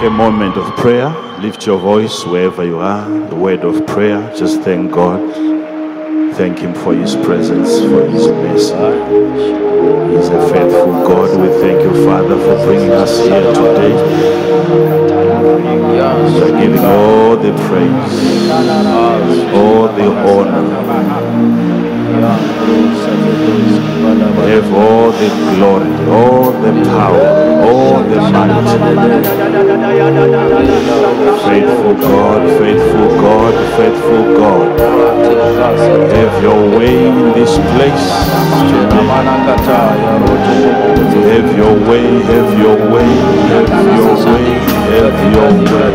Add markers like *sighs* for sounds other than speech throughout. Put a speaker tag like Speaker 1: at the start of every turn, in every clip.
Speaker 1: A moment of prayer. Lift your voice wherever you are. The word of prayer. Just thank God. Thank Him for His presence, for His mercy. He's a faithful God. We thank you, Father, for bringing us here today. We're giving all the praise, all the honor. Have all the glory, all the power, all the might. Faithful God, faithful God, faithful God. Have your way in this place. Have your way, have your way, have your way, have your way.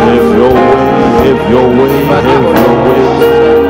Speaker 1: Have your way, have your way, have your way. Have your way, have your way,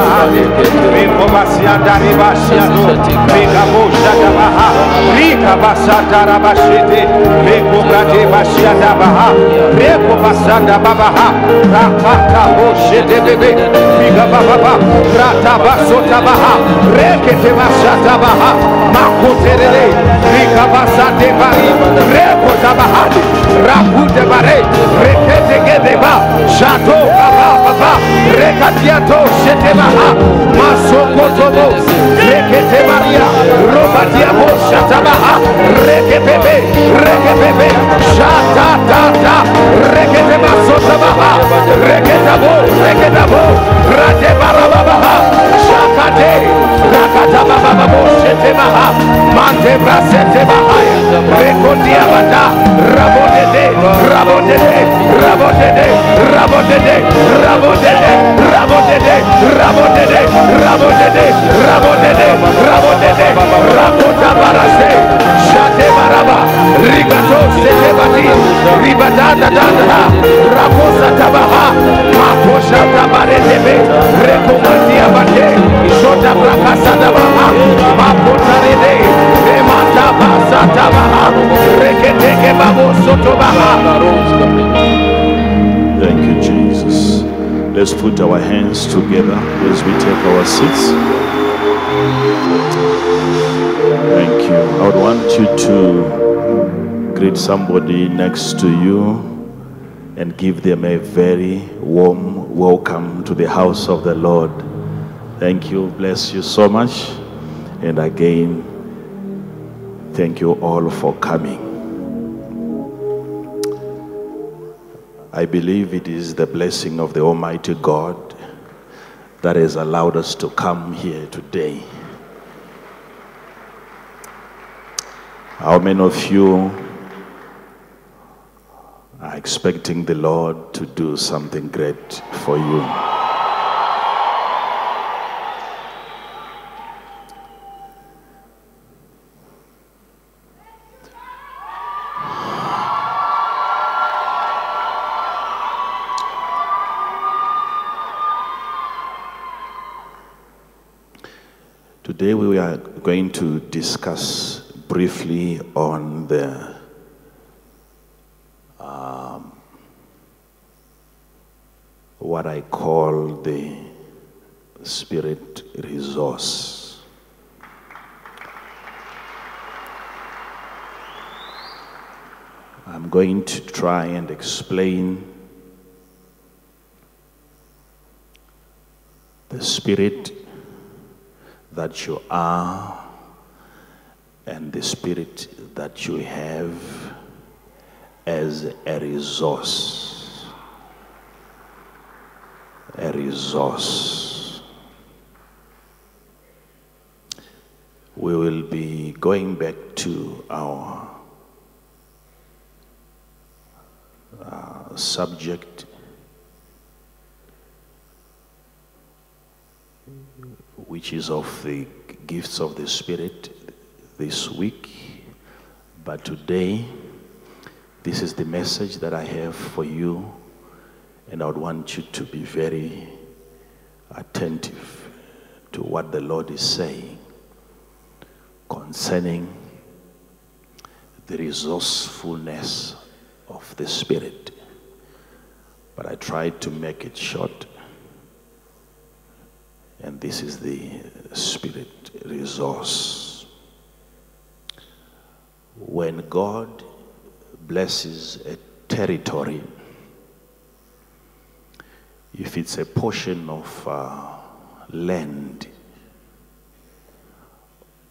Speaker 1: bahali Miko basia
Speaker 2: dari basia do Mika bosha da baha Mika basa dara bashite Miko brade basia da baha Miko basa da babaha Rakata boshe de bebe Mika bababa Rata baso da baha Rekete basa da baha Makoterele Mika basa de. Bari Reko da bahati Rapu de bare Rekete gedeba Shato baba Rapa Rekatiato Shetebaha Masokotobo Reketebaria Robatiabo Shatabaha Rekepebe Rekepebe Shatatata Reketeba Sotabaha Reketabo Reketabo Ratebarababa Ratebarabaha, Shakate, Rakatabababo, Shetebaha, Mante Brasetebaha, Rekondiabata, Rabodede, Rabodede, Rabodede, Rabodede, Rabodede, Rabodede, Rabodede, Rabodede, Rabodede, Rabodede, Rakota Barase, Shate Dada, Rakosa Tabaha, Rekomandia Bate, Shota Tabaha, Rede, Remata Basa Tabaha, Reketeke Babo Sotobaha.
Speaker 1: Thank you, Jesus. Let's put our hands together as we take our seats. I would want you to greet somebody next to you and give them a very warm welcome to the house of the Lord. Thank you. Bless you so much. And again, thank you all for coming. I believe it is the blessing of the Almighty God that has allowed us to come here today. How many of you are expecting the Lord to do something great for you? Today we are going to discuss briefly on the um, what I call the spirit resource. I'm going to try and explain the spirit that you are and the spirit that you have as a resource. A resource. We will be going back to our uh, subject which is of the gifts of the Spirit this week. But today, this is the message that I have for you, and I would want you to be very attentive to what the Lord is saying concerning the resourcefulness of the Spirit. but I tried to make it short. And this is the spirit resource. When God blesses a territory, if it's a portion of uh, land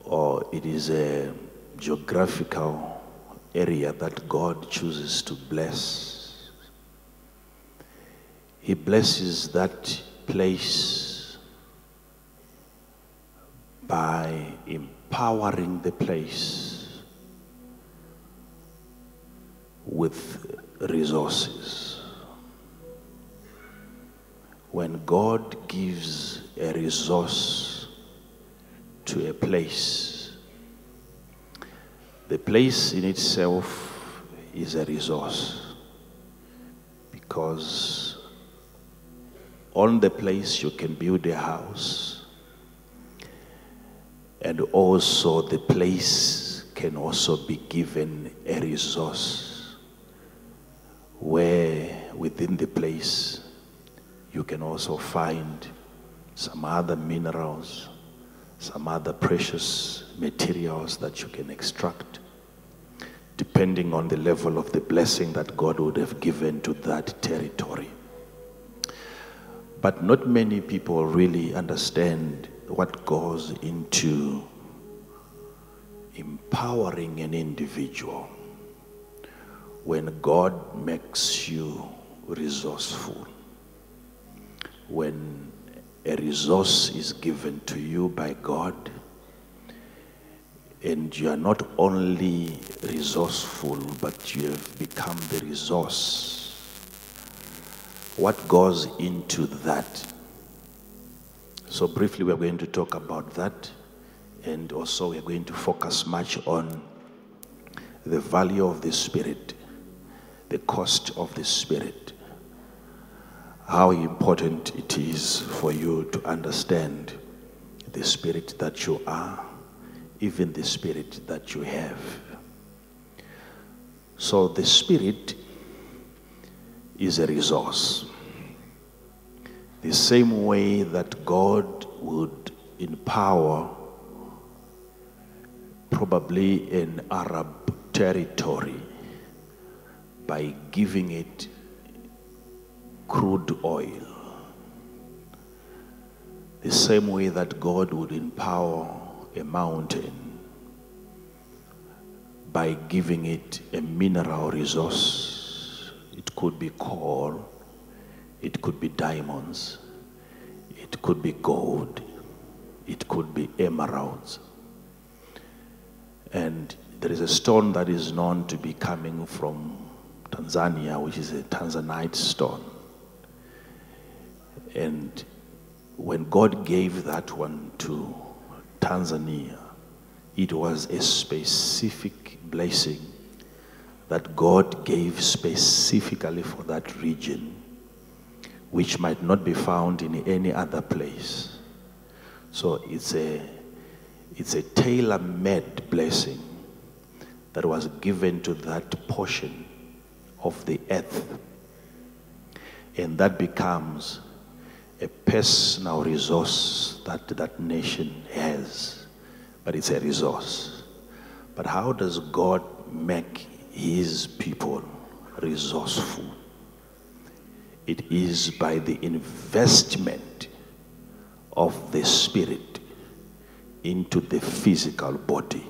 Speaker 1: or it is a geographical area that God chooses to bless, He blesses that place by empowering the place with resources. When God gives a resource to a place, the place in itself is a resource because on the place you can build a house and also the place can also be given a resource where within the place you can also find some other minerals, some other precious materials that you can extract, depending on the level of the blessing that God would have given to that territory. But not many people really understand what goes into empowering an individual when God makes you resourceful when a resource is given to you by God, and you are not only resourceful, but you have become the resource. What goes into that? So, briefly, we're going to talk about that, and also we're going to focus much on the value of the Spirit, the cost of the Spirit how important it is for you to understand the spirit that you are, even the spirit that you have. So, the spirit is a resource. The same way that God would empower probably an Arab territory by giving it crude oil. The same way that God would empower a mountain by giving it a mineral resource. It could be coal, it could be diamonds, it could be gold, it could be emeralds. And there is a stone that is known to be coming from Tanzania, which is a Tanzanite stone. And when God gave that one to Tanzania, it was a specific blessing that God gave specifically for that region, which might not be found in any other place. So it's a, it's a tailor made blessing that was given to that portion of the earth. And that becomes a personal resource that that nation has, but it's a resource. But how does God make his people resourceful? It is by the investment of the spirit into the physical body.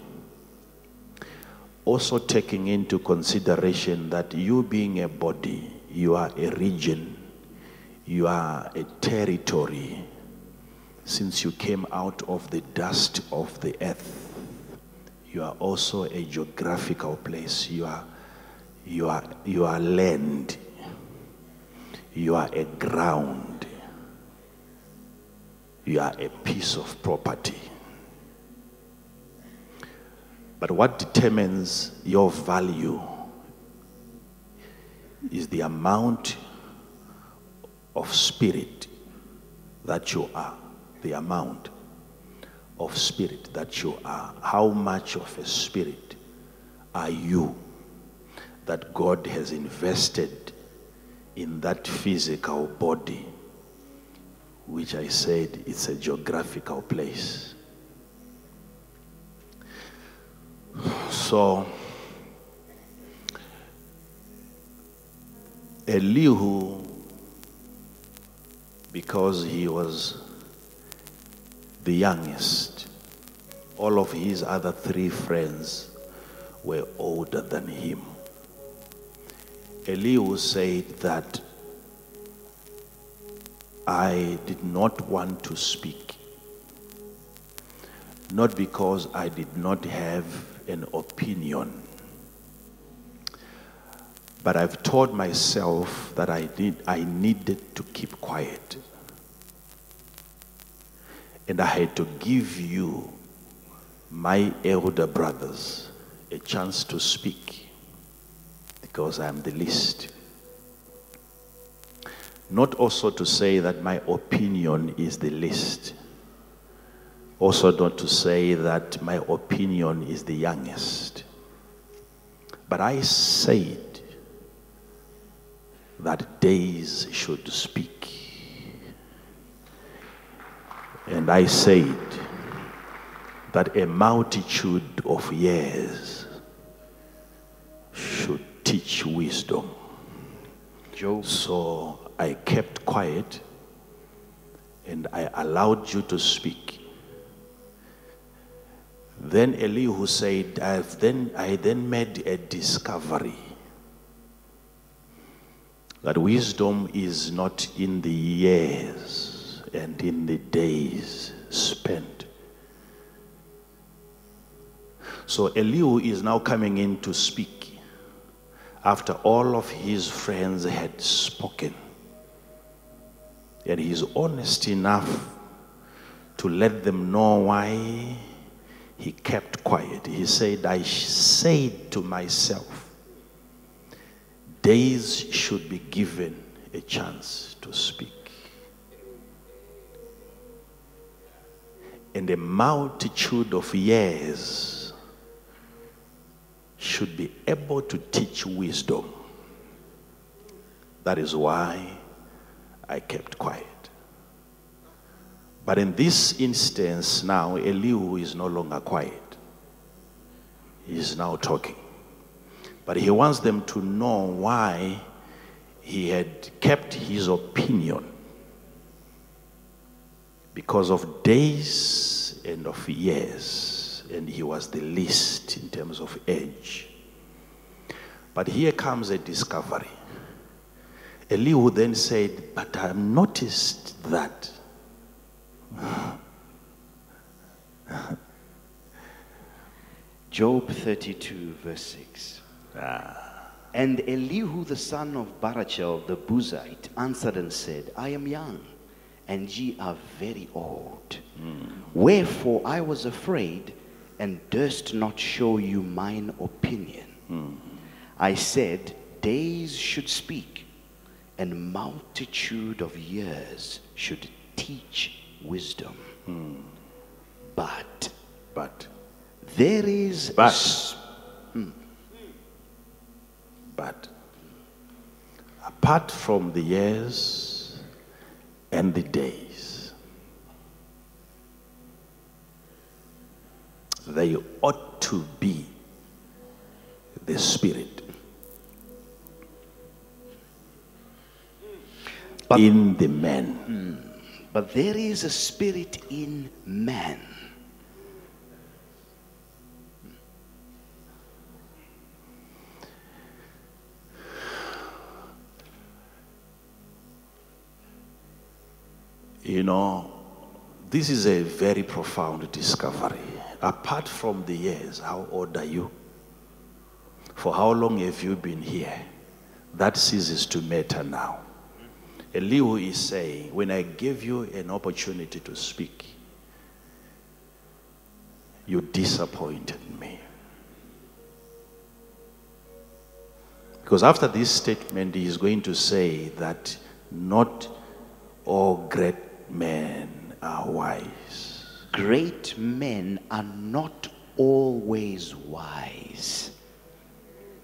Speaker 1: Also, taking into consideration that you being a body, you are a region you are a territory since you came out of the dust of the earth. You are also a geographical place. You are, you are, you are land. You are a ground. You are a piece of property. But what determines your value is the amount of spirit that you are, the amount of spirit that you are, how much of a spirit are you that God has invested in that physical body, which I said it's a geographical place. So, Elihu, because he was the youngest, all of his other three friends were older than him. Elihu said that I did not want to speak, not because I did not have an opinion, but I've told myself that I, did, I needed to keep quiet. And I had to give you, my elder brothers, a chance to speak because I am the least. Not also to say that my opinion is the least. Also, not to say that my opinion is the youngest. But I said that days should speak. And I said that a multitude of years should teach wisdom.
Speaker 3: Job
Speaker 1: So I kept quiet and I allowed you to speak. Then Elihu said, I've then, I then made a discovery that wisdom is not in the years and in the days spent. So Elihu is now coming in to speak after all of his friends had spoken. And he's honest enough to let them know why he kept quiet. He said, I said to myself, days should be given a chance to speak. And a multitude of years should be able to teach wisdom. That is why I kept quiet. But in this instance, now Elihu is no longer quiet. He is now talking. But he wants them to know why he had kept his opinion because of days and of years, and he was the least in terms of age. But here comes a discovery. Elihu then said, But I have noticed that. *sighs*
Speaker 3: Job 32, verse 6. Ah. And Elihu the son of Barachel the Buzite answered and said, I am young, and ye are very old. Hmm. Wherefore I was afraid, and durst not show you mine opinion. Hmm. I said, Days should speak, and multitude of years should teach wisdom. Hmm. But
Speaker 1: But,
Speaker 3: there is
Speaker 1: But.
Speaker 3: s- hmm.
Speaker 1: but, apart from the years and the days, they ought to be the Spirit
Speaker 3: But-
Speaker 1: in the man. Hmm.
Speaker 3: But there is a spirit in man.
Speaker 1: You know, this is a very profound discovery. Apart from the years, how old are you? For how long have you been here? That ceases to matter now. Elihu is saying, when I gave you an opportunity to speak, you disappointed me. Because after this statement, he is going to say that not all great men are wise.
Speaker 3: Great men are not always wise,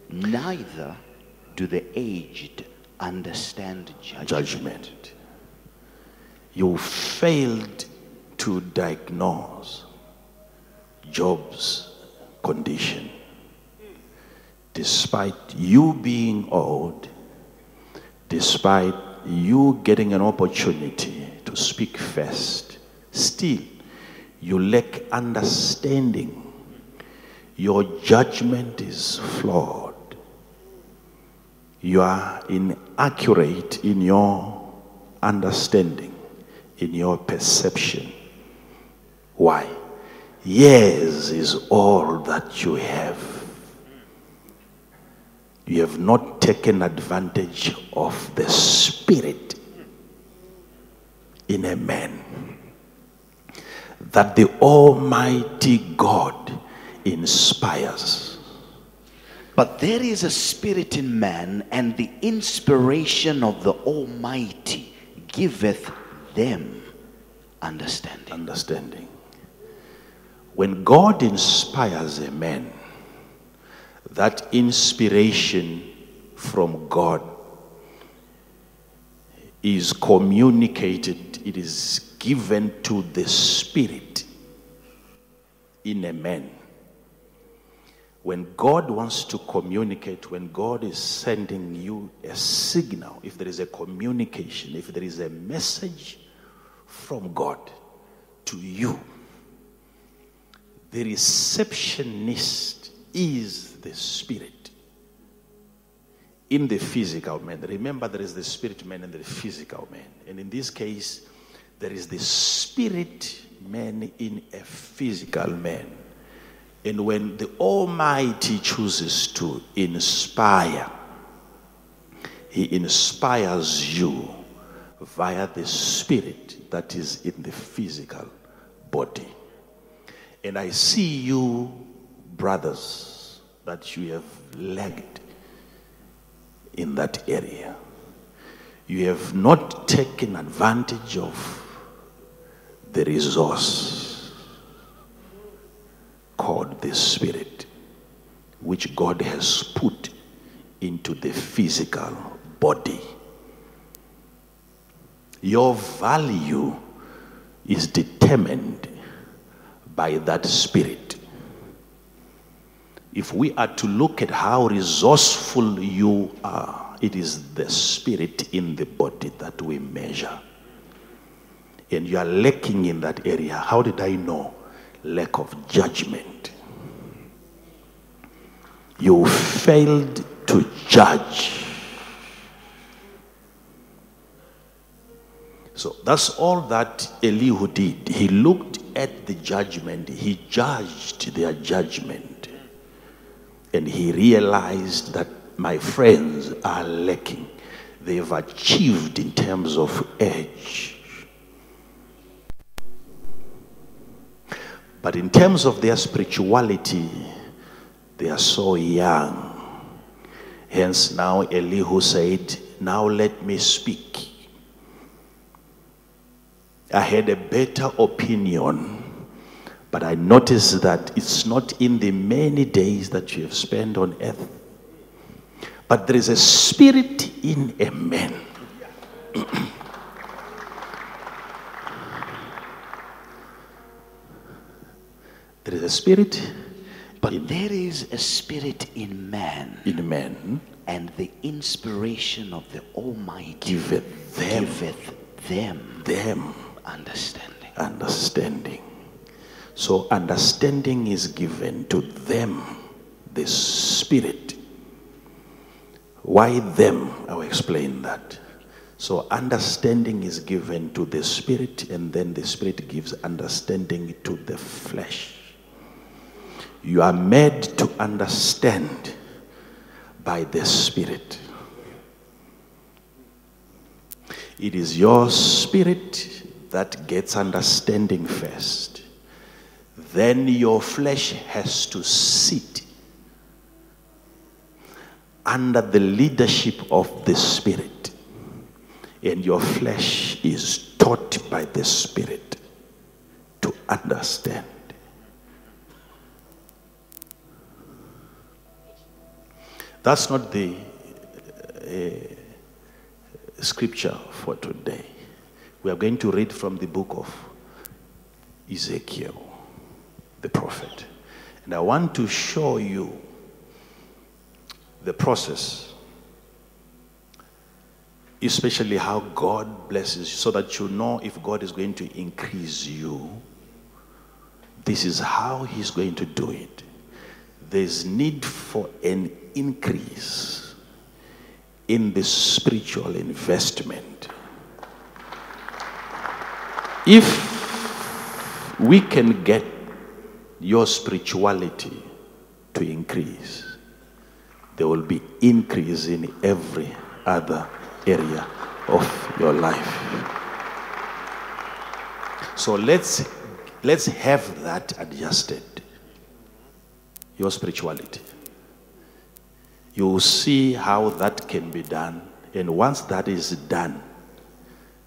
Speaker 3: neither do the aged understand judgment.
Speaker 1: judgment. You failed to diagnose Job's condition. Despite you being old, despite you getting an opportunity to speak first, still you lack understanding. Your judgment is flawed. You are inaccurate in your understanding, in your perception. Why? Years is all that you have. You have not taken advantage of the spirit in a man that the Almighty God inspires.
Speaker 3: But there is a spirit in man, and the inspiration of the Almighty giveth them understanding.
Speaker 1: Understanding. When God inspires a man, that inspiration from God is communicated, it is given to the spirit in a man. When God wants to communicate, when God is sending you a signal, if there is a communication, if there is a message from God to you, the receptionist is the spirit in the physical man. Remember, there is the spirit man and the physical man. And in this case, there is the spirit man in a physical man. And when the Almighty chooses to inspire, He inspires you via the spirit that is in the physical body. And I see you, brothers, that you have lagged in that area. You have not taken advantage of the resource called the Spirit, which God has put into the physical body. Your value is determined by that Spirit. If we are to look at how resourceful you are, it is the Spirit in the body that we measure and you are lacking in that area, how did I know? Lack of judgment. You failed to judge. So that's all that Elihu did. He looked at the judgment, he judged their judgment, and he realized that my friends are lacking. They've achieved in terms of age But in terms of their spirituality, they are so young. Hence, now Elihu said, Now let me speak. I had a better opinion, but I noticed that it's not in the many days that you have spent on earth, but there is a spirit in a man. *clears throat* There is a spirit,
Speaker 3: but there is a spirit in man.
Speaker 1: In man,
Speaker 3: and the inspiration of the Almighty
Speaker 1: giveth them,
Speaker 3: giveth them,
Speaker 1: them
Speaker 3: understanding.
Speaker 1: Understanding. So understanding is given to them, the spirit. Why them? I'll explain that. So understanding is given to the spirit, and then the spirit gives understanding to the flesh. You are made to understand by the Spirit. It is your spirit that gets understanding first. Then your flesh has to sit under the leadership of the Spirit. And your flesh is taught by the Spirit to understand. That's not the uh, scripture for today. We are going to read from the book of Ezekiel, the prophet. And I want to show you the process, especially how God blesses you, so that you know if God is going to increase you. This is how He's going to do it. There's need for an increase in the spiritual investment. If we can get your spirituality to increase, there will be increase in every other area of your life. So let's let's have that adjusted. Your spirituality. You will see how that can be done. And once that is done,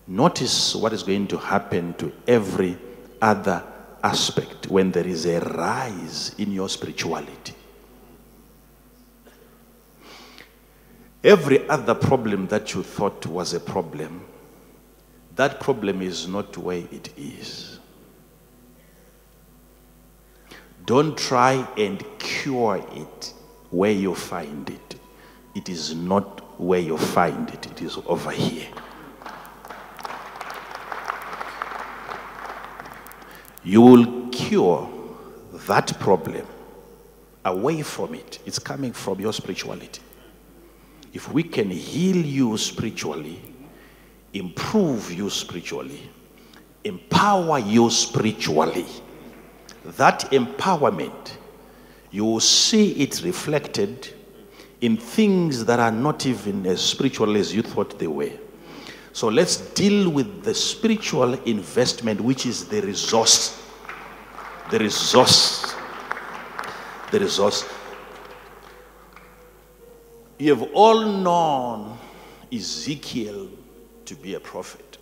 Speaker 1: notice what is going to happen to every other aspect when there is a rise in your spirituality. Every other problem that you thought was a problem, that problem is not where it is. Don't try and cure it where you find it. It is not where you find it, it is over here. You will cure that problem away from it. It's coming from your spirituality. If we can heal you spiritually, improve you spiritually, empower you spiritually, that empowerment, you will see it reflected in things that are not even as spiritual as you thought they were. So let's deal with the spiritual investment, which is the resource. The resource. The resource. You have all known Ezekiel to be a prophet.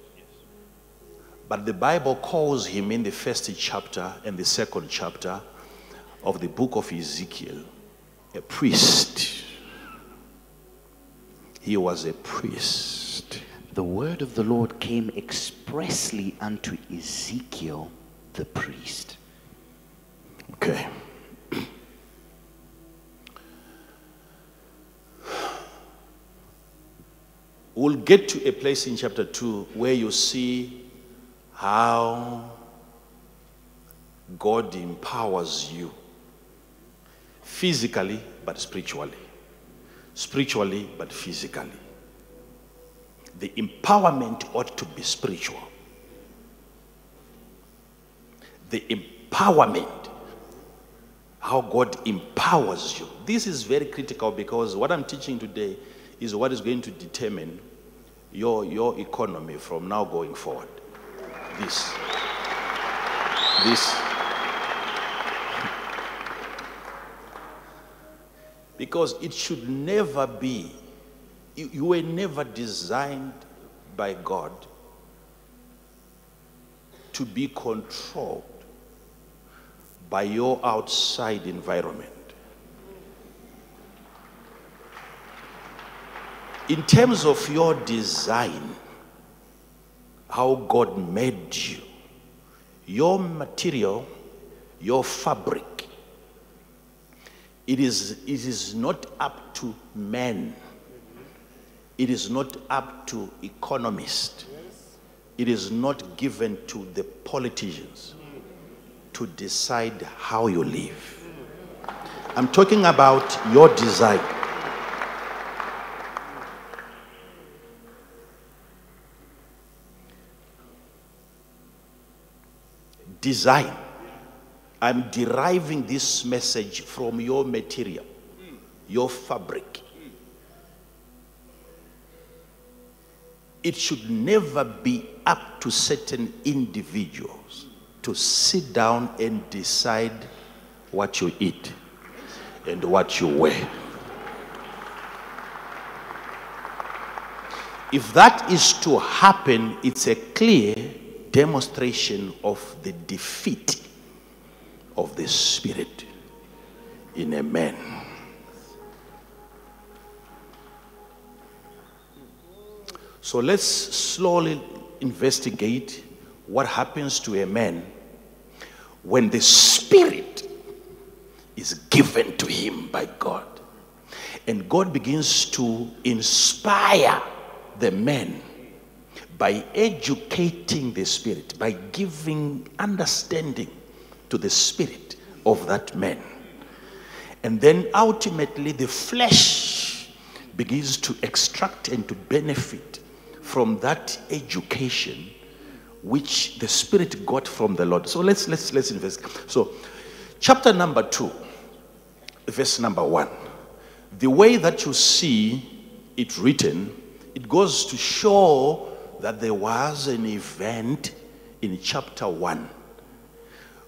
Speaker 1: But the Bible calls him in the first chapter and the second chapter of the book of Ezekiel a priest. He was a priest.
Speaker 3: The word of the Lord came expressly unto Ezekiel the priest.
Speaker 1: Okay. We'll get to a place in chapter 2 where you see how God empowers you physically but spiritually, spiritually but physically. The empowerment ought to be spiritual. The empowerment, how God empowers you. This is very critical because what I'm teaching today is what is going to determine your, your economy from now going forward. This. This. Because it should never be, you, were never designed by God to be controlled by your outside environment. In terms of your design, how God made you, your material, your fabric, it is, it is not up to men. It is not up to economists. It is not given to the politicians to decide how you live. I'm talking about your design. Design. I'm deriving this message from your material, your fabric. It should never be up to certain individuals to sit down and decide what you eat and what you wear. If that is to happen, it's a clear demonstration of the defeat of the Spirit in a man. So let's slowly investigate what happens to a man when the Spirit is given to him by God. And God begins to inspire the man by educating the spirit, by giving understanding to the spirit of that man. And then ultimately, the flesh begins to extract and to benefit from that education which the spirit got from the Lord. So let's let's let's invest. So, chapter number two, verse number one. The way that you see it written, it goes to show that there was an event in chapter 1,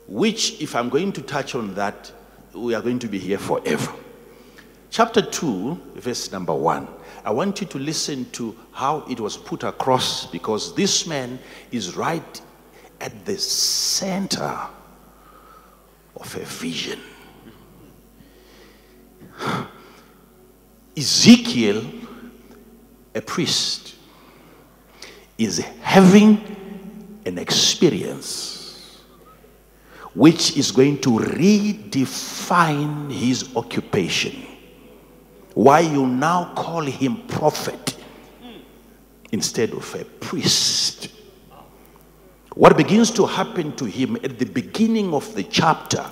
Speaker 1: which, if I'm going to touch on that, we are going to be here forever. Chapter 2, verse number 1. I want you to listen to how it was put across because this man is right at the center of a vision. Ezekiel, a priest, is having an experience which is going to redefine his occupation. Why you now call him prophet instead of a priest. What begins to happen to him at the beginning of the chapter,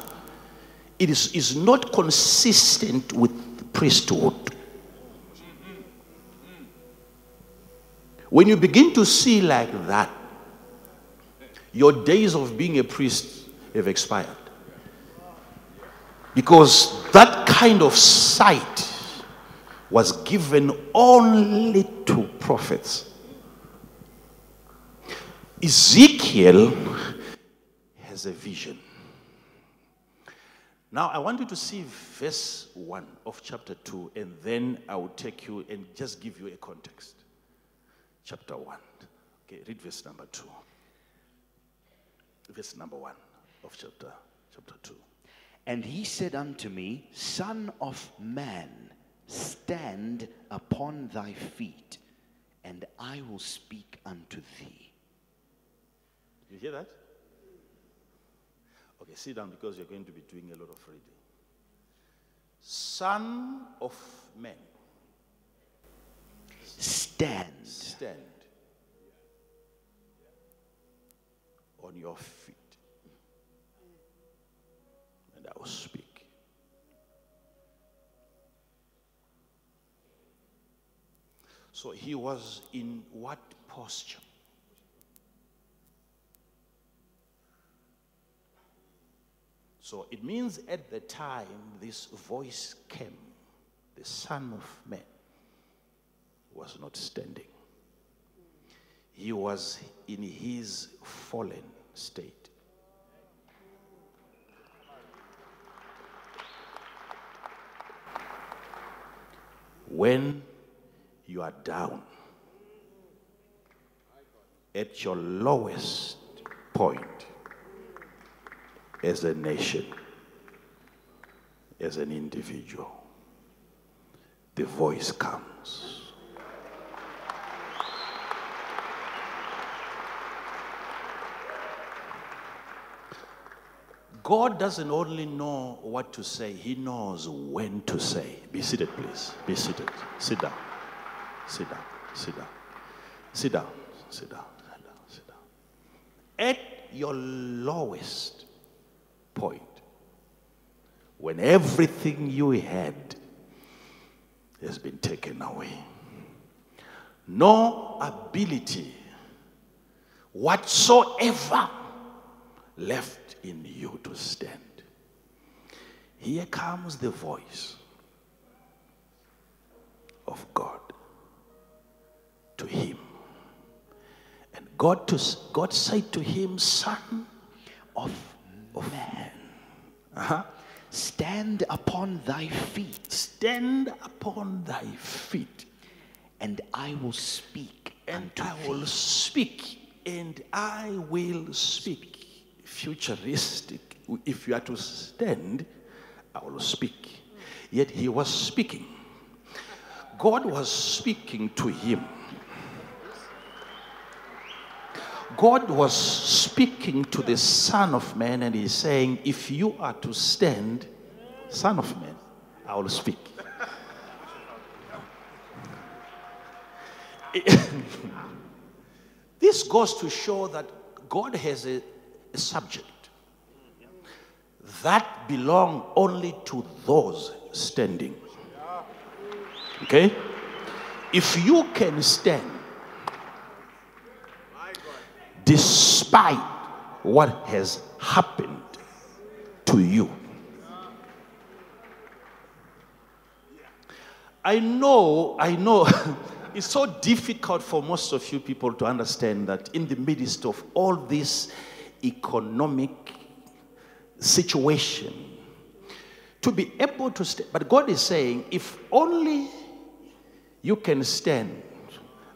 Speaker 1: it is, is not consistent with priesthood. When you begin to see like that, your days of being a priest have expired. Because that kind of sight was given only to prophets. Ezekiel has a vision. Now, I want you to see verse 1 of chapter 2, and then I will take you and just give you a context chapter 1. Okay, read verse number 2. Verse number 1 of chapter, chapter 2.
Speaker 3: And he said unto me, Son of man, stand upon thy feet, and I will speak unto thee.
Speaker 1: You hear that? Okay, sit down because you're going to be doing a lot of reading. Son of man.
Speaker 3: Stand.
Speaker 1: Stand on your feet. Speak. So he was in what posture? So it means at the time this voice came, the Son of Man was not standing. He was in his fallen state. When you are down at your lowest point as a nation, as an individual, the voice comes. God doesn't only know what to say, He knows when to say. Be seated, please. Be seated. Sit down. Sit down. Sit down. Sit down. Sit down. Sit down. Sit down. At your lowest point, when everything you had has been taken away, no ability whatsoever left in you to stand. Here comes the voice of God to him. And God, to, God said to him, Son of, of man, uh-huh.
Speaker 3: stand upon thy feet,
Speaker 1: stand upon thy feet,
Speaker 3: and I will speak.
Speaker 1: And I will speak, and I will speak futuristic. If you are to stand, I will speak. Yet he was speaking. God was speaking to him. God was speaking to the Son of Man and he's saying, If you are to stand, Son of Man, I will speak. *laughs* this goes to show that God has a, a subject that belong only to those standing. Okay? If you can stand despite what has happened to you. I know, I know, *laughs* it's so difficult for most of you people to understand that in the midst of all this economic situation, to be able to stand, but God is saying, if only you can stand,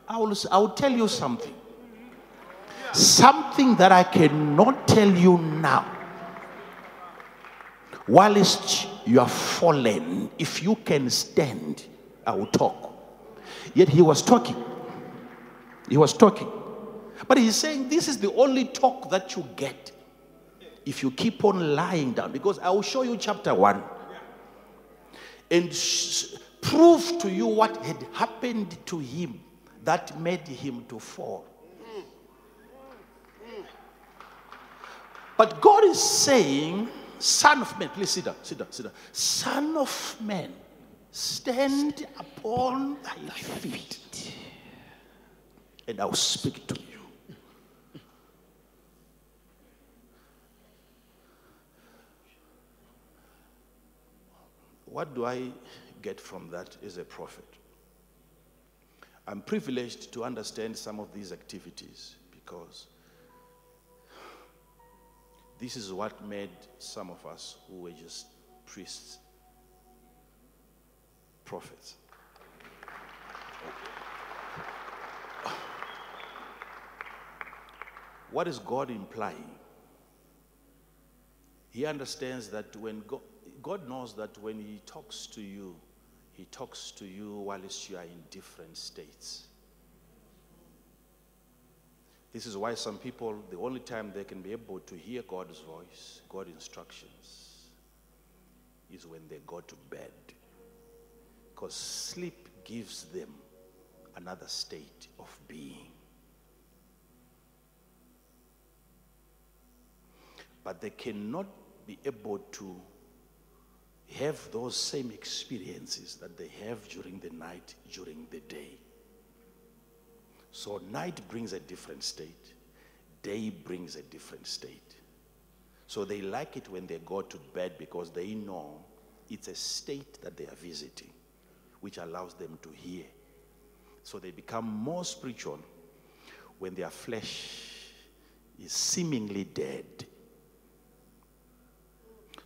Speaker 1: I will, I will tell you something. Something that I cannot tell you now. Whilst you are fallen, if you can stand, I will talk. Yet he was talking. He was talking. But he's saying this is the only talk that you get if you keep on lying down. Because I will show you chapter 1 and sh- prove to you what had happened to him that made him to fall. But God is saying, Son of man, please sit down, sit down, sit down. Son of man, stand upon thy feet, and I will speak to you. What do I get from that as a prophet? I'm privileged to understand some of these activities because this is what made some of us who were just priests prophets. What is God implying? He understands that when God, God knows that when He talks to you, He talks to you whilst you are in different states. This is why some people, the only time they can be able to hear God's voice, God's instructions, is when they go to bed. Because sleep gives them another state of being. But they cannot be able to have those same experiences that they have during the night, during the day. So night brings a different state, day brings a different state. So they like it when they go to bed because they know it's a state that they are visiting, which allows them to hear. So they become more spiritual when their flesh is seemingly dead.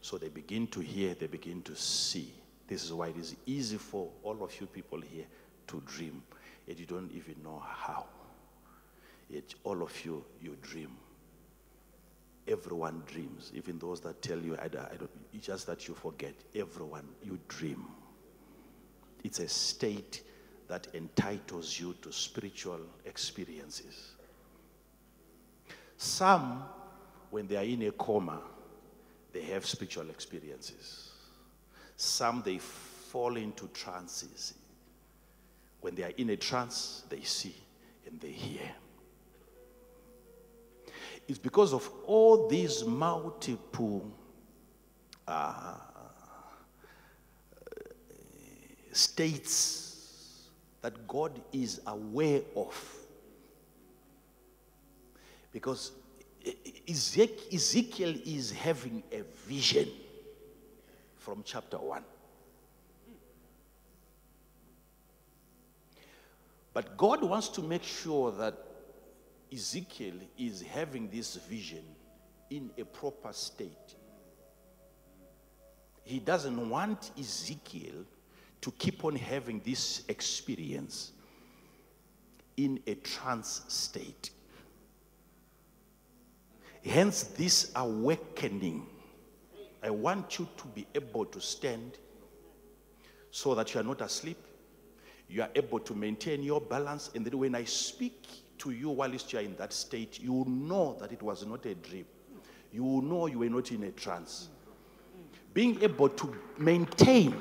Speaker 1: So they begin to hear, they begin to see. This is why it is easy for all of you people here to dream and you don't even know how. Yet all of you, you dream. Everyone dreams, even those that tell you, I, I don't, it's just that you forget. Everyone, you dream. It's a state that entitles you to spiritual experiences. Some, when they are in a coma, they have spiritual experiences. Some, they fall into trances. When they are in a trance, they see and they hear. It's because of all these multiple uh, states that God is aware of. Because Ezekiel is having a vision from chapter 1. But God wants to make sure that Ezekiel is having this vision in a proper state. He doesn't want Ezekiel to keep on having this experience in a trance state. Hence, this awakening. I want you to be able to stand so that you are not asleep. You are able to maintain your balance. And then when I speak to you whilst you are in that state, you know that it was not a dream. You know you were not in a trance. Being able to maintain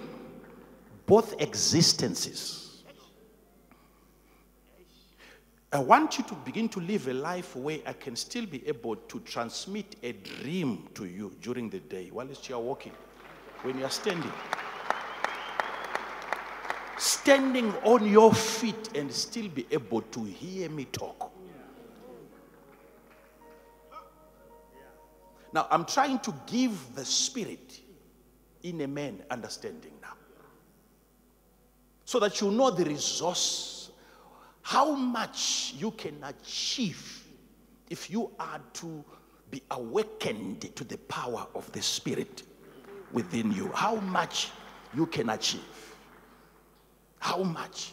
Speaker 1: both existences. I want you to begin to live a life where I can still be able to transmit a dream to you during the day whilst you are walking, when you are standing standing on your feet and still be able to hear me talk. Now, I'm trying to give the spirit in a man understanding now. So that you know the resource, how much you can achieve if you are to be awakened to the power of the spirit within you. How much you can achieve. How much?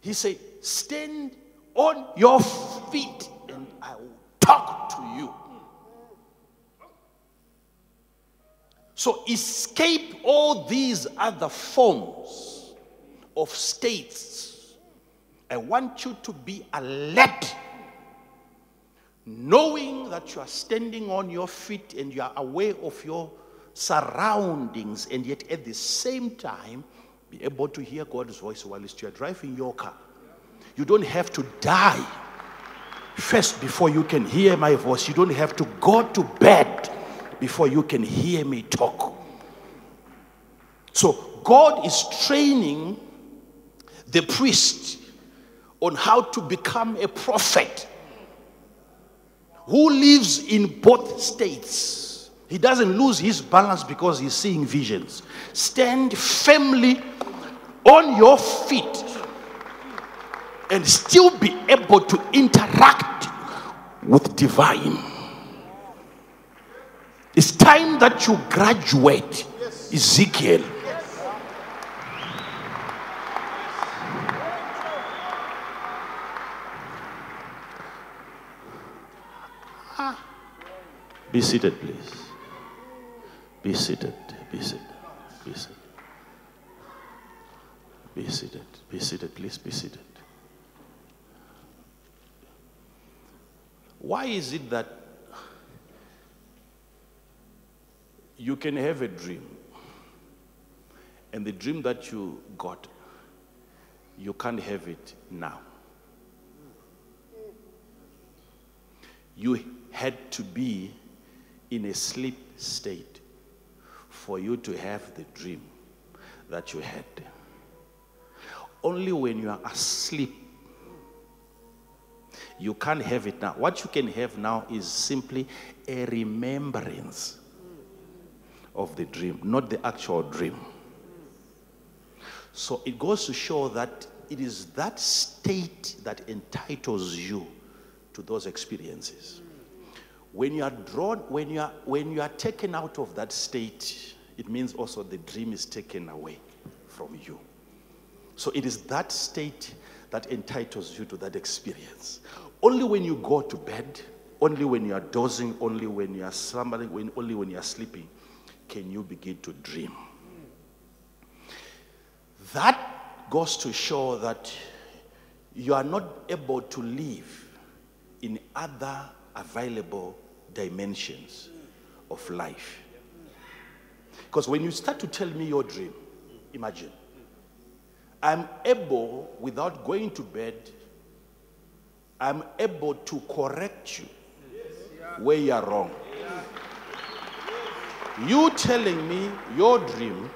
Speaker 1: He said, Stand on your feet and I will talk to you. So escape all these other forms of states. I want you to be alert, knowing that you are standing on your feet and you are aware of your surroundings, and yet at the same time, be able to hear God's voice while you are driving your car. You don't have to die first before you can hear my voice. You don't have to go to bed before you can hear me talk. So, God is training the priest on how to become a prophet who lives in both states. He doesn't lose his balance because he's seeing visions. Stand firmly on your feet and still be able to interact with divine. It's time that you graduate, Ezekiel.
Speaker 4: Be seated, please. Be seated. Be seated. Be seated. Be seated. Be seated. Please be seated. Why is it that you can have a dream and the dream that you got, you can't have it now? You had to be in a sleep state for you to have the dream that you had only when you are asleep. You can't have it now. What you can have now is simply a remembrance of the dream, not the actual dream. So it goes to show that it is that state that entitles you to those experiences. When you are drawn, when you are, when you are taken out of that state, it means also the dream is taken away from you. So it is that state that entitles you to that experience. Only when you go to bed, only when you are dozing, only when you are slumbering, when, only when you are sleeping, can you begin to dream. That goes to show that you are not able to live in other available dimensions of life. Because when you start to tell me your dream, imagine I'm able, without going to bed, I'm able to correct you where you are wrong. You telling me your dream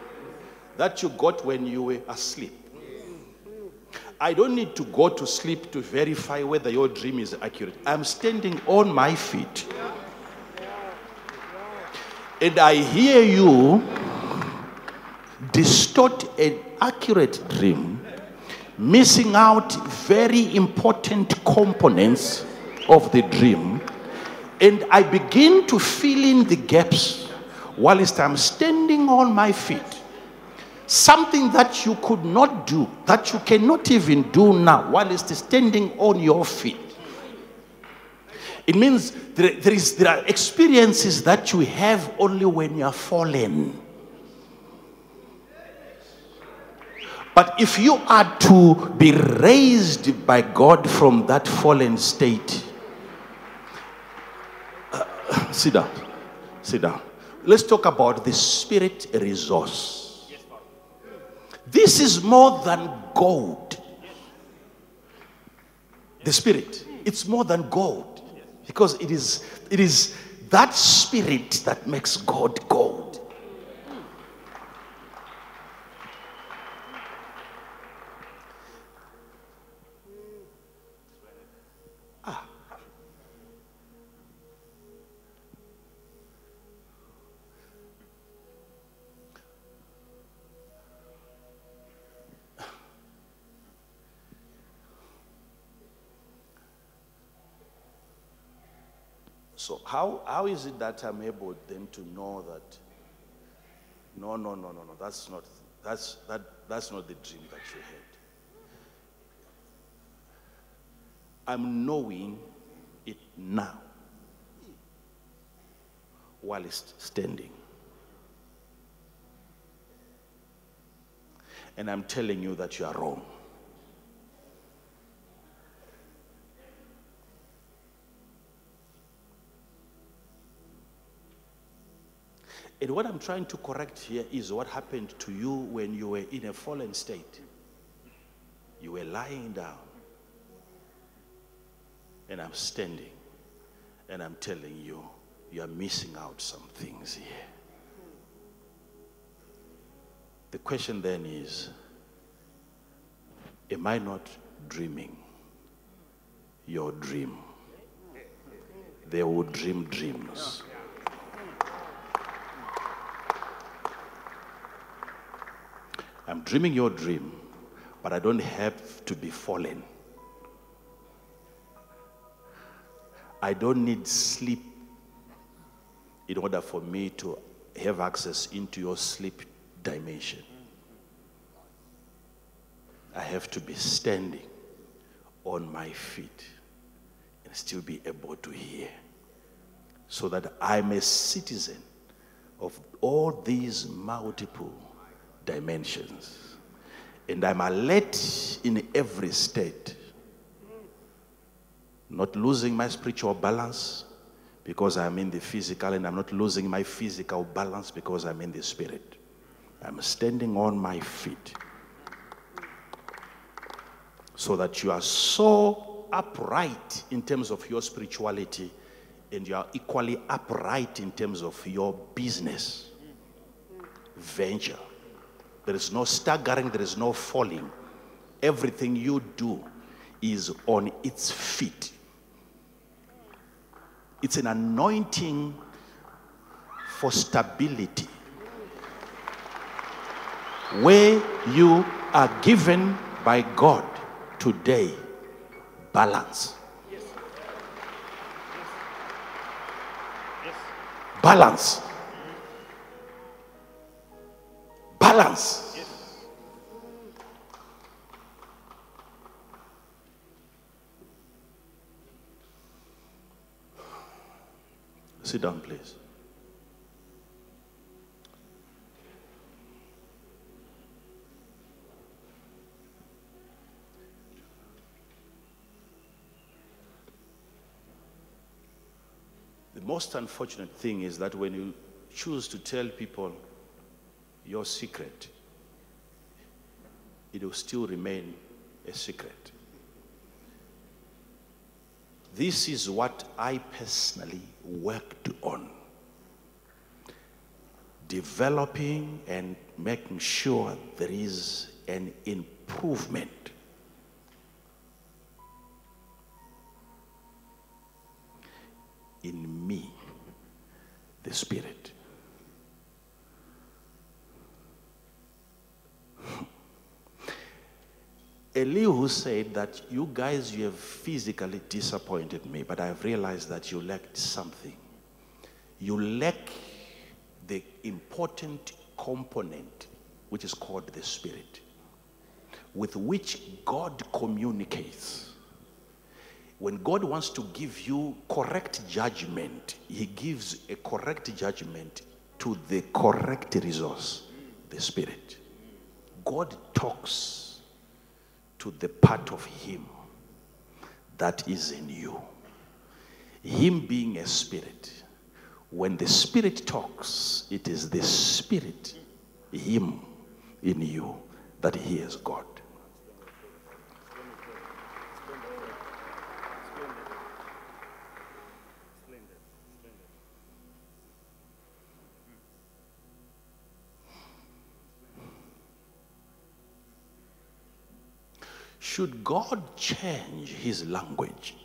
Speaker 4: that you got when you were asleep. I don't need to go to sleep to verify whether your dream is accurate. I'm standing on my feet. And I hear you distort an accurate dream, missing out very important components of the dream, and I begin to fill in the gaps whilst I'm standing on my feet. Something that you could not do, that you cannot even do now, whilst standing on your feet. It means there, there, is, there are experiences that you have only when you are fallen.
Speaker 1: But if you are to be raised by God from that fallen state, uh, sit down, sit down. Let's talk about the spirit resource. This is more than gold. The spirit, it's more than gold because it is, it is that spirit that makes God gold. How, how is it that I'm able then to know that no, no, no, no, no, that's not, that's, that, that's not the dream that you had. I'm knowing it now while it's standing. And I'm telling you that you are wrong. And what I'm trying to correct here is what happened to you when you were in a fallen state. You were lying down. And I'm standing. And I'm telling you, you are missing out some things here. The question then is Am I not dreaming your dream? They will dream dreams. I'm dreaming your dream, but I don't have to be fallen. I don't need sleep in order for me to have access into your sleep dimension. I have to be standing on my feet and still be able to hear so that I'm a citizen of all these multiple dimensions. And I'm alert in every state. Not losing my spiritual balance because I'm in the physical, and I'm not losing my physical balance because I'm in the spirit. I'm standing on my feet. So that you are so upright in terms of your spirituality, and you are equally upright in terms of your business venture. There is no staggering, there is no falling. Everything you do is on its feet. It's an anointing for stability. Where you are given by God today balance. Balance. Balance. Sit down, please. The most unfortunate thing is that when you choose to tell people your secret, it will still remain a secret. This is what I personally worked on. Developing and making sure there is an improvement. In me, the Spirit. Elihu said that you guys, you have physically disappointed me, but I've realized that you lacked something. You lack the important component, which is called the Spirit, with which God communicates. When God wants to give you correct judgment, He gives a correct judgment to the correct resource, the Spirit. God talks to the part of Him that is in you. Him being a spirit. When the spirit talks, it is the spirit, Him in you, that hears God. Should God change his language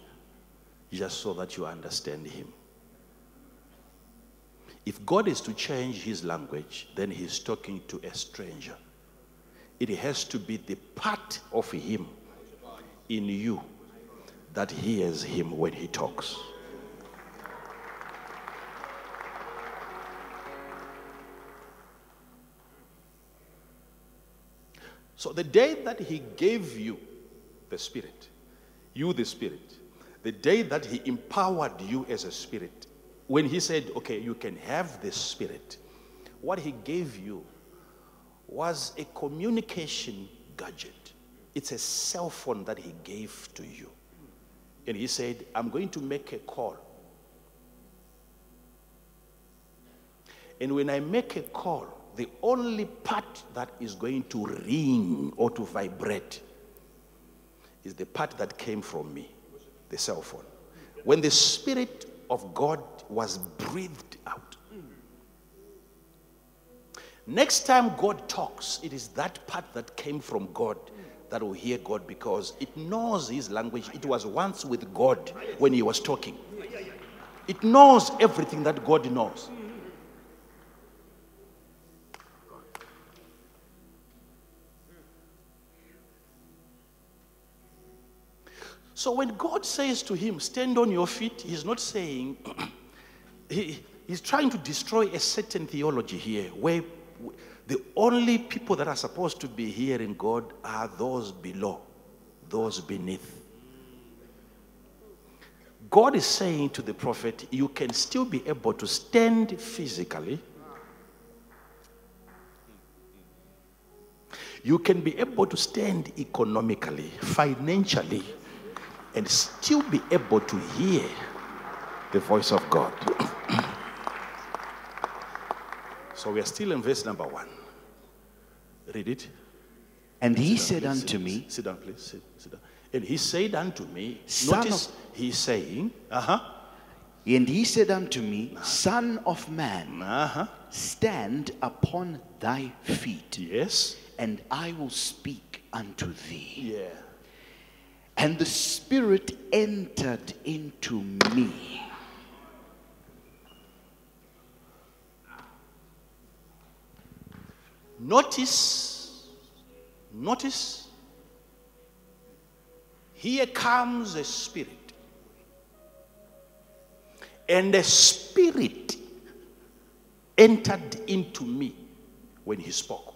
Speaker 1: just so that you understand him? If God is to change his language, then he's talking to a stranger. It has to be the part of him in you that hears him when he talks. So the day that he gave you the Spirit, you the Spirit, the day that he empowered you as a Spirit, when he said, okay, you can have the Spirit, what he gave you was a communication gadget. It's a cell phone that he gave to you. And he said, I'm going to make a call. And when I make a call, the only part that is going to ring or to vibrate is the part that came from me, the cell phone. When the Spirit of God was breathed out. Next time God talks, it is that part that came from God that will hear God because it knows His language. It was once with God when He was talking. It knows everything that God knows. So when God says to him, Stand on your feet, he's not saying, *clears throat* he, he's trying to destroy a certain theology here where the only people that are supposed to be hearing God are those below, those beneath. God is saying to the prophet, You can still be able to stand physically. You can be able to stand economically, financially and still be able to hear the voice of God. *clears throat* so we are still in verse number one. Read it.
Speaker 3: And he said
Speaker 1: please.
Speaker 3: unto
Speaker 1: Sit-
Speaker 3: me,
Speaker 1: Sit down, please. Sit, sit down. And he said unto me,
Speaker 3: Son
Speaker 1: notice he's saying, uh huh,
Speaker 3: and he said unto me, Son of man,
Speaker 1: uh huh,
Speaker 3: stand upon thy feet,
Speaker 1: yes,
Speaker 3: and I will speak unto thee.
Speaker 1: yeah.
Speaker 3: And the Spirit entered into me.
Speaker 1: Notice, notice, here comes a spirit. And the spirit entered into me when he spoke.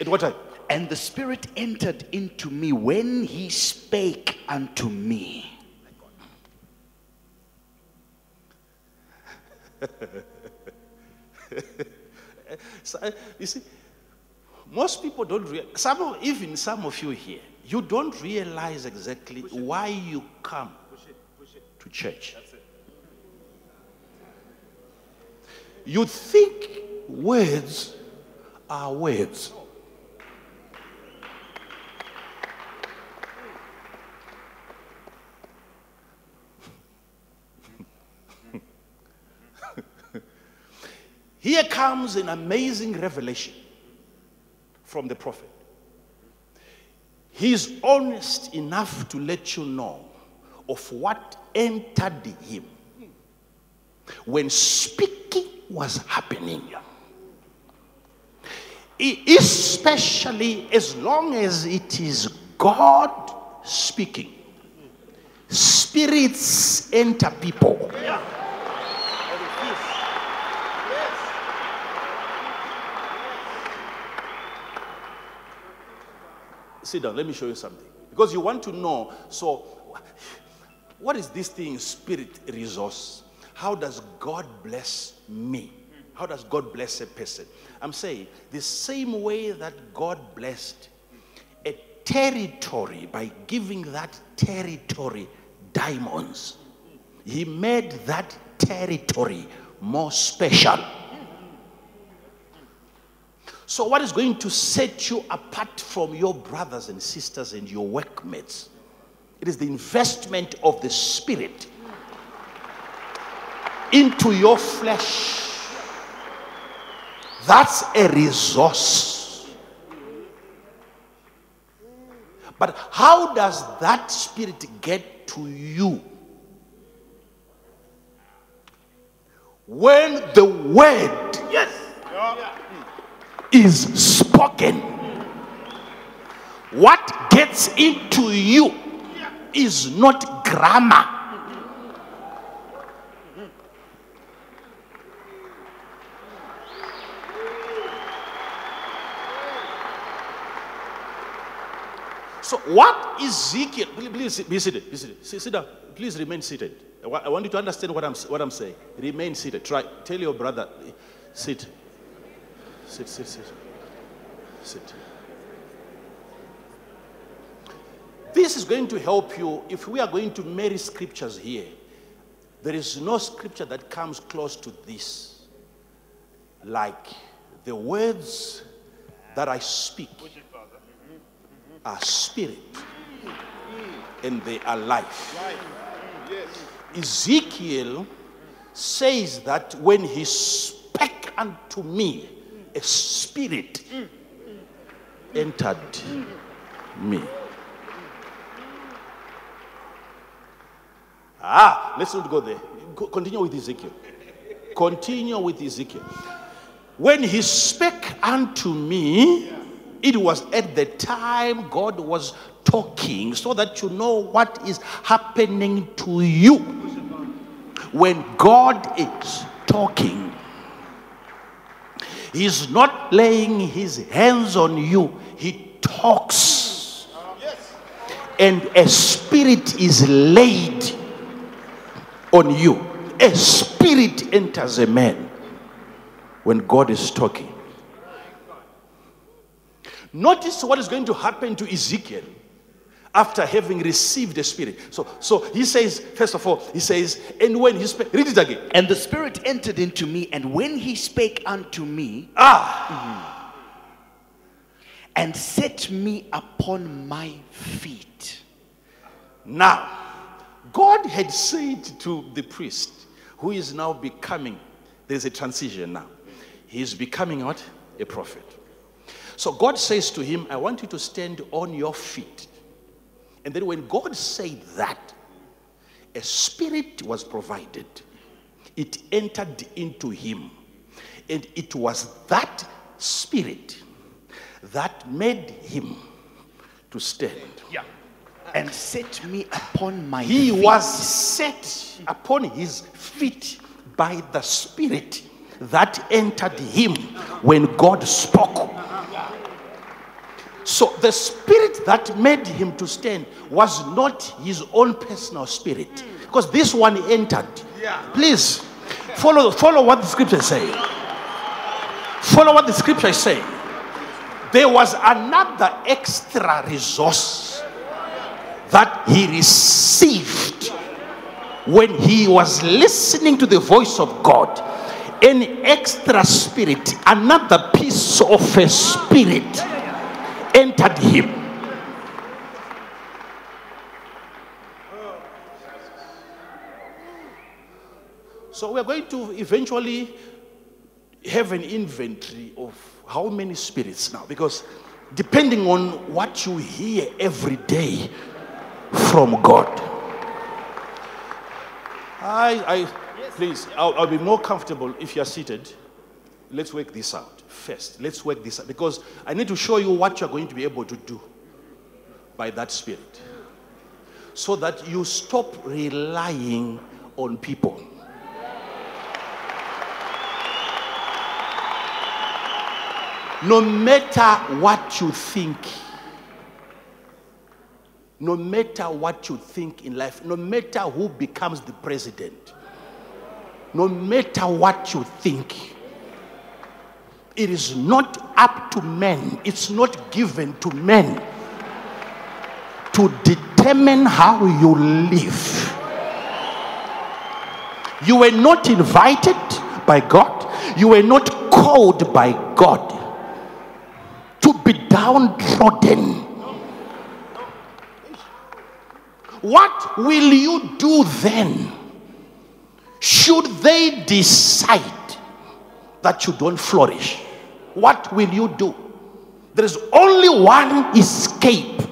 Speaker 1: At what time?
Speaker 3: And the Spirit entered into me when he spake unto me. *laughs*
Speaker 1: So, you see, most people don't realize, some of, even some of you here, you don't realize exactly why you come to church. You think words are words. Here comes an amazing revelation from the prophet. He's honest enough to let you know of what entered him when speaking was happening. Especially as long as it is God speaking. Spirits enter people. Sit down, let me show you something. Because you want to know, so what is this thing, spirit resource? How does God bless me? How does God bless a person? I'm saying the same way that God blessed a territory by giving that territory diamonds, He made that territory more special. So, what is going to set you apart from your brothers and sisters and your workmates? It is the investment of the Spirit into your flesh. That's a resource. But how does that spirit get to you? When the word yes. Is spoken, what gets into you is not grammar. So, what Ezekiel, please, be seated, be seated, sit, sit down, please remain seated. I want you to understand what I'm, what I'm saying. Remain seated. Try, tell your brother, sit. Sit, sit, sit. Sit. This is going to help you if we are going to marry scriptures here. There is no scripture that comes close to this. Like the words that I speak are spirit and they are life. Ezekiel says that when he spake unto me, a spirit entered me. Ah, let's not go there. Continue with Ezekiel. Continue with Ezekiel. When he spake unto me, it was at the time God was talking so that you know what is happening to you. When God is talking, He's not laying His hands on you, He talks. And a spirit is laid on you. A spirit enters a man when God is talking. Notice what is going to happen to Ezekiel after having received the Spirit. So, so he says, first of all, he says, and when he spake, read it again.
Speaker 3: And the Spirit entered into me, and when he spake unto me,
Speaker 1: ah,
Speaker 3: and set me upon my feet.
Speaker 1: Now, God had said to the priest, who is now becoming, there's a transition now. He's becoming what? A prophet. So God says to him, I want you to stand on your feet. And then when God said that, a spirit was provided. It entered into him. And it was that spirit that made him to stand.
Speaker 3: Yeah. And set me upon my
Speaker 1: he
Speaker 3: feet.
Speaker 1: was set upon his feet by the spirit that entered him when God spoke. So the spirit that made him to stand was not his own personal spirit. Because this one entered. Please follow, follow what the scripture is saying. Follow what the scripture is saying. There was another extra resource that he received when he was listening to the voice of God. An extra spirit, another piece of a spirit entered him. So we're going to eventually have an inventory of how many spirits now, because depending on what you hear every day from God. I, I please, I'll, I'll be more comfortable if you're seated. Let's work this out first. Let's work this out because I need to show you what you're going to be able to do by that spirit so that you stop relying on people. No matter what you think, no matter what you think in life, no matter who becomes the president, no matter what you think, It is not up to men, it's not given to men to determine how you live. You were not invited by God, you were not called by God to be downtrodden. What will you do then? Should they decide that you don't flourish, what will you do? There is only one escape,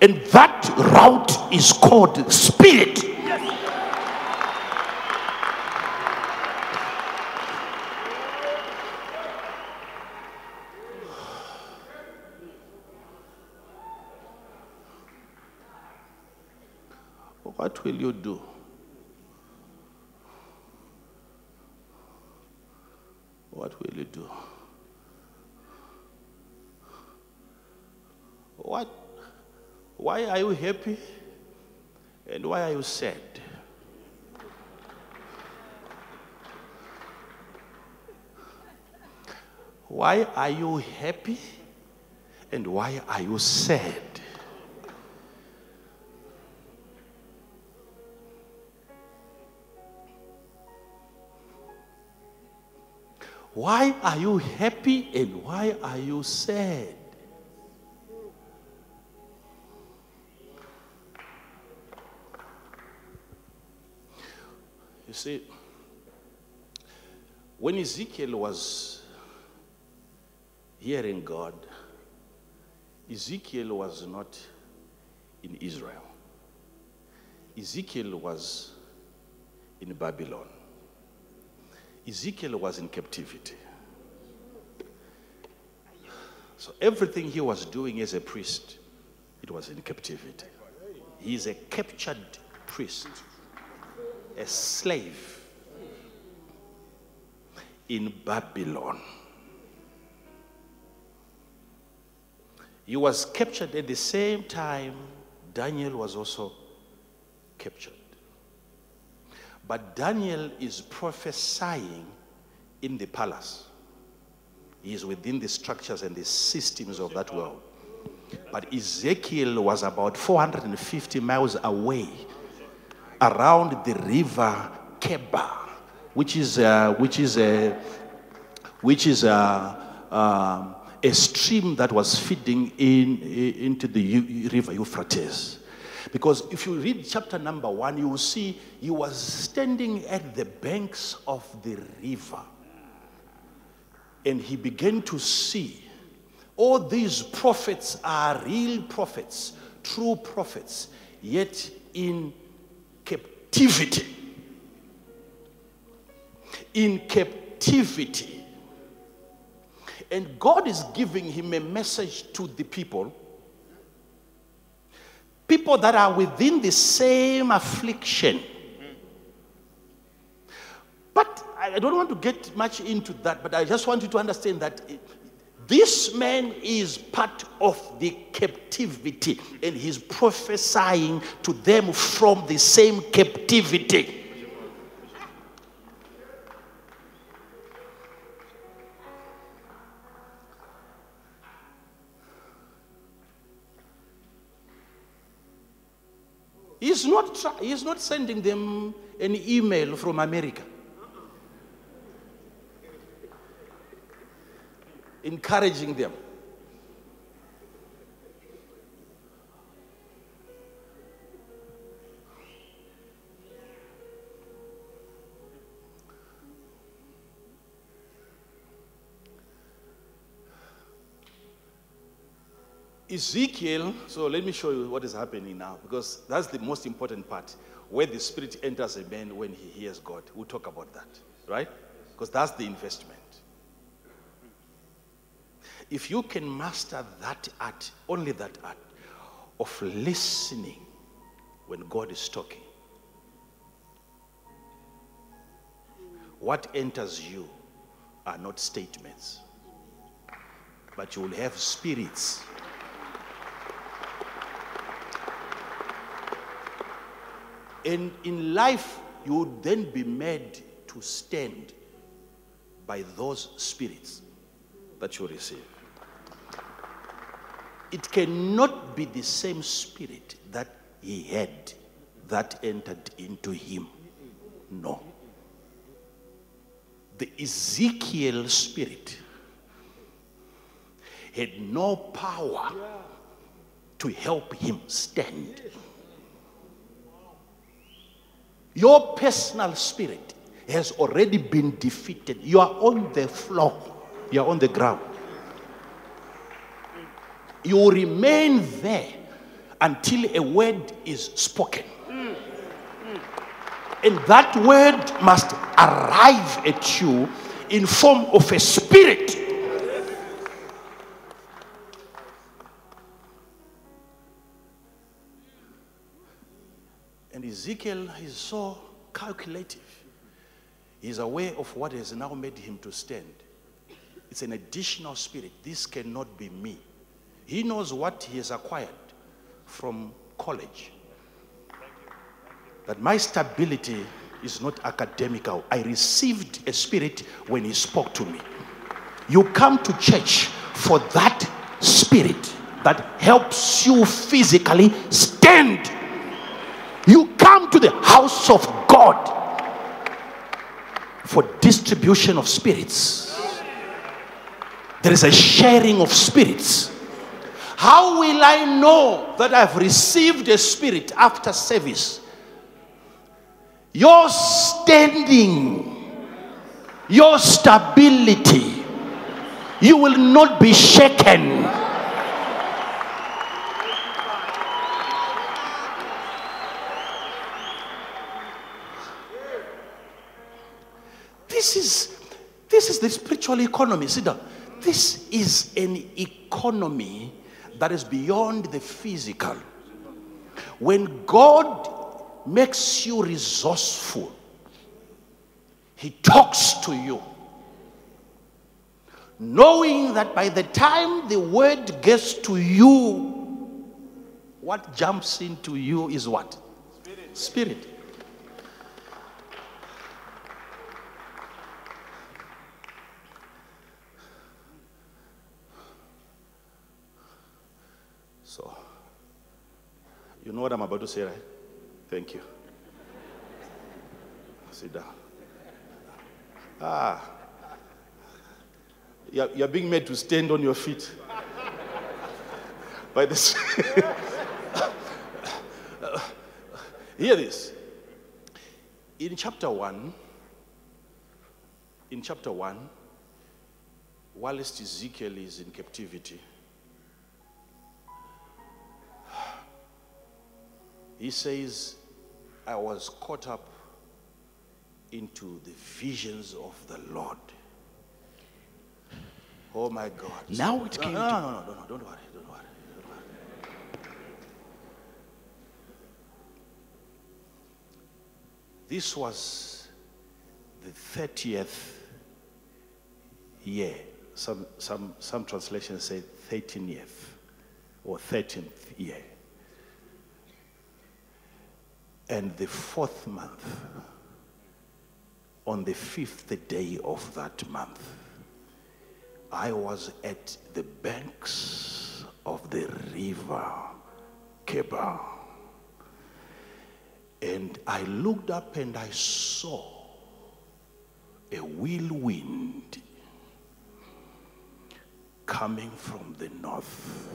Speaker 1: and that route is called spirit. What will you do? What will you do? What? Why are you happy? And why are you sad? Why are you happy? And why are you sad? Why are you happy and why are you sad? You see, when Ezekiel was hearing God, Ezekiel was not in Israel. Ezekiel was in Babylon. Ezekiel was in captivity. So everything he was doing as a priest, it was in captivity. He is a captured priest, a slave in Babylon. He was captured at the same time Daniel was also captured. But Daniel is prophesying in the palace. He is within the structures and the systems of that world. But Ezekiel was about 450 miles away around the river Chebar, which is, uh, which is, a, which is a, um, a stream that was feeding in, into the river Euphrates. Because if you read chapter number one, you will see he was standing at the banks of the river. And he began to see all these prophets are real prophets, true prophets, yet in captivity. In captivity. And God is giving him a message to the people people that are within the same affliction. But I don't want to get much into that, but I just want you to understand that this man is part of the captivity and he's prophesying to them from the same captivity. He's not, he's not sending them an email from America. Encouraging them. Ezekiel, so let me show you what is happening now, because that's the most important part. Where the Spirit enters a man when he hears God. We'll talk about that, right? Because that's the investment. If you can master that art, only that art, of listening when God is talking, what enters you are not statements, but you will have spirits And in life, you would then be made to stand by those spirits. that you receive. It cannot be the same spirit that he had that entered into him. No. The Ezekiel spirit had no power to help him stand. Your personal spirit has already been defeated. You are on the floor, you are on the ground. You remain there until a word is spoken. And that word must arrive at you in form of a spirit. And Ezekiel is so calculative. He's aware of what has now made him to stand. It's an additional spirit. This cannot be me. He knows what he has acquired from college. That my stability is not academical. I received a spirit when he spoke to me. You come to church for that spirit that helps you physically stand. You come to the house of God for distribution of spirits. There is a sharing of spirits. How will I know that I've received a spirit after service? Your standing, your stability, you will not be shaken. This is this is the spiritual economy. See down. This is an economy that is beyond the physical. When God makes you resourceful, He talks to you. Knowing that by the time the word gets to you, what jumps into you is what? Spirit. Spirit. You know what I'm about to say, right? Thank you. Sit down. Ah. You're, you're being made to stand on your feet. By this. *laughs* Hear this. In chapter 1, in chapter 1, whilst Ezekiel is in captivity, he says, I was caught up into the visions of the Lord. Oh my God.
Speaker 3: Now it came
Speaker 1: no, no, no, no, no, don't worry, don't worry, don't worry. This was the 30th year. Some, some, some translations say 13th or 13th year. And the fourth month, on the fifth day of that month, I was at the banks of the river Chebar. And I looked up and I saw a whirlwind coming from the north.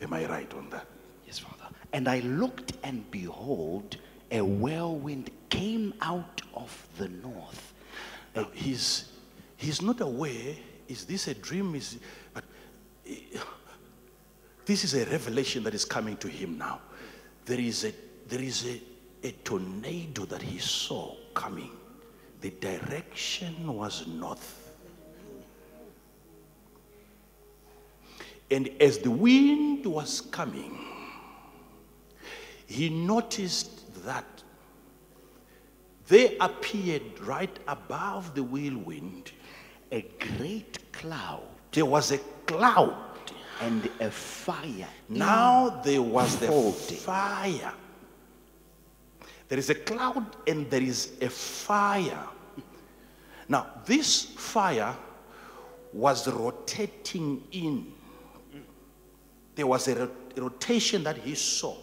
Speaker 1: Am I right on that?
Speaker 3: Yes, Father. And I looked, and behold, a whirlwind came out of the north.
Speaker 1: Now, he's, he's not aware, is this a dream? Is, but eh, this is a revelation that is coming to him now. There is a, there is a, a tornado that he saw coming. The direction was north. And as the wind was coming, he noticed that there appeared right above the whirlwind,
Speaker 3: A great cloud
Speaker 1: there was a cloud.
Speaker 3: and a fire.
Speaker 1: Now there was the fire. There is a cloud and there is a fire. Now, this fire was rotating in. There was a rotation that he saw,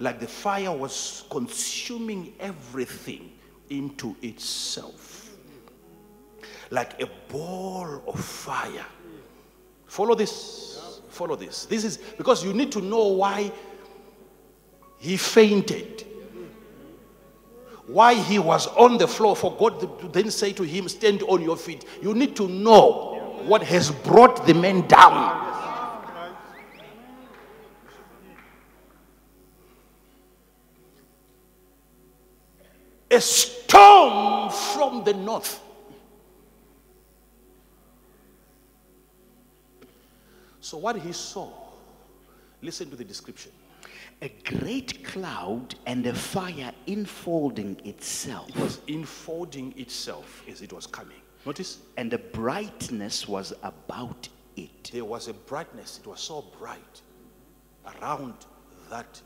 Speaker 1: like the fire was consuming everything into itself, like a ball of fire. Follow this. Follow this. This is because you need to know why he fainted. Why he was on the floor for God to then say to him, Stand on your feet. You need to know what has brought the man down. A storm from the north. So, what he saw, listen to the description.
Speaker 3: A great cloud and a fire enfolding itself.
Speaker 1: It was enfolding itself as it was coming. Notice
Speaker 3: And a brightness was about it.
Speaker 1: there was a brightness, it was so bright around that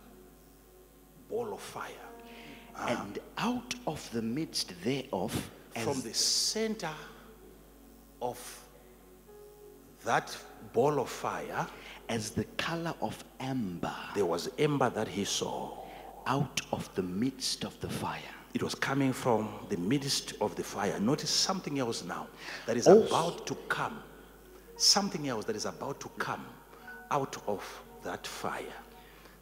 Speaker 1: ball of fire. Ah.
Speaker 3: And out of the midst thereof,
Speaker 1: From the center of that ball of fire,
Speaker 3: as the color of amber,
Speaker 1: there was amber that he saw.
Speaker 3: out of the midst of the fire.
Speaker 1: It was coming from the midst of the fire. Notice something else now that is
Speaker 3: Also-
Speaker 1: about to come. Something else that is about to come out of that fire.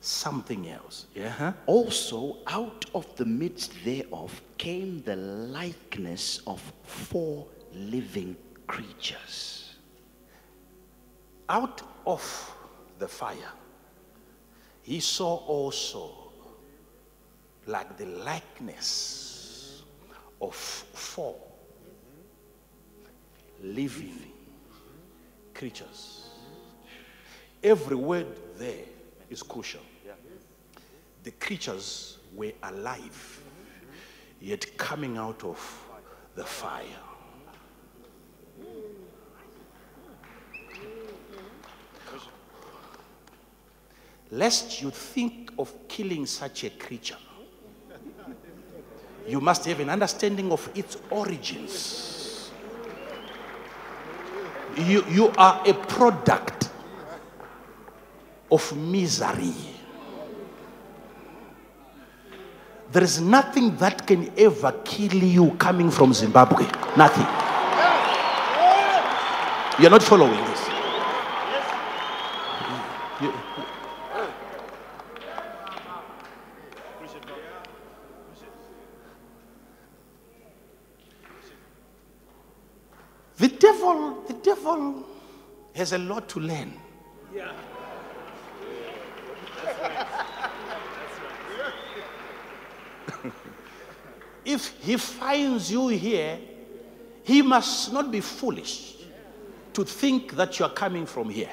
Speaker 1: Something else. Yeah. Uh-huh.
Speaker 3: Also, out of the midst thereof came the likeness of four living creatures.
Speaker 1: Out of the fire, he saw also like the likeness of four living creatures. Every word there is crucial. The creatures were alive, yet coming out of the fire. Lest you think of killing such a creature, you must have an understanding of its origins. You, you are a product of misery. There is nothing that can ever kill you coming from Zimbabwe. Nothing. You're not following this. The devil, the devil has a lot to learn. If he finds you here, he must not be foolish to think that you are coming from here.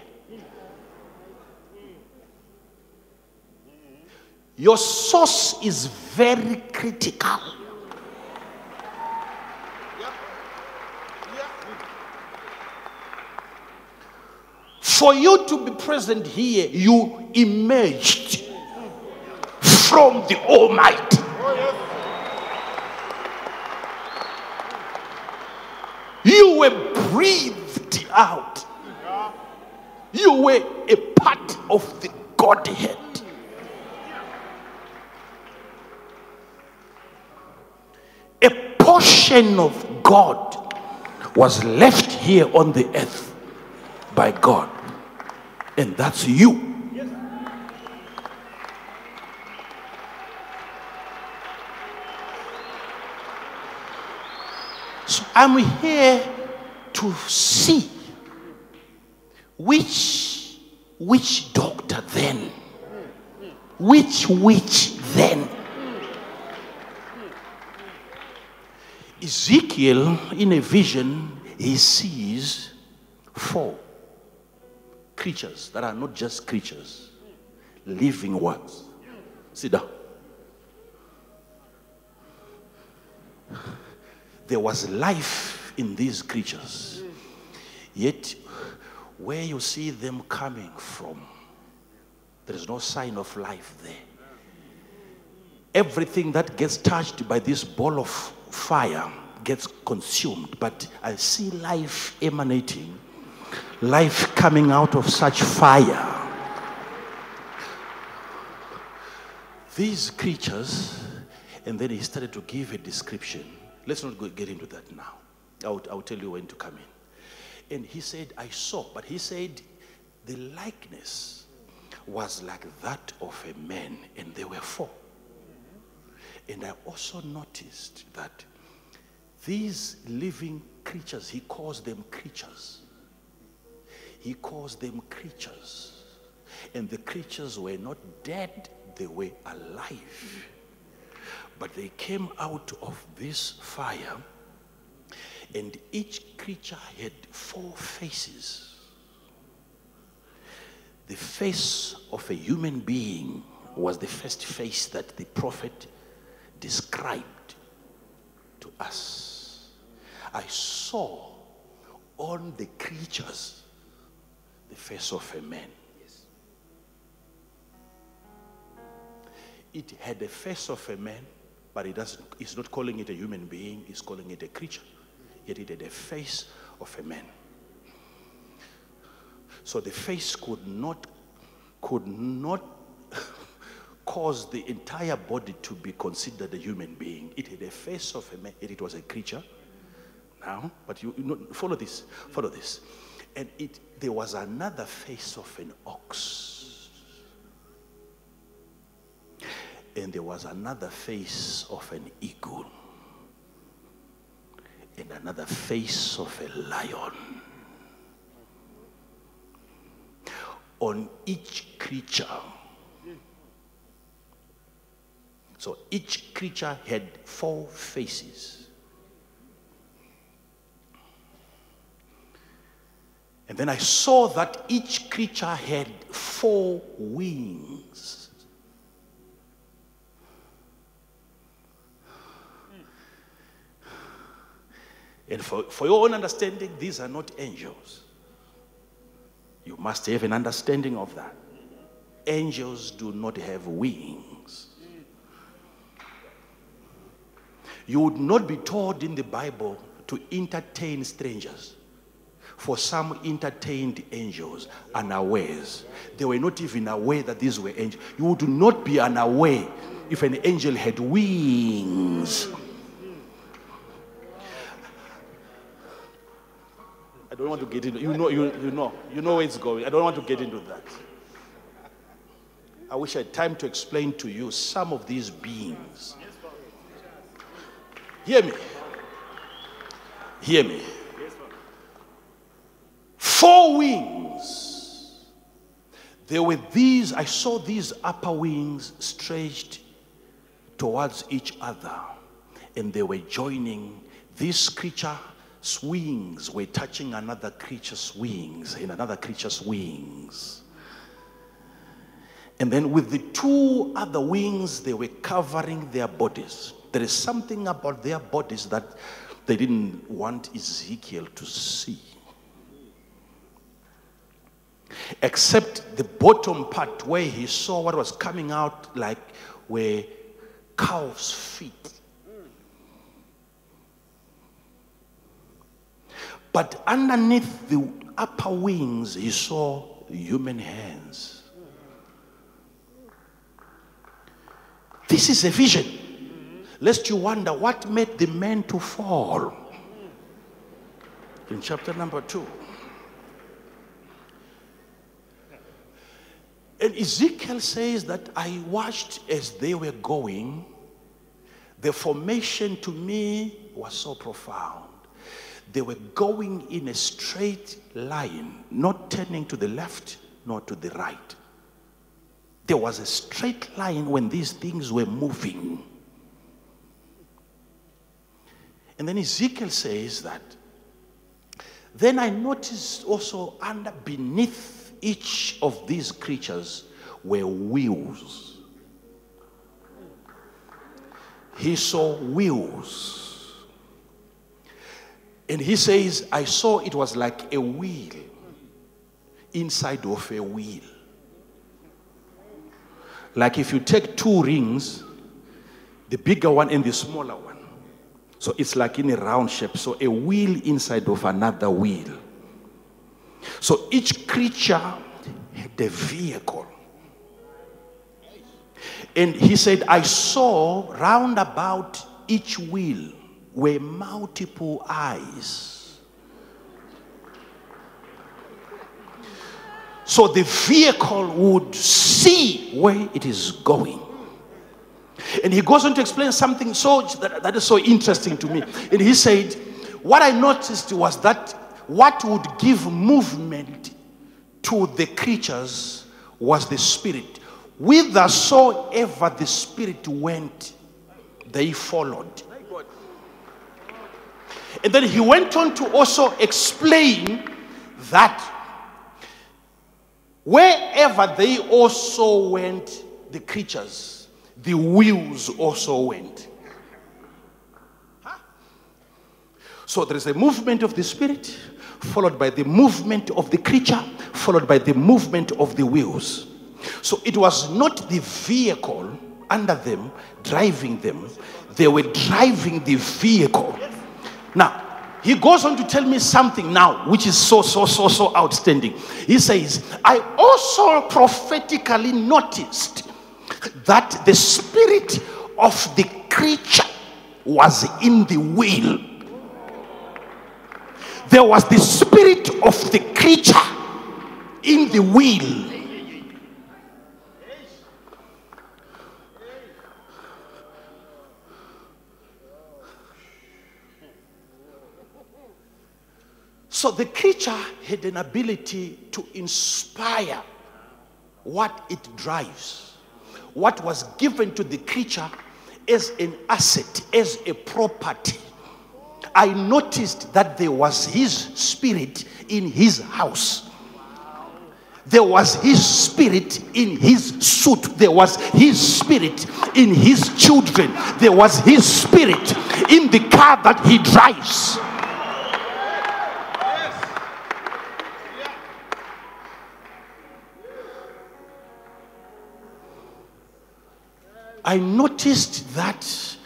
Speaker 1: Your source is very critical. For you to be present here, you emerged from the Almighty. You were breathed out. You were a part of the Godhead. A portion of God was left here on the earth by God. And that's you. So I'm here to see which which doctor then, which witch then. Ezekiel, in a vision, he sees four creatures that are not just creatures, living ones. Sit down. There was life in these creatures. Yet, where you see them coming from, there is no sign of life there. Everything that gets touched by this ball of fire gets consumed, but I see life emanating, life coming out of such fire. These creatures, and then he started to give a description. Let's not go, get into that now. I'll, I'll tell you when to come in. And he said, I saw, but he said, the likeness was like that of a man, and there were four. And I also noticed that these living creatures, he calls them creatures. He calls them creatures. And the creatures were not dead, they were alive. But they came out of this fire, and each creature had four faces. The face of a human being was the first face that the prophet described to us. I saw on the creatures the face of a man. It had the face of a man, but it doesn't, it's not calling it a human being, it's calling it a creature. Yet it had a face of a man. So the face could not, could not *laughs* cause the entire body to be considered a human being. It had a face of a man, it was a creature. Now, but you, you know, follow this, follow this. And it, there was another face of an ox. And there was another face of an eagle. And another face of a lion. On each creature, so each creature had four faces. And then I saw that each creature had four wings. And for, for your own understanding, these are not angels. You must have an understanding of that. Angels do not have wings. You would not be told in the Bible to entertain strangers. For some entertained angels unawares. They were not even aware that these were angels. You would not be unaware if an angel had wings. I don't want to get into you know you, you know you know where it's going. I don't want to get into that. I wish I had time to explain to you some of these beings. Hear me. Hear me. Four wings. There were these, I saw these upper wings stretched towards each other, and they were joining. This creature's wings were touching another creature's wings, and another creature's wings. And then with the two other wings, they were covering their bodies. There is something about their bodies that they didn't want Ezekiel to see. Except the bottom part where he saw what was coming out like were calves' feet. But underneath the upper wings, he saw human hands. This is a vision. Lest you wonder what made the men to fall. In chapter number two. And Ezekiel says that I watched as they were going. The formation to me was so profound. They were going in a straight line, not turning to the left nor to the right. There was a straight line when these things were moving. And then Ezekiel says that. Then I noticed also under beneath each of these creatures were wheels. He saw wheels. And he says, I saw it was like a wheel inside of a wheel. Like if you take two rings, the bigger one and the smaller one, So it's like in a round shape. So a wheel inside of another wheel. So each creature had a vehicle. And he said, I saw round about each wheel were multiple eyes. So the vehicle would see where it is going. And he goes on to explain something so that, that is so interesting to me. And he said, What I noticed was that what would give movement to the creatures was the spirit. Whithersoever the spirit went, they followed. And then he went on to also explain that wherever they also went, the creatures, the wheels also went. So there is a movement of the spirit, followed by the movement of the creature, followed by the movement of the wheels. So it was not the vehicle under them driving them, they were driving the vehicle. Now, he goes on to tell me something now, which is so, so, so, so outstanding. He says, I also prophetically noticed that the spirit of the creature was in the wheel. There was the spirit of the creature in the wheel. So the creature had an ability to inspire what it drives. What was given to the creature as an asset, as a property. I noticed that there was his spirit in his house. There was his spirit in his suit. There was his spirit in his children. There was his spirit in the car that he drives. I noticed that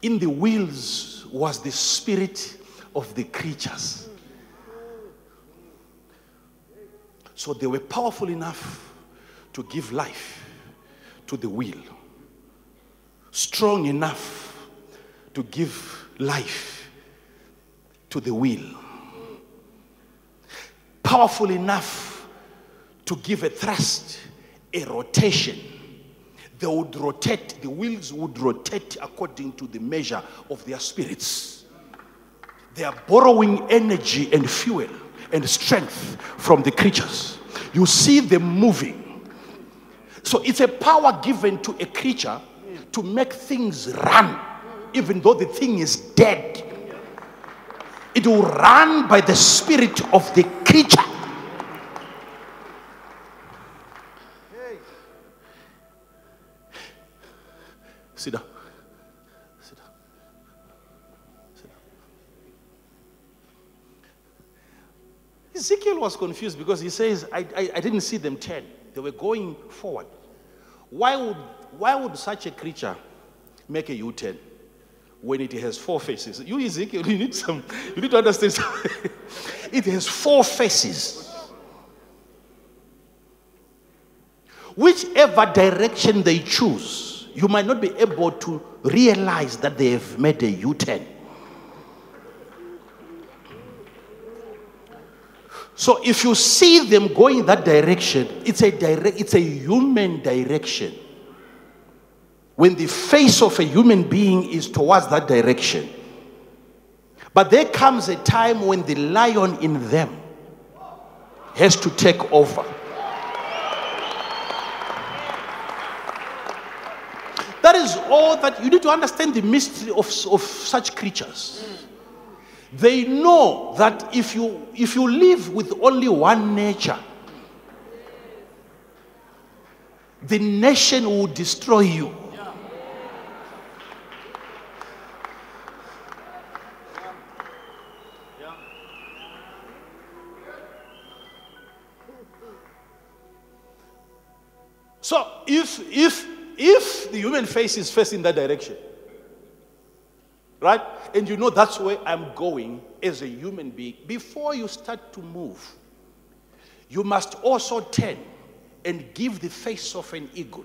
Speaker 1: in the wheels was the spirit of the creatures. So they were powerful enough to give life to the wheel, strong enough to give life to the wheel, powerful enough to give a thrust, a rotation they would rotate, the wheels would rotate according to the measure of their spirits. They are borrowing energy and fuel and strength from the creatures. You see them moving. So it's a power given to a creature to make things run, even though the thing is dead. It will run by the spirit of the creature. Sit down. Sit down. Sit down. Ezekiel was confused because he says, I, I, I didn't see them turn. They were going forward. Why would, why would such a creature make a U turn when it has four faces? You, Ezekiel, *laughs* you need some, you need to understand. *laughs* it has four faces. Whichever direction they choose, you might not be able to realize that they have made a U turn. So if you see them going that direction, it's a direct, it's a human direction. When the face of a human being is towards that direction. But there comes a time when the lion in them has to take over. That is all that you need to understand the mystery of, of such creatures. They know that if you if you live with only one nature, the nation will destroy you. So if if if the human face is facing that direction, Right? And you know that's where I'm going as a human being. Before you start to move, you must also turn and give the face of an eagle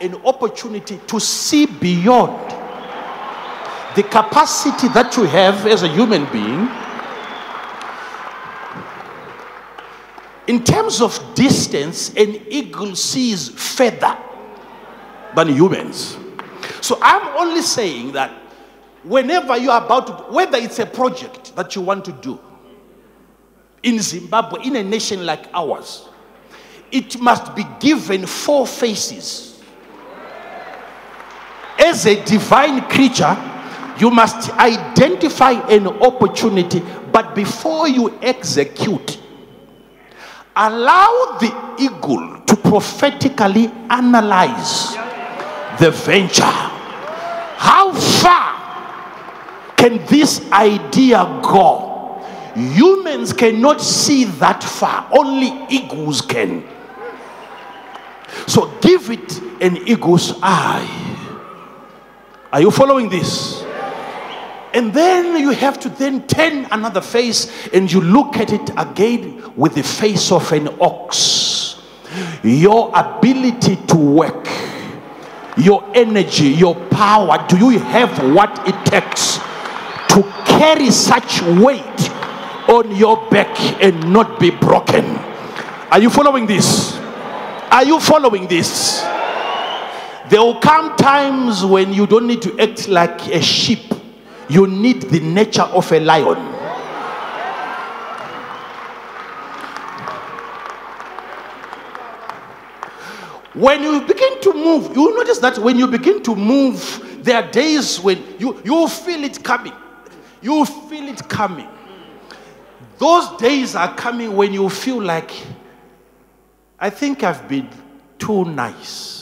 Speaker 1: an opportunity to see beyond the capacity that you have as a human being. In terms of distance, an eagle sees further than humans. So I'm only saying that whenever you are about to, whether it's a project that you want to do in Zimbabwe, in a nation like ours, it must be given four faces. As a divine creature, you must identify an opportunity, but before you execute, allow the eagle to prophetically analyze the venture. How far can this idea go? Humans cannot see that far, only eagles can. So give it an eagle's eye. Are you following this? And then you have to then turn another face and you look at it again with the face of an ox. Your ability to work, your energy, your power, do you have what it takes to carry such weight on your back and not be broken? Are you following this? Are you following this? There will come times when you don't need to act like a sheep. You need the nature of a lion. When you begin to move, you notice that when you begin to move, there are days when you, you feel it coming. You feel it coming. Those days are coming when you feel like, I think I've been too nice.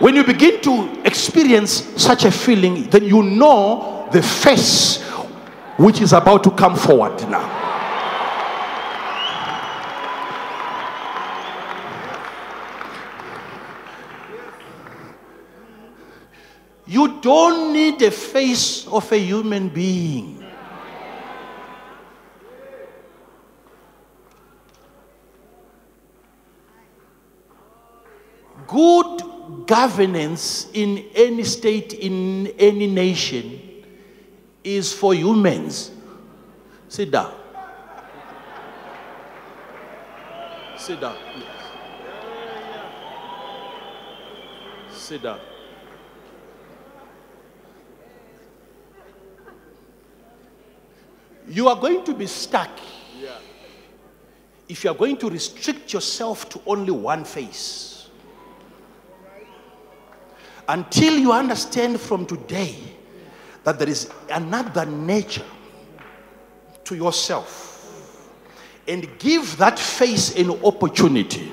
Speaker 1: When you begin to experience such a feeling, then you know the face which is about to come forward now. You don't need the face of a human being. Good governance in any state, in any nation, is for humans. Sit down. Sit down. Sit down. You are going to be stuck if you are going to restrict yourself to only one face. Until you understand from today that there is another nature to yourself and give that face an opportunity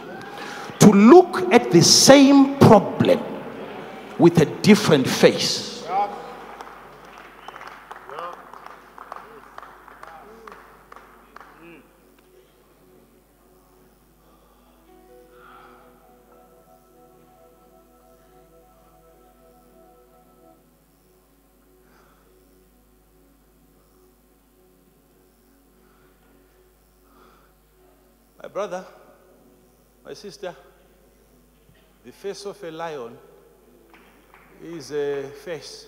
Speaker 1: to look at the same problem with a different face. Brother, my sister, the face of a lion is a face.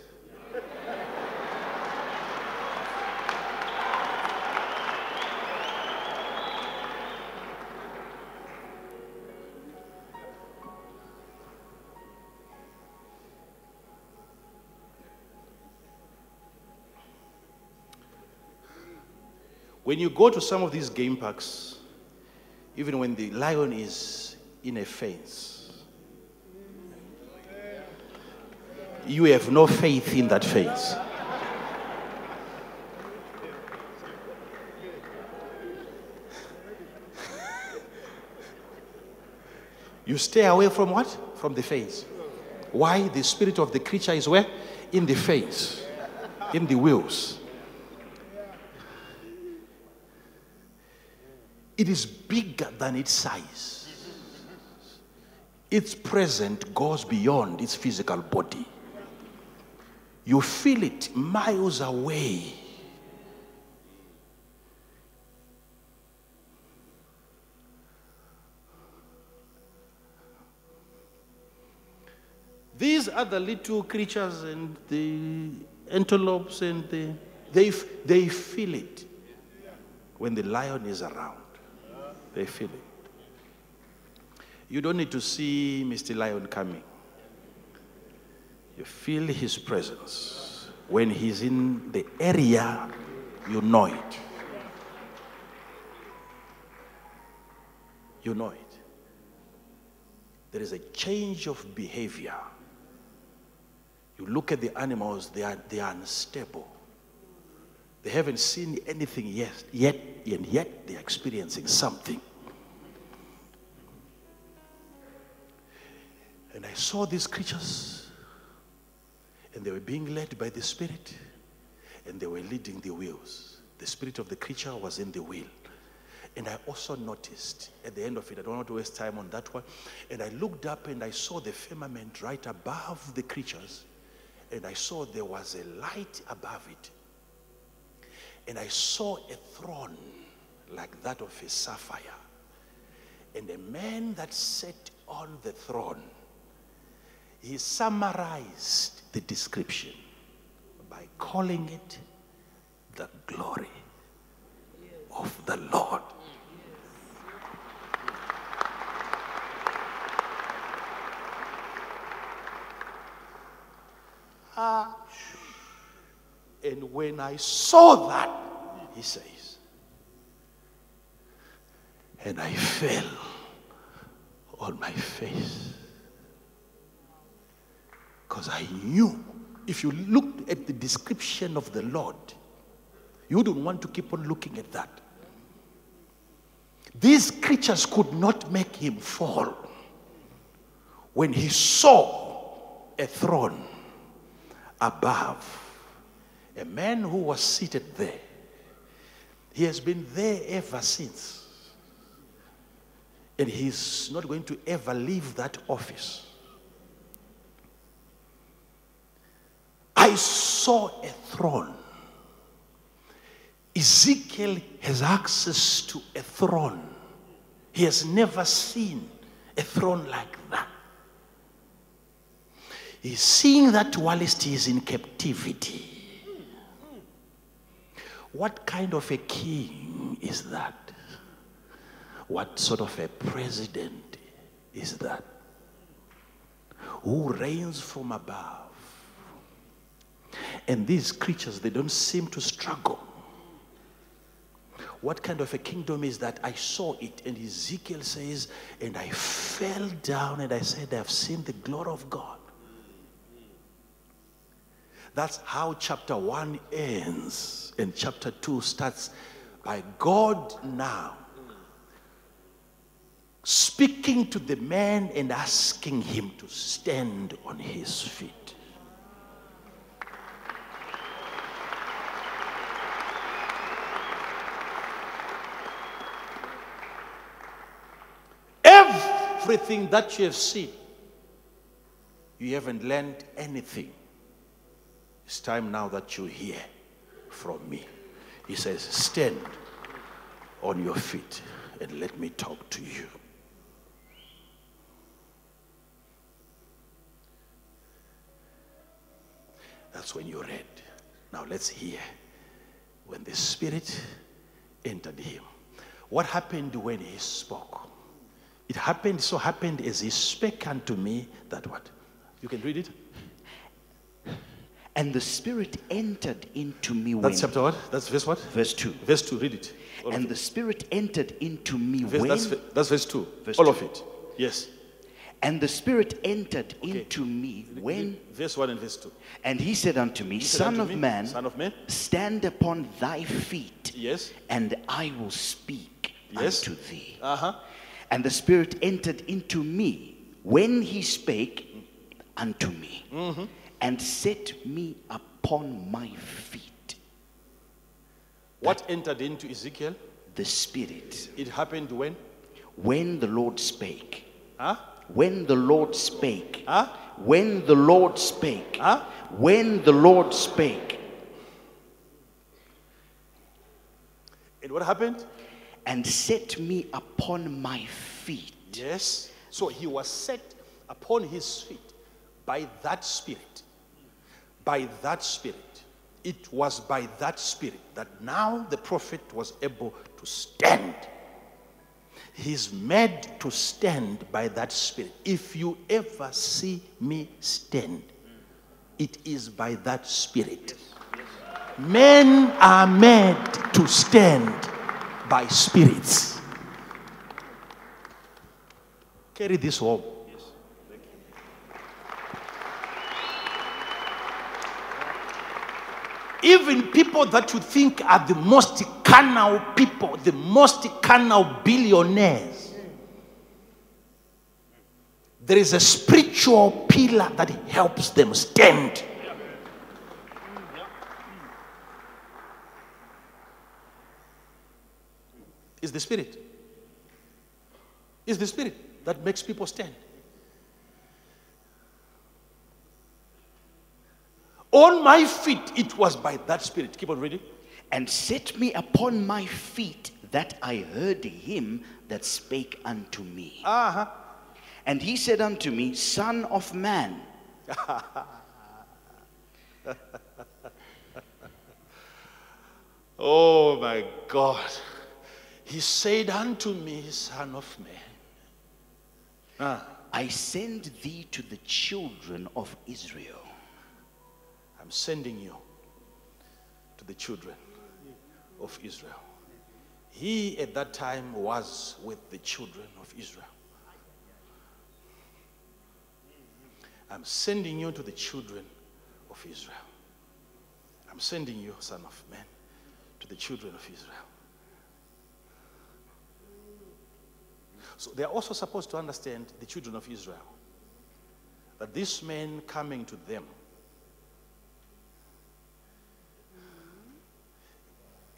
Speaker 1: When you go to some of these game parks, even when the lion is in a fence, you have no faith in that fence. You stay away from what? From the fence. Why? The spirit of the creature is where? In the face, in the wheels. It is bigger than its size. Its present goes beyond its physical body. You feel it miles away. These are the little creatures and the antelopes and the, they, they feel it when the lion is around. They feel it. You don't need to see Mr. Lion coming. You feel his presence. When he's in the area, you know it. You know it. There is a change of behavior. You look at the animals, they are, they are unstable. They haven't seen anything yet, yet, and yet they're experiencing something. And I saw these creatures, and they were being led by the Spirit, and they were leading the wheels. The spirit of the creature was in the wheel. And I also noticed at the end of it, I don't want to waste time on that one. And I looked up and I saw the firmament right above the creatures. And I saw there was a light above it. And I saw a throne like that of a sapphire. And a man that sat on the throne, he summarized the description by calling it the glory of the Lord. Ah, and when I saw that, he says, and I fell on my face. Because I knew if you looked at the description of the Lord, you wouldn't want to keep on looking at that. These creatures could not make him fall when he saw a throne above a man who was seated there. He has been there ever since. And he's not going to ever leave that office. I saw a throne. Ezekiel has access to a throne. He has never seen a throne like that. He's seeing that whilst he is in captivity. What kind of a king is that? What sort of a president is that? Who reigns from above? And these creatures, they don't seem to struggle. What kind of a kingdom is that? I saw it, and Ezekiel says, and I fell down and I said, I've seen the glory of God. That's how chapter 1 ends, and chapter 2 starts by God now speaking to the man and asking him to stand on his feet. Everything that you have seen, you haven't learned anything. It's time now that you hear from me. He says, Stand on your feet and let me talk to you. That's when you read. Now let's hear. When the Spirit entered him, what happened when he spoke? It happened, so happened as he spake unto me that what? You can read it?
Speaker 3: And the Spirit entered into me when.
Speaker 1: That's chapter what? That's verse what?
Speaker 3: Verse 2.
Speaker 1: Verse 2, read it. All
Speaker 3: And the Spirit entered into me
Speaker 1: Verse-
Speaker 3: when.
Speaker 1: that's, that's verse 2.
Speaker 3: Verse
Speaker 1: All
Speaker 3: two.
Speaker 1: of it. Yes.
Speaker 3: And the Spirit entered into me when.
Speaker 1: Verse 1 and verse 2.
Speaker 3: And he said unto me,
Speaker 1: said
Speaker 3: Son
Speaker 1: unto
Speaker 3: of
Speaker 1: me,
Speaker 3: man,
Speaker 1: Son of man.
Speaker 3: stand upon thy feet,
Speaker 1: Yes.
Speaker 3: and I will speak
Speaker 1: Yes.
Speaker 3: unto thee.
Speaker 1: Uh huh.
Speaker 3: And the Spirit entered into me when he spake unto me,
Speaker 1: Mm-hmm.
Speaker 3: And set me upon my feet.
Speaker 1: What entered into Ezekiel?
Speaker 3: the Spirit.
Speaker 1: It happened when?
Speaker 3: When the Lord spake.
Speaker 1: Huh?
Speaker 3: When the Lord spake.
Speaker 1: Huh?
Speaker 3: When the Lord spake.
Speaker 1: Huh?
Speaker 3: When the Lord spake.
Speaker 1: And what happened?
Speaker 3: And set me upon my feet.
Speaker 1: Yes. So he was set upon his feet by that spirit. By that spirit. It was by that spirit that now the prophet was able to stand. He's made to stand by that spirit. If you ever see me stand, it is by that spirit. Men are made to stand by spirits. Carry this home. Even people that you think are the most carnal people, the most carnal billionaires, there is a spiritual pillar that helps them stand. Is the spirit. Is the spirit that makes people stand. On my feet, it was by that spirit. Keep on reading.
Speaker 3: And set me upon my feet that I heard him that spake unto me.
Speaker 1: Uh huh.
Speaker 3: And he said unto me, Son of man, *laughs*
Speaker 1: Oh my God. He said unto me, Son of man. Ah,
Speaker 3: I send thee to the children of Israel.
Speaker 1: I'm sending you to the children of Israel. He at that time was with the children of Israel. I'm sending you to the children of Israel. I'm sending you, son of man, to the children of Israel. So they're also supposed to understand, the children of Israel, that this man coming to them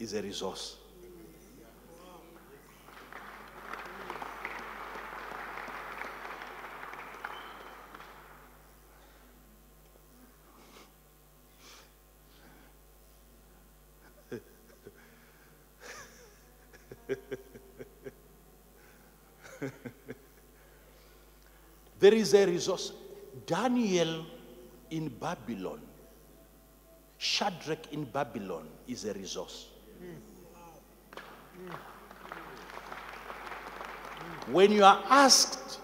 Speaker 1: is a resource. *laughs* There is a resource. Daniel in Babylon, Shadrach in Babylon is a resource. When you are asked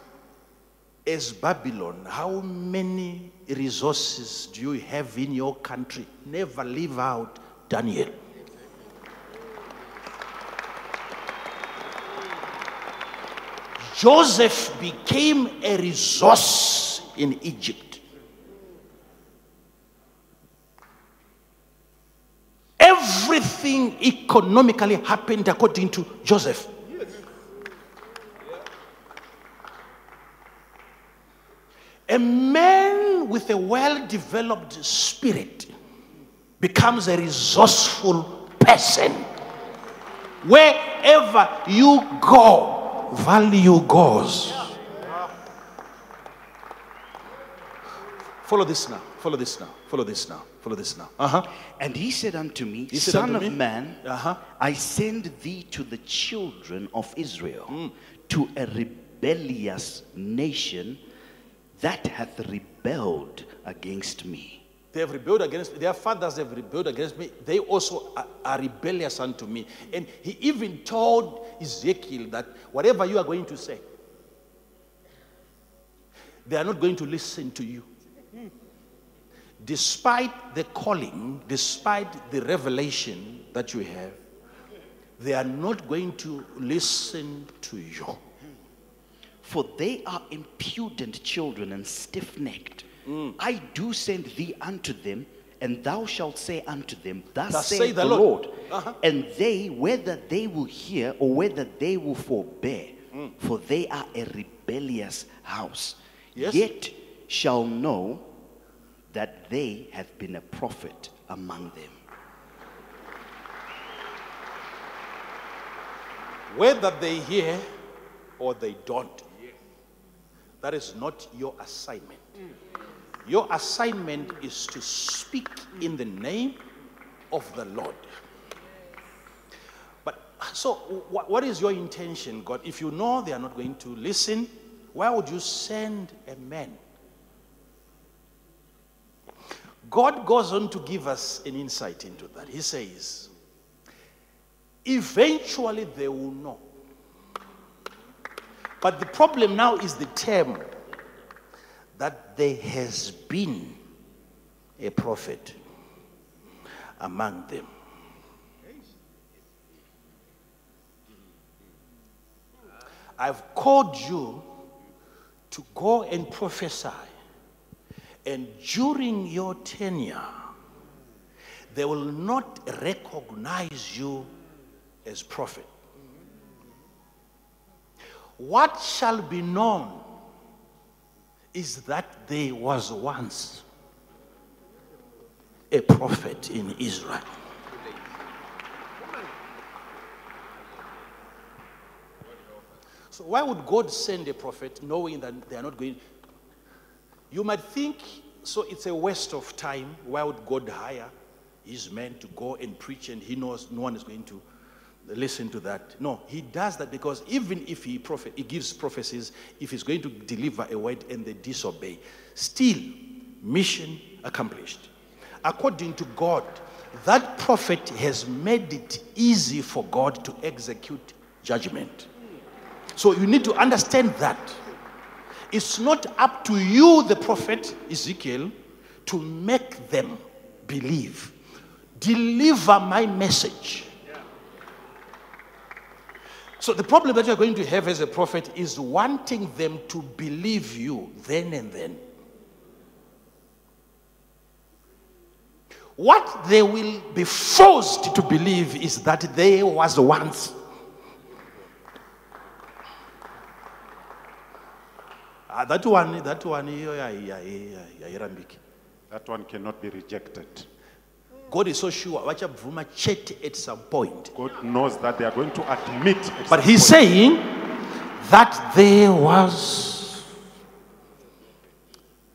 Speaker 1: as Babylon, how many resources do you have in your country? Never leave out Daniel. Joseph became a resource in Egypt. Everything economically happened according to Joseph. A man with a well developed spirit becomes a resourceful person. Wherever you go, value goes. Follow this now. Follow this now. Follow this now. Follow this now. Uh huh.
Speaker 3: And he said unto me,
Speaker 1: He
Speaker 3: Son
Speaker 1: unto
Speaker 3: of
Speaker 1: me,
Speaker 3: man,
Speaker 1: Uh-huh.
Speaker 3: I send thee to the children of Israel, to a rebellious nation that hath rebelled against me.
Speaker 1: They have rebelled against their fathers have rebelled against me. They also are, are rebellious unto me. And he even told Ezekiel that whatever you are going to say, they are not going to listen to you. Despite the calling, despite the revelation that you have, they are not going to listen to you.
Speaker 3: For they are impudent children and stiff necked. I do send thee unto them, and thou shalt say unto them, Thus,
Speaker 1: Thus
Speaker 3: saith the Lord.
Speaker 1: Lord. Uh-huh.
Speaker 3: And they, whether they will hear or whether they will forbear, for they are a rebellious house,
Speaker 1: Yes.
Speaker 3: yet shall know that they have been a prophet among them.
Speaker 1: Whether they hear or they don't, that is not your assignment. Your assignment is to speak in the name of the Lord. But so, wh- what is your intention, God? If you know they are not going to listen, why would you send a man? God goes on to give us an insight into that. He says, eventually they will know. But the problem now is the term that there has been a prophet among them. I've called you to go and prophesy. And during your tenure, they will not recognize you as prophet. What shall be known is that there was once a prophet in Israel. So, why would God send a prophet knowing that they are not going? You might think, so it's a waste of time. Why would God hire his men to go and preach and he knows no one is going to listen to that? No, he does that because even if he, prophet, he gives prophecies, if he's going to deliver a word and they disobey, still, mission accomplished. According to God, that prophet has made it easy for God to execute judgment. So you need to understand that. It's not up to you, the prophet Ezekiel, to make them believe. Deliver my message. So the problem that you're going to have as a prophet is wanting them to believe you then and then. What they will be forced to believe is that there was once Ah, that one, that one, iyo yayi- yayi- yayi- yayirambiki.
Speaker 5: That one cannot be rejected.
Speaker 1: God is so sure, vachabvuma chete at some point.
Speaker 5: God knows that they are going to admit. at
Speaker 1: But
Speaker 5: some
Speaker 1: he's
Speaker 5: point.
Speaker 1: saying that there was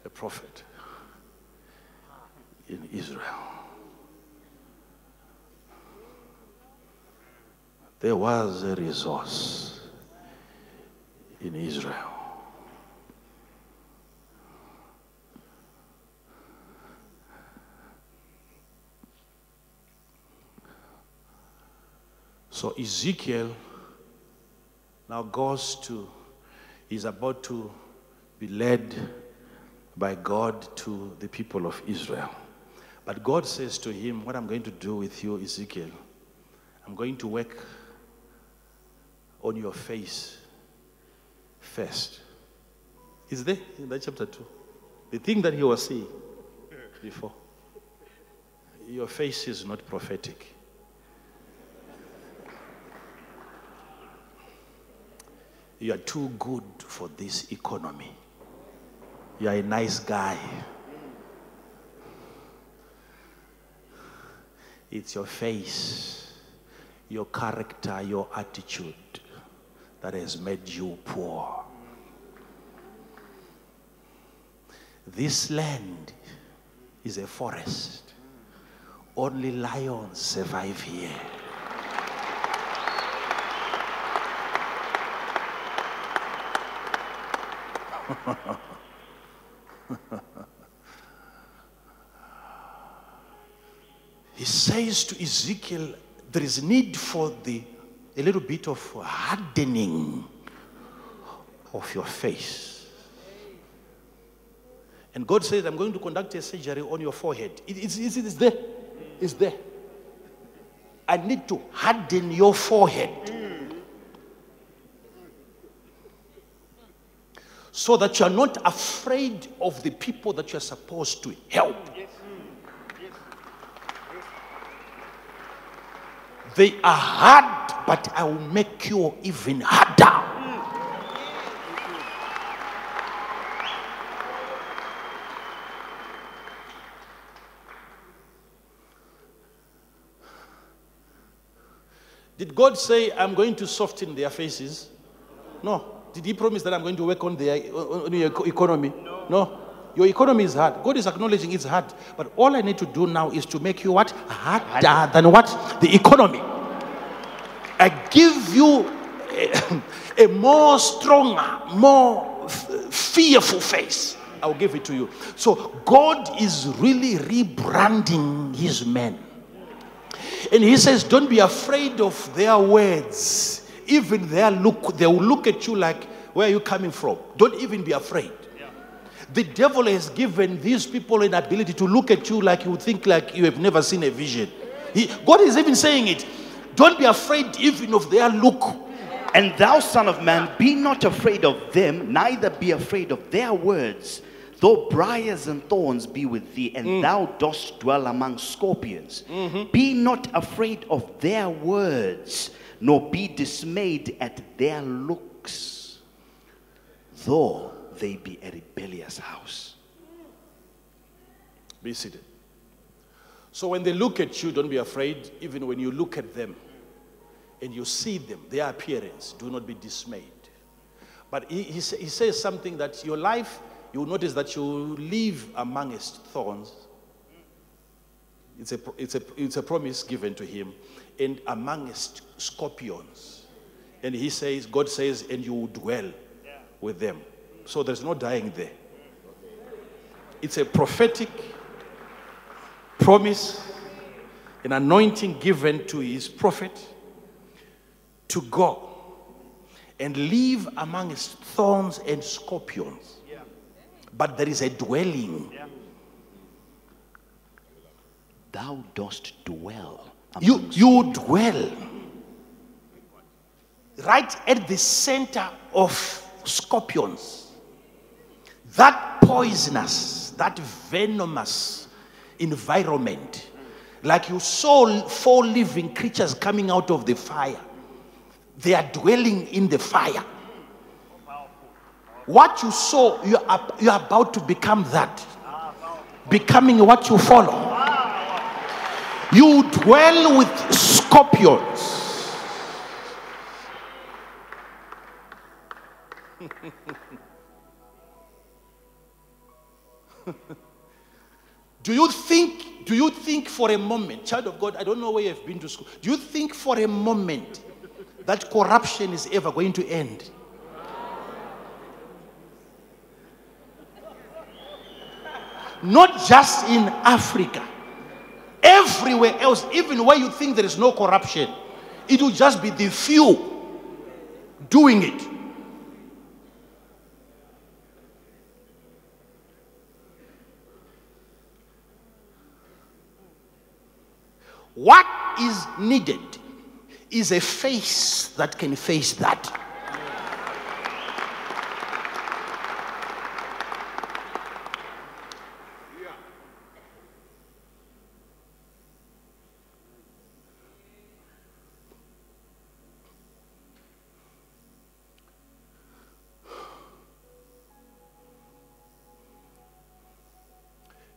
Speaker 1: a prophet in Israel. There was a resource in Israel. So Ezekiel now goes to, is about to be led by God to the people of Israel. But God says to him, What I'm going to do with you, Ezekiel, I'm going to work on your face first. Is there in that chapter 2? The thing that he was seeing before. Your face is not prophetic. You are too good for this economy. You are a nice guy. It's your face, your character, your attitude that has made you poor. This land is a forest. Only lions survive here. *laughs* He says to Ezekiel, there is need for the a little bit of hardening of your face. And God says, I'm going to conduct a surgery on your forehead. It- it's, it's, it's there. It's there. I need to harden your forehead. So that you're not afraid of the people that you're supposed to help. They are hard, but I will make you even harder. Did God say, I'm going to soften their faces? No. Did He promise that I'm going to work on the, on your economy? No. Your economy is hard. God is acknowledging it's hard. But all I need to do now is to make you what? Harder than what? The economy. I give you a, a more stronger, more fearful face. I'll give it to you. So God is really rebranding his men. And he says, Don't be afraid of their words. Even their look, they will look at you like, Where are you coming from? Don't even be afraid. The devil has given these people an ability to look at you like you think like you have never seen a vision. He, God is even saying it. Don't be afraid even of their look.
Speaker 3: And thou, son of man, be not afraid of them, neither be afraid of their words. Though briars and thorns be with thee, and mm. thou dost dwell among scorpions, mm-hmm. be not afraid of their words, nor be dismayed at their looks, though they be a rebellious house.
Speaker 1: Be seated. So when they look at you, don't be afraid. Even when you look at them and you see them, their appearance, do not be dismayed. But he, he, he says something that your life, you will notice that you live amongst thorns. It's a, it's, a, it's a promise given to him. And amongst scorpions. And he says, God says, and you will dwell with them. So there's no dying there. It's a prophetic promise, an anointing given to his prophet to go and live amongst thorns and scorpions. But there is a dwelling.
Speaker 3: Thou dost dwell
Speaker 1: You, you dwell right at the center of scorpions. That poisonous, that venomous environment, like you saw four living creatures coming out of the fire, they are dwelling in the fire. What you saw, you are, you are about to become that. Becoming what you follow. You dwell with scorpions. *laughs* do you think, do you think for a moment, child of God, I don't know where you've been to school, do you think for a moment that corruption is ever going to end? Not just in Africa everywhere else, even where you think there is no corruption, it will just be the few doing it. What is needed is a face that can face that.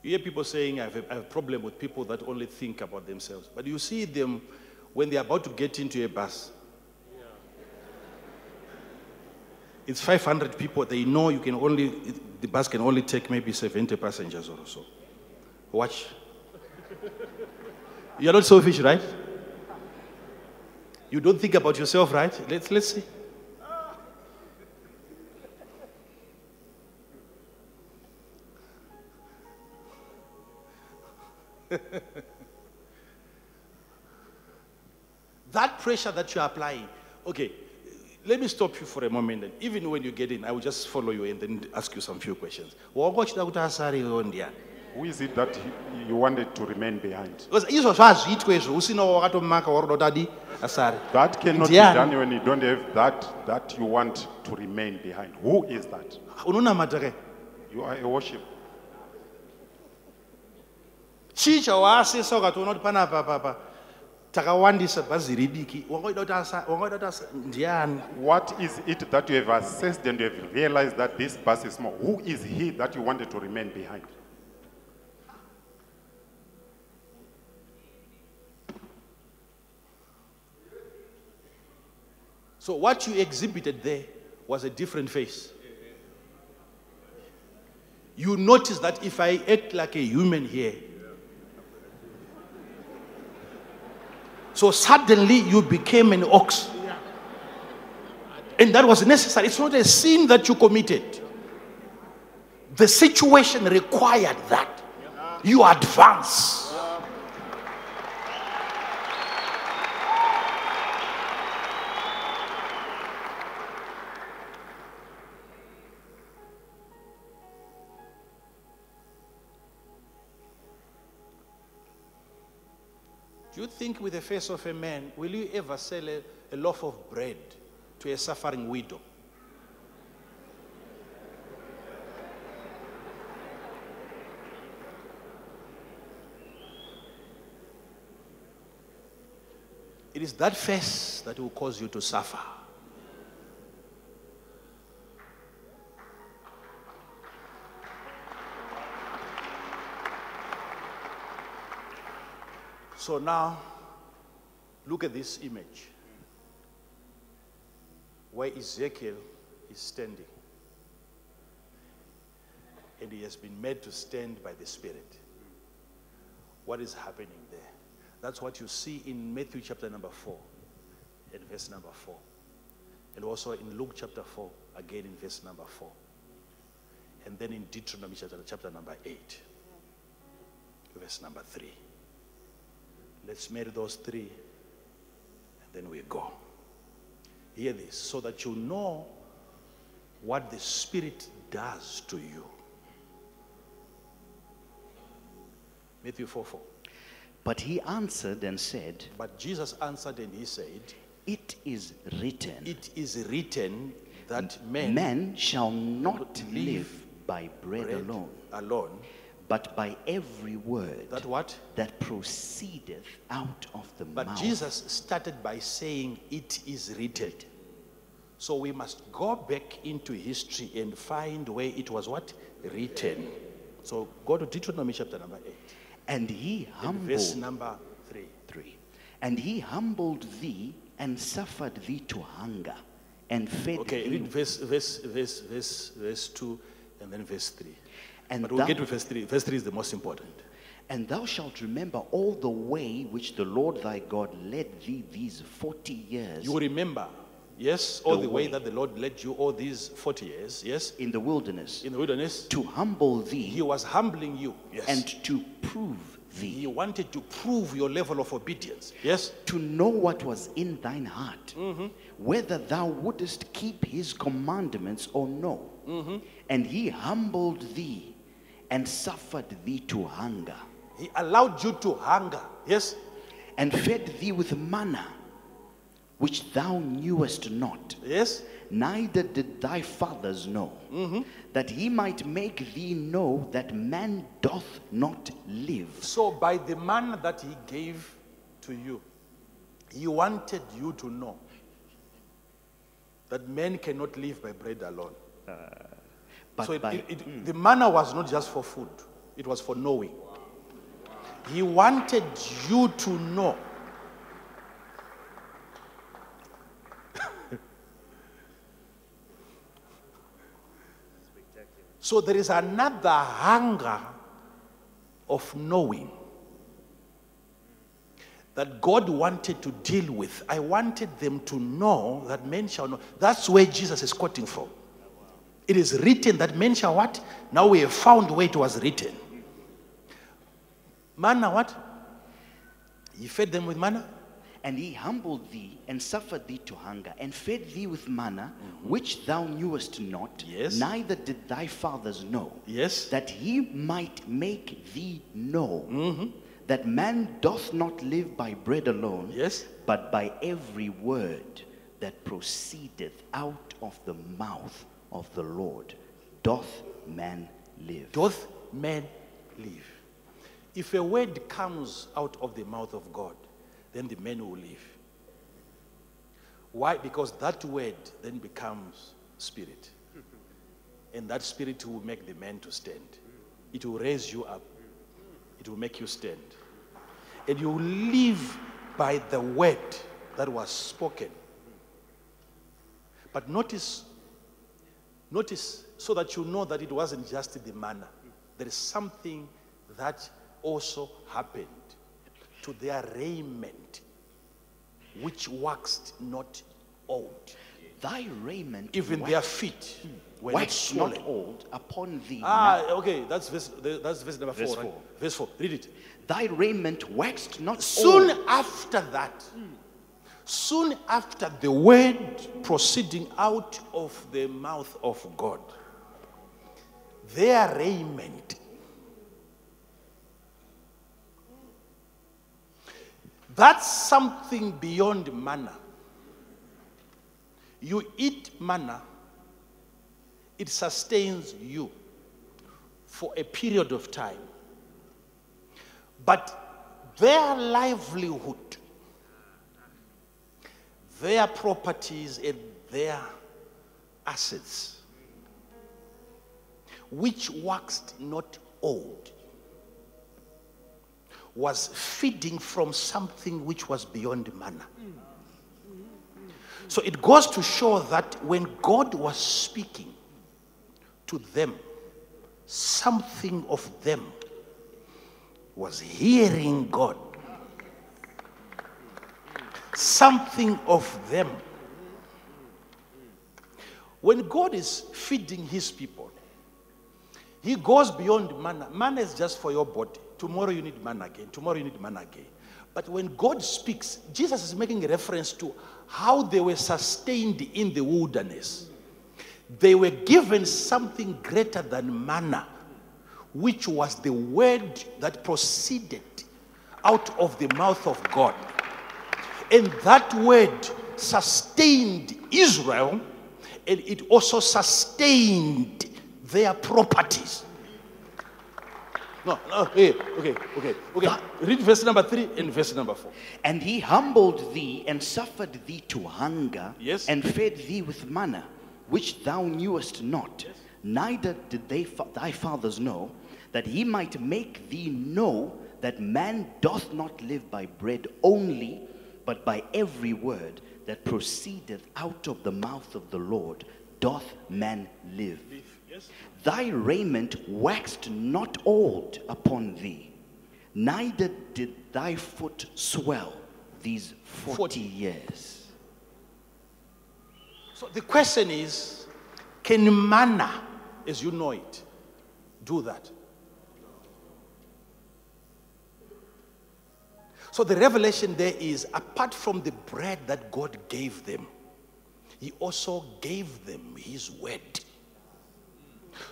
Speaker 1: You hear people saying, I have, a, I have a problem with people that only think about themselves. But you see them when they're about to get into a bus. It's 500 people. They know you can only, the bus can only take maybe 70 passengers or so. Watch. *laughs* You're not selfish, right? You don't think about yourself, right? Let's, let's see. *laughs* that pressure that you're applying, okay, let me stop you for a moment. And even when you get in, I will just follow you and then ask you some few questions. Wakochida kuti asari ondia.
Speaker 5: Who is it that you- you wanted to remain behind?
Speaker 1: Because izvo zvazviitwa izvo usina wakatomaka waroda kuti adi asari.
Speaker 5: Ah, that cannot be
Speaker 1: Ndiani?
Speaker 5: done when you don't have that that you want to remain behind. Who is that?
Speaker 1: unonamata kai
Speaker 5: You are a worship.
Speaker 1: Chii chawaasesa ukatoona kuti panapa papa takawandisa bhazi ridiki wangoida kuti asa wangoida kuti asa ndiani
Speaker 5: What is it that you have assessed and you have realized that this bus is small? Who is he that you wanted to remain behind?
Speaker 1: So what you exhibited there was a different face. You notice that if I act like a human here, so suddenly you became an ox. And that was necessary. It's not a sin that you committed. The situation required that. You advance. Think, with the face of a man, will you ever sell a, a loaf of bread to a suffering widow? It is that face that will cause you to suffer. So now, look at this image where Ezekiel is standing. And he has been made to stand by the Spirit. What is happening there? That's what you see in Matthew chapter number 4 and verse number 4. And also in Luke chapter 4, again in verse number 4. And then in Deuteronomy chapter, chapter number 8, verse number 3. Let's marry those three, and then we go. Hear this so that you know what the Spirit does to you. Matthew 4 4.
Speaker 3: But he answered and said,
Speaker 1: But Jesus answered and he said,
Speaker 3: It is written,
Speaker 1: It is written that men
Speaker 3: Man shall not
Speaker 1: not
Speaker 3: live
Speaker 1: live
Speaker 3: by bread,
Speaker 1: bread
Speaker 3: alone,
Speaker 1: alone,
Speaker 3: but by every word
Speaker 1: that what?
Speaker 3: that proceedeth out of the mouth.
Speaker 1: But
Speaker 3: mouth.
Speaker 1: Jesus started by saying, It is written. So we must go back into history and find where it was what? Written. So go to Deuteronomy chapter number 8,
Speaker 3: and he
Speaker 1: and verse
Speaker 3: humbled
Speaker 1: number 3.
Speaker 3: three. And he humbled thee and suffered thee to hunger and fed
Speaker 1: Okay,
Speaker 3: thee.
Speaker 1: read verse, verse, verse, verse, verse 2 and then verse 3.
Speaker 3: And
Speaker 1: but we'll
Speaker 3: thou-
Speaker 1: get to verse 3. Verse 3 is the most important.
Speaker 3: And thou shalt remember all the way which the Lord thy God led thee these forty years
Speaker 1: You remember, yes, all
Speaker 3: The
Speaker 1: the, way.
Speaker 3: way.
Speaker 1: that the Lord led you all these 40 years, yes,
Speaker 3: in the wilderness
Speaker 1: in the wilderness.
Speaker 3: to humble thee.
Speaker 1: He was humbling you, yes.
Speaker 3: and to prove thee,
Speaker 1: he wanted to prove your level of obedience, yes.
Speaker 3: to know what was in thine heart, mm-hmm. whether thou wouldest keep his commandments or no. Mm-hmm. And he humbled thee and suffered thee to hunger,
Speaker 1: He allowed you to hunger, yes.
Speaker 3: and fed thee with manna, which thou knewest not.
Speaker 1: Yes.
Speaker 3: neither did thy fathers know, mm-hmm. that he might make thee know that man doth not live.
Speaker 1: So by the man that he gave to you, he wanted you to know that men cannot live by bread alone.
Speaker 3: Uh, But
Speaker 1: so it,
Speaker 3: by,
Speaker 1: it- it- mm. the manna was not just for food, it was for knowing. He wanted you to know. *laughs* so there is another hunger of knowing that God wanted to deal with. I wanted them to know that men shall know. That's where Jesus is quoting from. It is written that men shall what? Now we have found where it was written. Manna what? He fed them with manna.
Speaker 3: and he humbled thee and suffered thee to hunger, and fed thee with manna, which thou knewest not,
Speaker 1: Yes.
Speaker 3: neither did thy fathers know,
Speaker 1: Yes.
Speaker 3: that he might make thee know mm-hmm. that man doth not live by bread alone,
Speaker 1: Yes.
Speaker 3: but by every word that proceedeth out of the mouth of the Lord doth man live.
Speaker 1: Doth man live? If a word comes out of the mouth of God, then the man will live. Why? Because that word then becomes spirit. And that spirit will make the man to stand. It will raise you up. It will make you stand. And you will live by the word that was spoken. But notice, notice, so that you know that it wasn't just the manna. There is something that also happened to their raiment, which waxed not old.
Speaker 3: Thy raiment
Speaker 1: Even
Speaker 3: wax-
Speaker 1: their feet were not
Speaker 3: waxed not
Speaker 1: swollen.
Speaker 3: old upon thee.
Speaker 1: Ah, okay, that's verse, that's verse number
Speaker 3: Verse
Speaker 1: four. right?
Speaker 3: four.
Speaker 1: Verse four. Read it.
Speaker 3: Thy raiment waxed not
Speaker 1: Soon
Speaker 3: old.
Speaker 1: after that, soon after the word proceeding out of the mouth of God, their raiment, that's something beyond manna. You eat manna, it sustains you for a period of time. But their livelihood, their properties, and their assets, which waxed not old, was feeding from something which was beyond manna. So it goes to show that when God was speaking to them, something of them was hearing God. Something of them. When God is feeding his people, he goes beyond manna. Manna is just for your body. Tomorrow you need manna again. Tomorrow you need manna again. But when God speaks, Jesus is making a reference to how they were sustained in the wilderness. They were given something greater than manna, which was the word that proceeded out of the mouth of God. And that word sustained Israel and it also sustained their properties. No, no, hey, okay, okay, okay. Read verse number three and verse number four.
Speaker 3: And he humbled thee and suffered thee to hunger,
Speaker 1: Yes.
Speaker 3: and fed thee with manna, which thou knewest not, neither did they fa- thy fathers know, that he might make thee know that man doth not live by bread only, but by every word that proceedeth out of the mouth of the Lord doth man live. Thy raiment waxed not old upon thee, neither did thy foot swell these forty years.
Speaker 1: So the question is can manna, as you know it, do that? So the revelation there is apart from the bread that God gave them, He also gave them His word.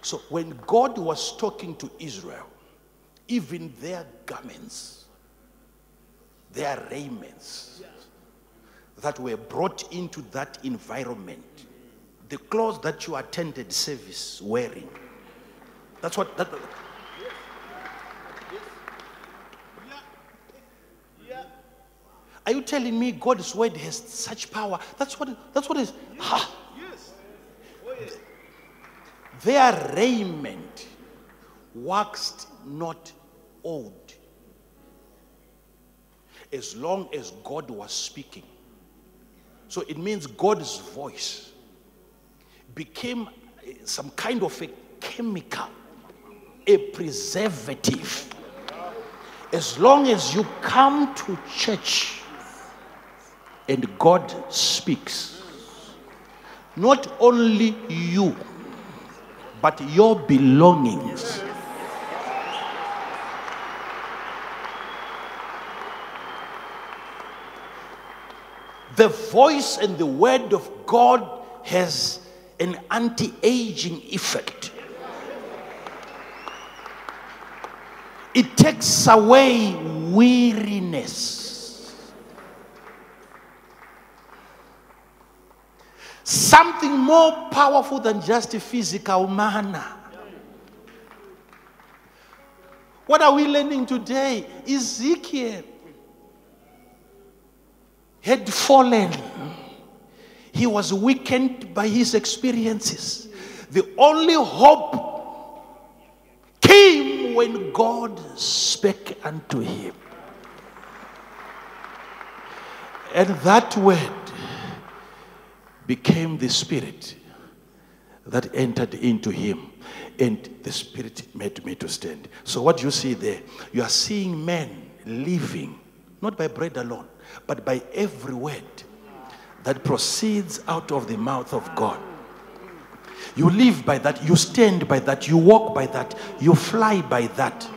Speaker 1: So when God was talking to Israel, even their garments, their raiments, that were brought into that environment, the clothes that you attended service wearing. That's what that. Are you telling me God's word has such power? That's what that's what is. Ha. Their raiment waxed not old as long as God was speaking. So it means God's voice became eh, some kind of a chemical, a preservative. As long as you come to church and God speaks, not only you, but your belongings. The voice and the word of God has an anti aging effect. It takes away weariness. Something more powerful than just a physical manna. What are we learning today? Ezekiel had fallen. He was weakened by his experiences. The only hope came when God spake unto him. And that word became the spirit that entered into him. And the spirit made me to stand. So, what you see there, you are seeing men living, not by bread alone, but by every word that proceeds out of the mouth of God. You live by that, you stand by that, you walk by that, you fly by that.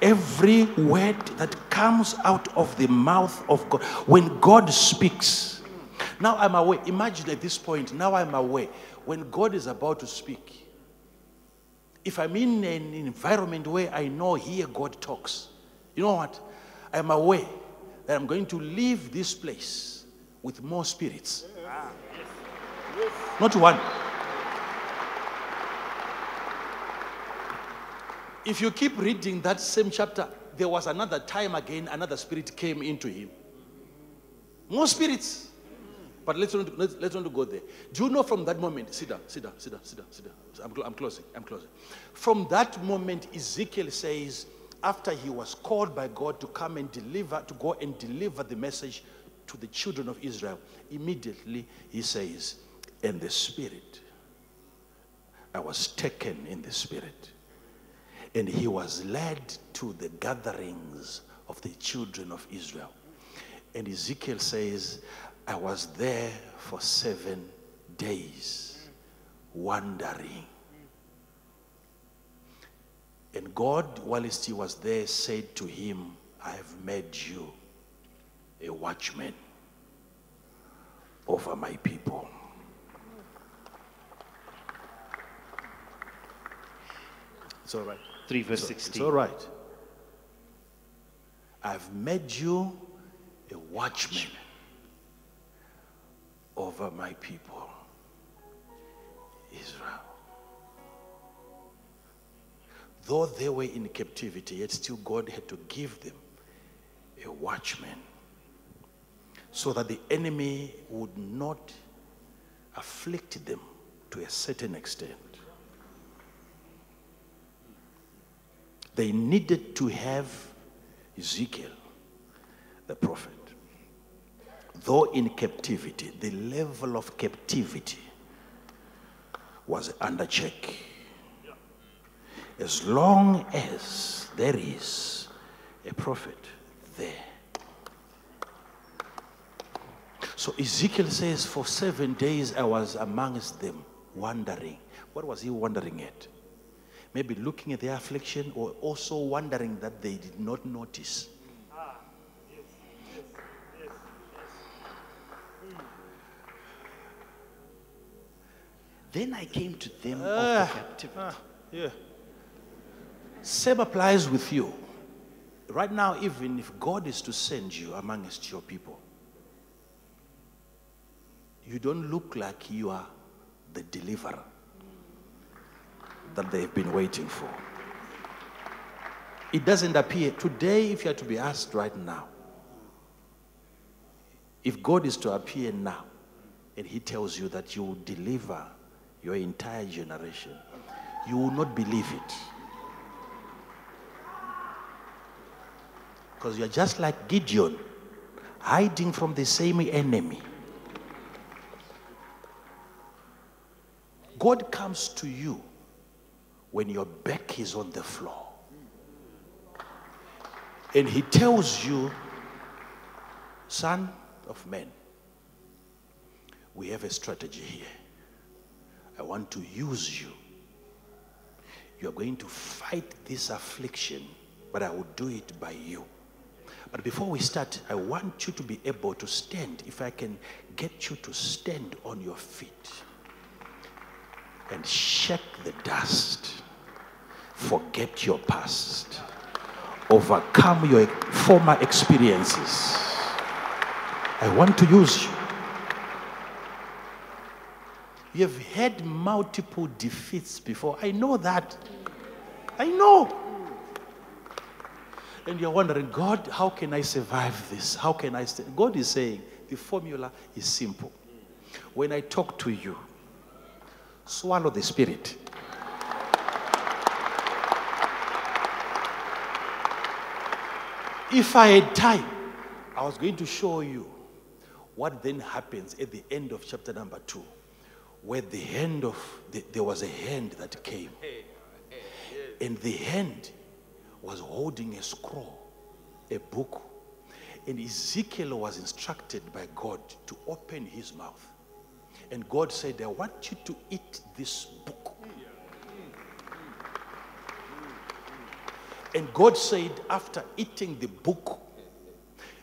Speaker 1: Every word that comes out of the mouth of God, when God speaks, now I'm aware. Imagine at this point, now I'm aware. When God is about to speak, if I'm in an environment where I know here God talks, you know what? I'm aware that I'm going to leave this place with more spirits. Not one. If you keep reading that same chapter, there was another time again, another spirit came into him. More spirits. But let's not, let's, let's not go there. Do you know from that moment? Sit down, sit down, sit down, sit down, sit down. I'm, I'm closing, I'm closing. From that moment, Ezekiel says, after he was called by God to come and deliver, to go and deliver the message to the children of Israel, immediately he says, In the spirit, I was taken in the spirit. And he was led to the gatherings of the children of Israel. And Ezekiel says, I was there for seven days, wandering. And God, whilst he was there, said to him, I have made you a watchman over my people. It's all right.
Speaker 3: 3 verse
Speaker 1: It's
Speaker 3: 16.
Speaker 1: all right. I've made you a watchman over my people, Israel. Though they were in captivity, yet still God had to give them a watchman so that the enemy would not afflict them to a certain extent. They needed to have Ezekiel, the prophet. Though in captivity, the level of captivity was under check. As long as there is a prophet there. So Ezekiel says, For seven days I was amongst them, wondering. What was he wondering at? Maybe looking at their affliction or also wondering that they did not notice.
Speaker 3: Then I came to them
Speaker 1: Ah,
Speaker 3: of the captivity.
Speaker 1: Yeah. Same applies with you. Right now, even if God is to send you amongst your people, you don't look like you are the deliverer that they've been waiting for. It doesn't appear. Today, if you are to be asked right now, if God is to appear now and He tells you that you will deliver your entire generation, you will not believe it. Because you're just like Gideon, hiding from the same enemy. God comes to you when your back is on the floor. And he tells you, son of man, we have a strategy here. I want to use you. You are going to fight this affliction, but I will do it by you. But before we start, I want you to be able to stand. If I can get you to stand on your feet and shake the dust, forget your past, overcome your former experiences. I want to use you. You have had multiple defeats before. I know that. I know. And you're wondering, God, how can I survive this? How can I? God is saying the formula is simple. When I talk to you, swallow the spirit. If I had time, I was going to show you what then happens at the end of chapter number two, where the hand of, the, there was a hand that came. And the hand was holding a scroll, a book. And Ezekiel was instructed by God to open his mouth. And God said, I want you to eat this book. And God said, after eating the book,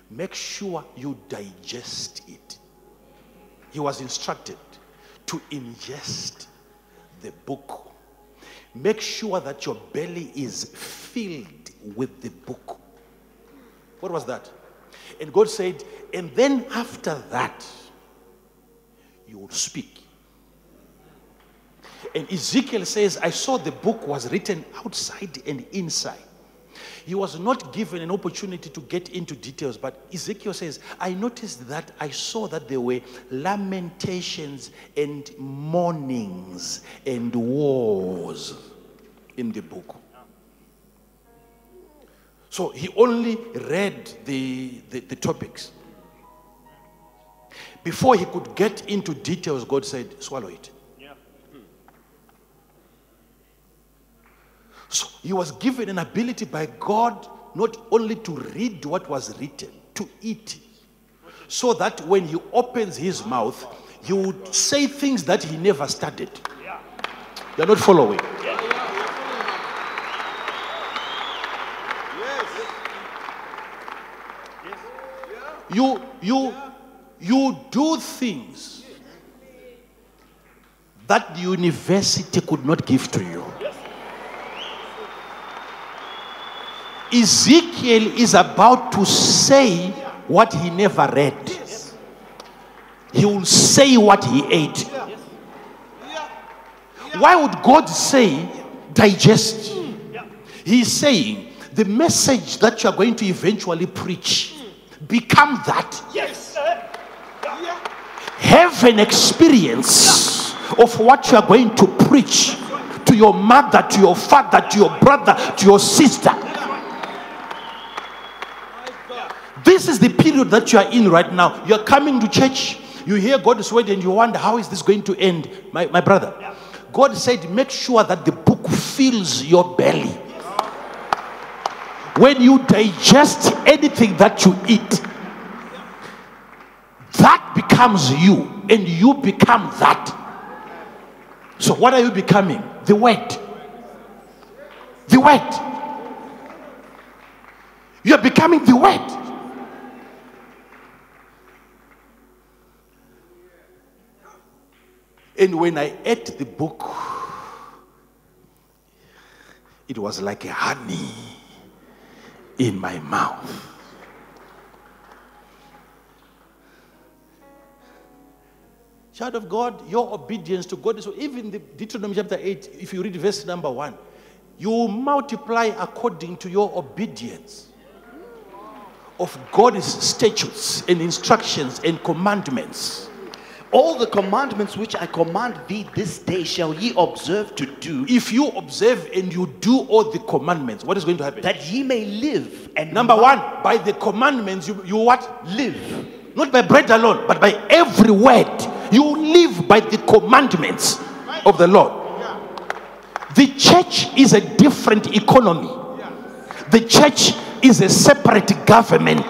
Speaker 1: make sure you digest it. He was instructed to ingest the book. Make sure that your belly is filled with the book. What was that? And God said, and then after that, you will speak. And Ezekiel says, I saw the book was written outside and inside. He was not given an opportunity to get into details, but Ezekiel says, I noticed that I saw that there were lamentations and mournings and wars in the book. So he only read the, the, the topics. Before he could get into details, God said, swallow it. So he was given an ability by God not only to read what was written, to eat. So that when he opens his mouth, he would say things that he never studied. You're not following. You, you, you do things that the university could not give to you. Ezekiel is about to say what he never read. He will say what he ate. Why would God say digest? He's saying the message that you are going to eventually preach become that.
Speaker 6: Yes.
Speaker 1: Have an experience of what you are going to preach to your mother, to your father, to your brother, to your sister. This is the period that you are in right now. You're coming to church, you hear God's word, and you wonder, how is this going to end? My, my brother, God said, make sure that the book fills your belly. When you digest anything that you eat, that becomes you, and you become that. So, what are you becoming? The word. The word. You are becoming the word. And when I ate the book, it was like a honey in my mouth. Child of God, your obedience to God So even the Deuteronomy chapter 8, if you read verse number 1, you multiply according to your obedience of God's statutes and instructions and commandments.
Speaker 3: All the commandments which I command thee this day shall ye observe to do,
Speaker 1: If you observe and you do all the commandments, what is going to happen?
Speaker 3: that ye may live and
Speaker 1: Number one, by the commandments, you, you what?
Speaker 3: live.
Speaker 1: Not by bread alone, but by every word. You live by the commandments of the Lord. The church is a different economy. The church is a separate government.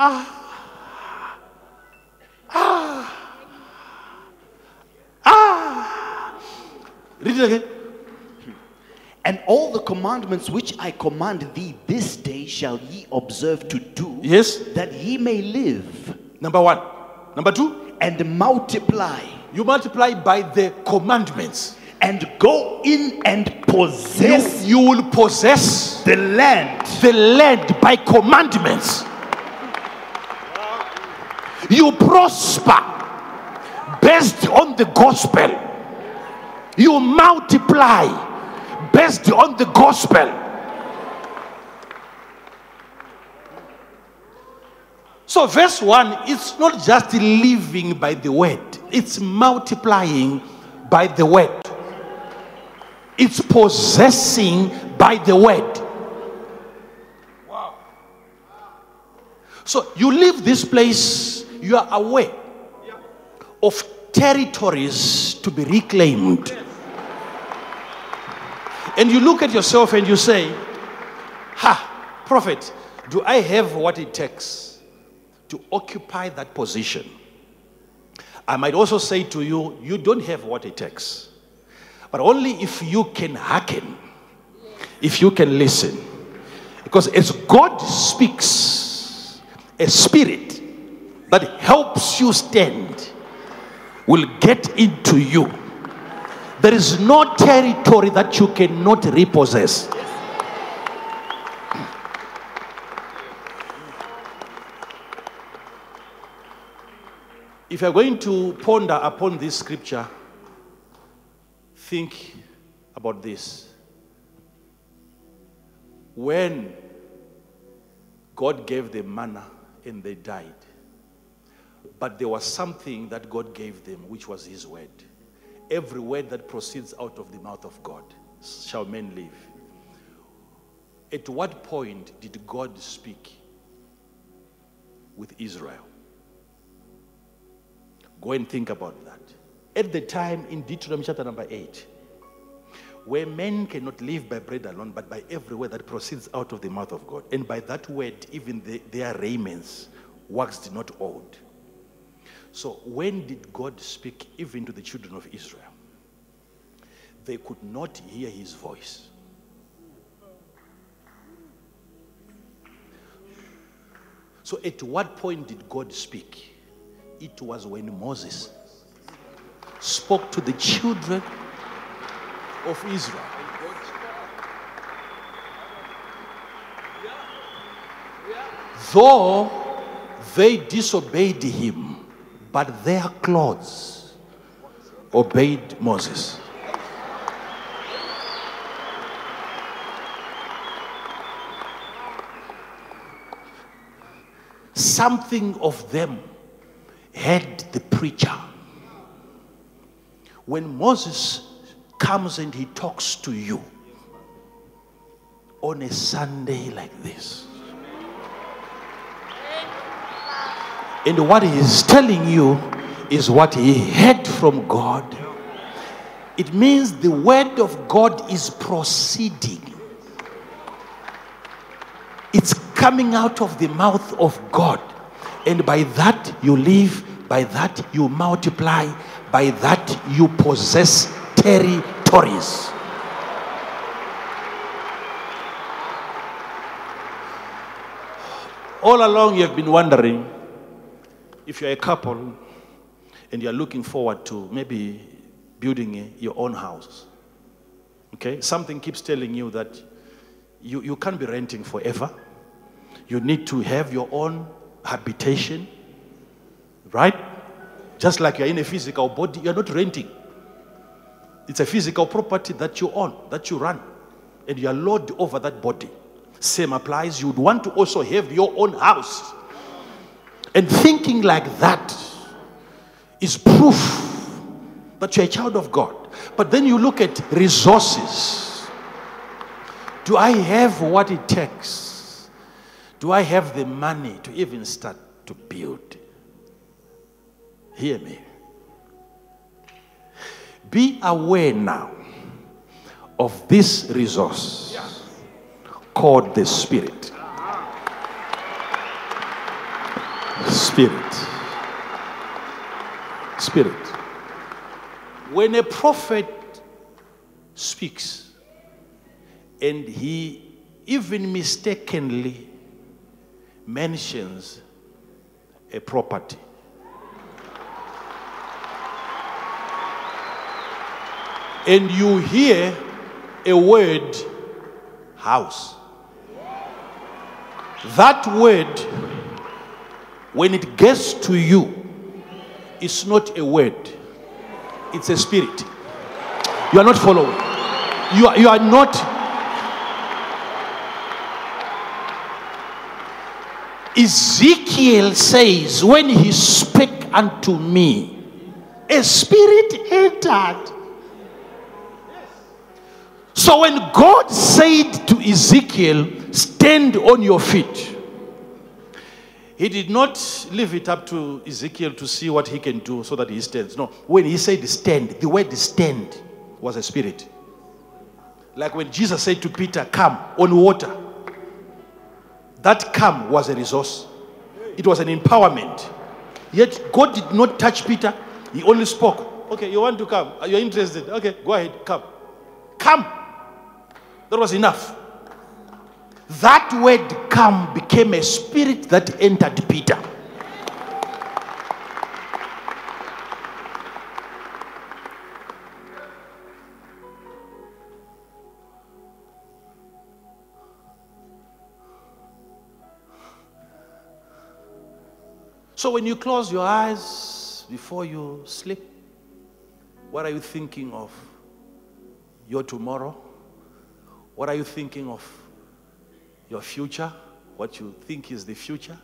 Speaker 1: Ah. Ah. Ah. Read it again.
Speaker 3: And all the commandments which I command thee this day shall ye observe to do,
Speaker 1: Yes.
Speaker 3: that ye may live
Speaker 1: Number one. Number two,
Speaker 3: and multiply
Speaker 1: you multiply by the commandments.
Speaker 3: and go in and
Speaker 1: You,
Speaker 3: possess
Speaker 1: you will possess
Speaker 3: the land.
Speaker 1: the land by commandments. You prosper based on the gospel. You multiply based on the gospel. So, verse 1, it's not just living by the word, it's multiplying by the word. it's possessing by the word. Wow. So you leave this place, you are aware of territories to be reclaimed. And you look at yourself and you say, Ha, prophet, do I have what it takes to occupy that position? I might also say to you, you don't have what it takes. But only if you can hearken, if you can listen. Because as God speaks, a spirit that helps you stand will get into you. There is no territory that you cannot repossess. If you're going to ponder upon this scripture, think about this. When God gave them manna, and they died. But there was something that God gave them, which was His word. Every word that proceeds out of the mouth of God shall men live. At what point did God speak with Israel? Go and think about that. At the time in Deuteronomy chapter number 8, where men cannot live by bread alone, but by every word that proceeds out of the mouth of God. And by that word, even the, their raiments waxed not old. So, when did God speak even to the children of Israel? They could not hear his voice. So, at what point did God speak? It was when Moses spoke to the children of Israel. Though they disobeyed him, but their clothes obeyed Moses. Something of them had the preacher. When Moses comes and he talks to you on a Sunday like this. And what he is telling you is what he heard from God. It means the word of God is proceeding. It's coming out of the mouth of God. And by that you live, by that you multiply, by that you possess territories. All along, you have been wondering if you're a couple and you're looking forward to maybe building your own house. Okay? Something keeps telling you that you, you can't be renting forever. You need to have your own habitation, right? Just like you're in a physical body, you're not renting. It's a physical property that you own, that you run, and you are lord over that body. Same applies. You would want to also have your own house. And thinking like that is proof that you're a child of God. But then you look at resources. Do I have what it takes? Do I have the money to even start to build? Hear me. Be aware now of this resource called the Spirit. Spirit. Spirit. When a prophet speaks and he even mistakenly mentions a property, and you hear a word house. That word, when it gets to you, it's not a word, it's a spirit. You are not following. You are, you are not. Ezekiel says, When he spake unto me, a spirit entered So when God said to Ezekiel, Stand on your feet, he did not leave it up to Ezekiel to see what he can do so that he stands. No, when he said stand, the word stand was a spirit. Like when Jesus said to Peter, Come on water. That come was a resource, it was an empowerment. Yet God did not touch Peter, he only spoke. Okay, you want to come? Are you interested? Okay, go ahead, come. Come. That was enough. That word come became a spirit that entered Peter. So when you close your eyes before you sleep, what are you thinking of? Your tomorrow? What are you thinking of? Your future? What you think is the future?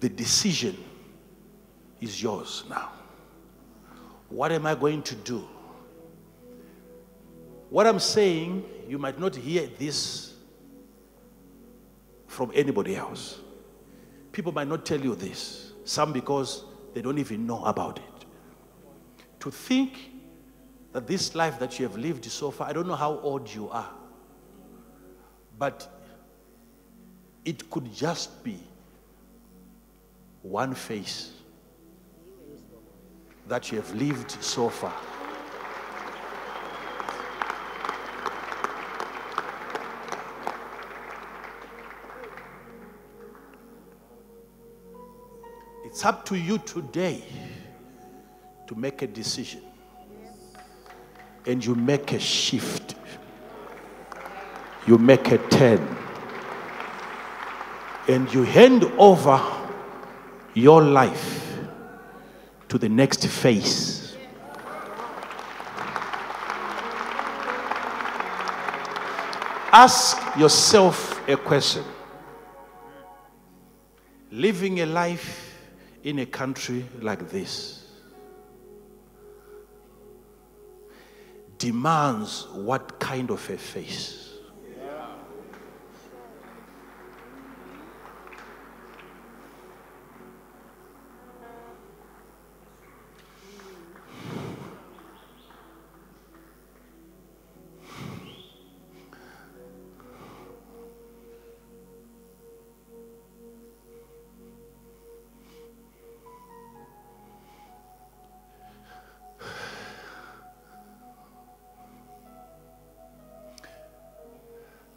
Speaker 1: The decision is yours now. What am I going to do? What I'm saying, you might not hear this from anybody else. People might not tell you this, some because they don't even know about it. To think that this life that you have lived so far, I don't know how old you are, but it could just be one face that you have lived so far. It's up to you today to make a decision. And you make a shift. You make a turn. And you hand over your life to the next phase. Ask yourself a question. Living a life in a country like this demands what kind of a face?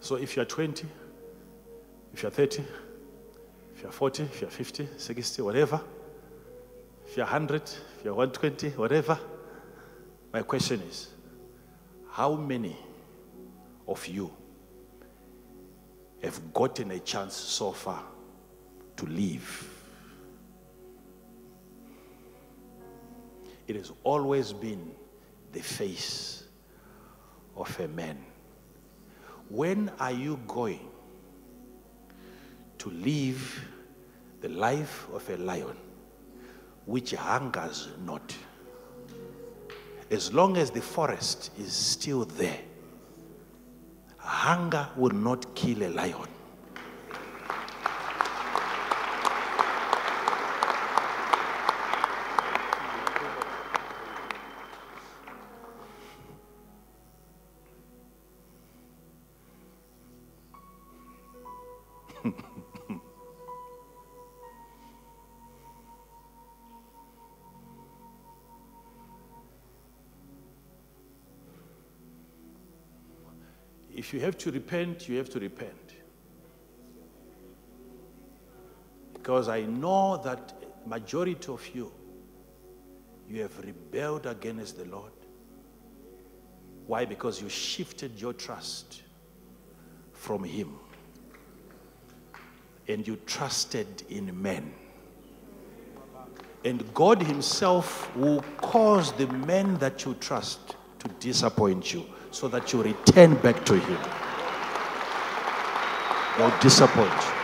Speaker 1: So if you're 20, if you're 30, if you're 40, if you're 50, 60, whatever, if you're 100, if you're 120, whatever, my question is how many of you have gotten a chance so far to live? It has always been the face of a man. When are you going to live the life of a lion which hungers not? As long as the forest is still there, hunger will not kill a lion. You have to repent, you have to repent. Because I know that majority of you, you have rebelled against the Lord. Why? Because you shifted your trust from Him and you trusted in men. And God Himself will cause the men that you trust to disappoint you so that you return back to Him. They'll disappoint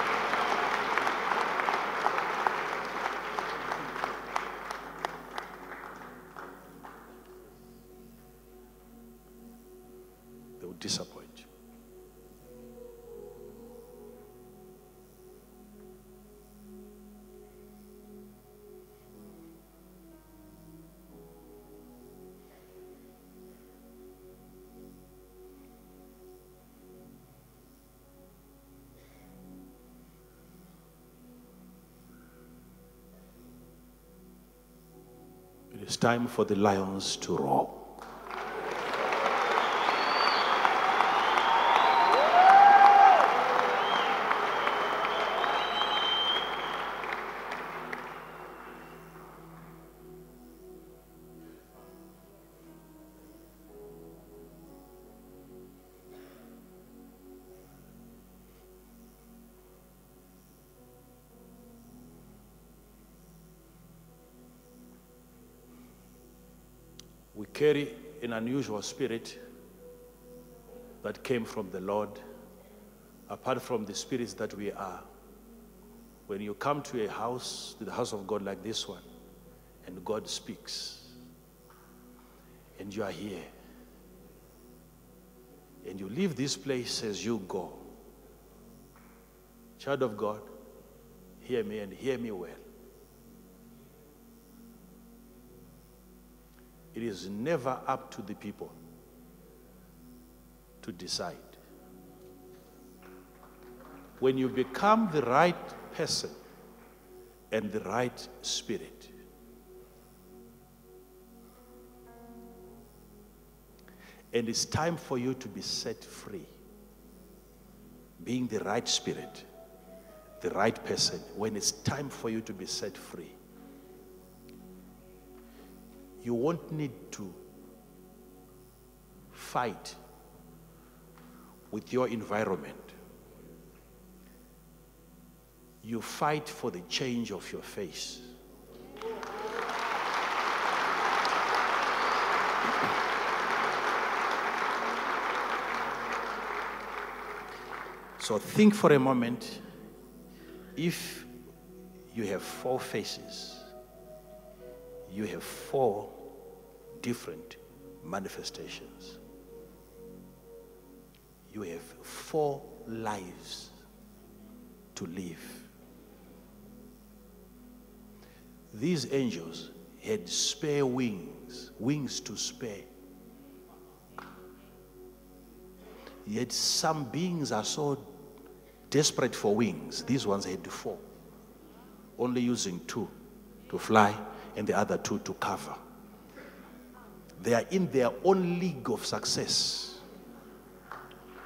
Speaker 1: It's time for the lions to roar. Carry an unusual spirit that came from the Lord, apart from the spirits that we are. When you come to a house, to the house of God like this one, and God speaks, and you are here, and you leave this place as you go. Child of God, hear me and hear me well. It is never up to the people to decide. When you become the right person and the right spirit, and it's time for you to be set free, being the right spirit, the right person, when it's time for you to be set free you won't need to fight with your environment. You fight for the change of your face. So think for a moment if you have four faces you have four different manifestations. You have four lives to live. These angels had spare wings, wings to spare. Yet some beings are so desperate for wings. These ones had four, only using two to fly and the other two to cover. They are in their own league of success.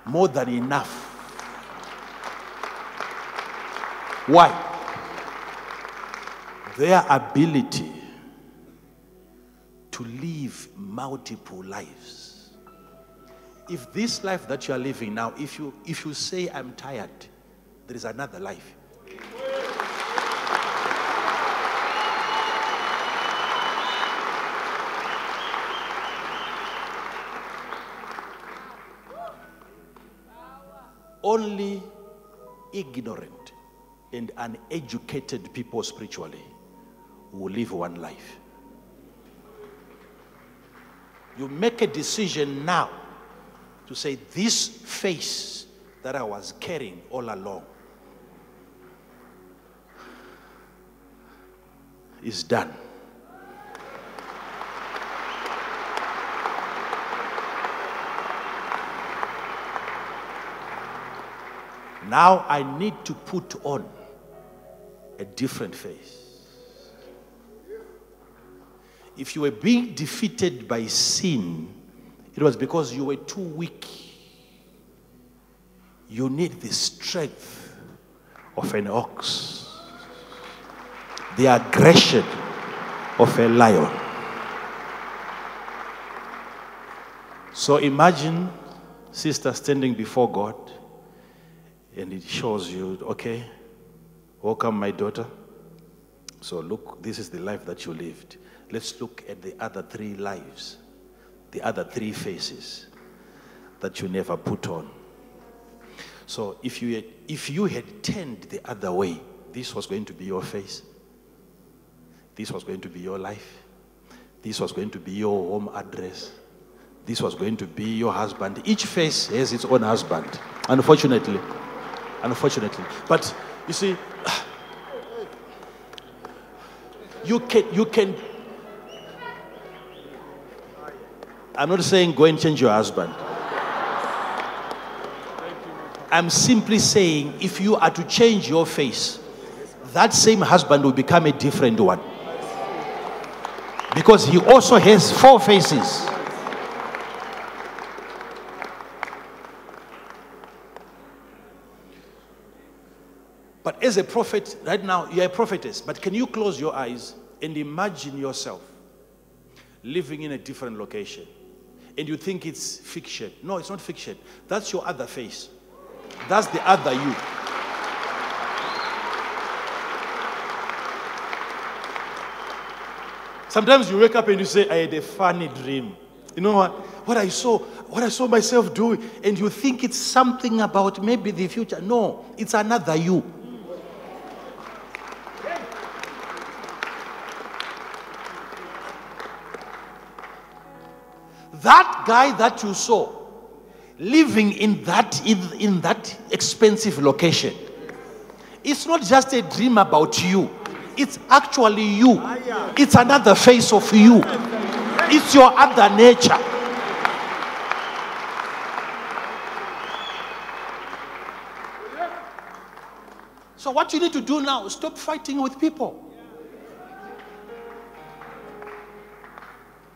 Speaker 1: More than enough. Why? Their ability to live multiple lives. If this life that you are living now, if you if you say I'm tired, there is another life. Only ignorant and uneducated people spiritually will live one life. You make a decision now to say, This face that I was carrying all along is done. Now I need to put on a different face. If you were being defeated by sin, it was because you were too weak. You need the strength of an ox, the aggression of a lion. So imagine sister standing before God and it shows you, okay, welcome, my daughter. So, look, this is the life that you lived. Let's look at the other three lives, the other three faces that you never put on. So, if you had, if you had turned the other way, this was going to be your face. This was going to be your life. This was going to be your home address. This was going to be your husband. Each face has its own husband, unfortunately unfortunately. But you see, you can, you can. I'm not saying go and change your husband. I'm simply saying if you are to change your face, that same husband will become a different one. Because he also has four faces. As a prophet, right now, you're a prophetess, but can you close your eyes and imagine yourself living in a different location? And you think it's fiction. No, it's not fiction. That's your other face. That's the other you. Sometimes you wake up and you say, I had a funny dream. You know what? What I saw, what I saw myself doing, and you think it's something about maybe the future. No, it's another you. That guy that you saw living in that in, in that expensive location. It's not just a dream about you. It's actually you. It's another face of you. It's your other nature. So what you need to do now, stop fighting with people.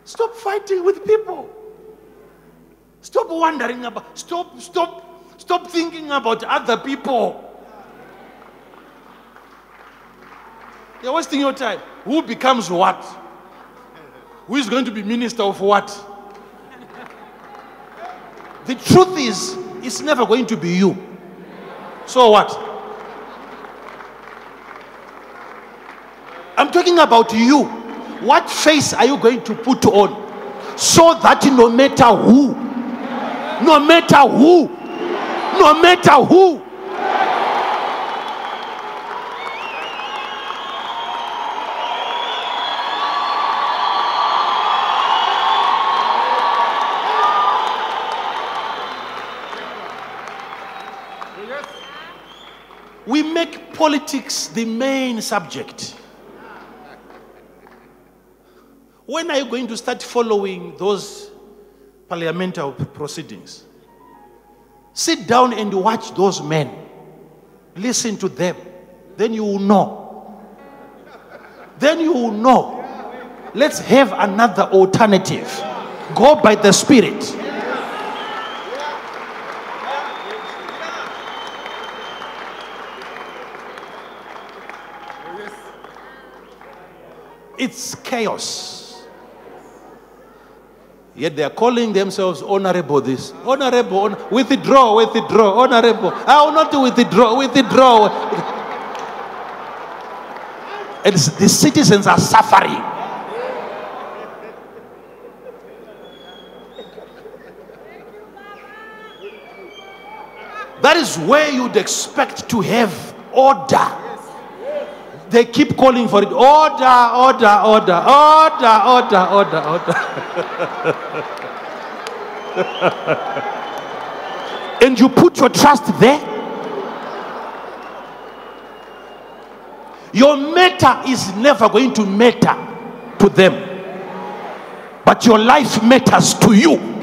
Speaker 1: Stop fighting with people. Stop wondering about stop stop stop thinking about other people. You're wasting your time. Who becomes what? Who is going to be minister of what? The truth is, it's never going to be you. So what? I'm talking about you. What face are you going to put on so that no matter who, no matter who, no matter who, we make politics the main subject. When are you going to start following those parliamentary proceedings? Sit down and watch those men. Listen to them. Then you will know. Then you will know. Let's have another alternative. Go by the Spirit. It's chaos. Yet they are calling themselves honorable this. Honorable, hon- withdraw, withdraw, honorable. I will not withdraw, withdraw. And the citizens are suffering. That is where you'd expect to have order. They keep calling for it. Order, order, order, order, order, order, order. *laughs* and you put your trust there. Your matter is never going to matter to them, but your life matters to you.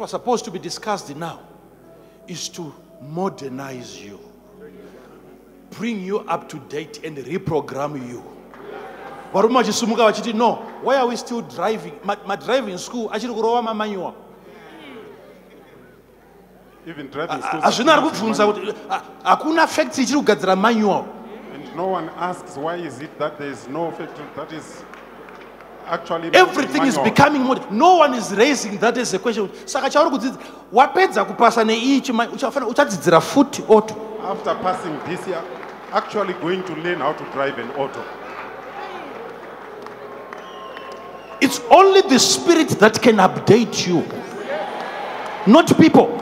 Speaker 1: What was supposed to be discussed now is to modernize you, bring you up to date, and reprogram you. varume vachisumuka vachiti no why are we still driving? Ma- madriving school achiri kurova mamanyuwa
Speaker 5: driving
Speaker 1: hazvina ari kubvunza kuti hakuna factory ichiri kugadzira manual.
Speaker 5: And no one asks why is it that there is no factory that is actually
Speaker 1: everything is
Speaker 5: manual.
Speaker 1: becoming modern no one is raising that as a question saka chauri kudzidza wapedza kupasa neichi uchafana- uchadzidzira futi auto
Speaker 5: After passing this year, actually going to learn how to drive an auto.
Speaker 1: It's only the spirit that can update you, not people.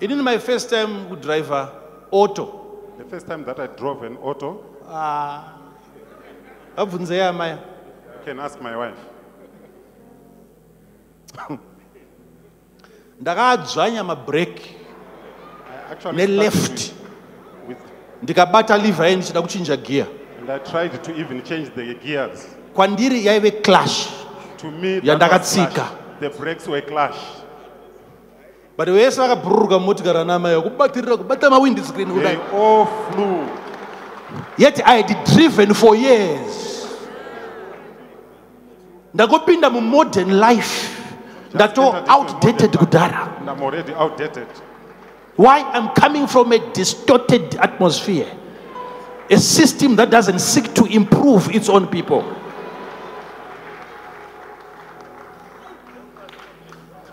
Speaker 1: Is my first time with driver auto.
Speaker 5: The first time that I drove an auto,
Speaker 1: Abvunzeya maya.
Speaker 5: you can ask my wife.
Speaker 7: ndakadzvanya mabreki
Speaker 5: I actually
Speaker 7: ne-left
Speaker 5: started with, with,
Speaker 7: ndikabata livha ye ndichida kuchinja gear
Speaker 5: and I tried to even change the gears.
Speaker 7: kwandiri yaive clash
Speaker 5: To me, that was
Speaker 7: Yandakatsika.
Speaker 5: clash. the brakes were clash.
Speaker 7: But vese vakabhururuka mumotikari anamayo kubatirira kubata mawindi screen
Speaker 5: They
Speaker 7: kudai
Speaker 5: all flew.
Speaker 7: yet i had driven for years. Ndakopinda mumodern life. Ndato
Speaker 5: entered into a
Speaker 7: outdated
Speaker 5: modern
Speaker 7: kudhara
Speaker 5: And I'm already outdated.
Speaker 7: why i'm coming from a distorted atmosphere. A system that doesn't seek to improve its own people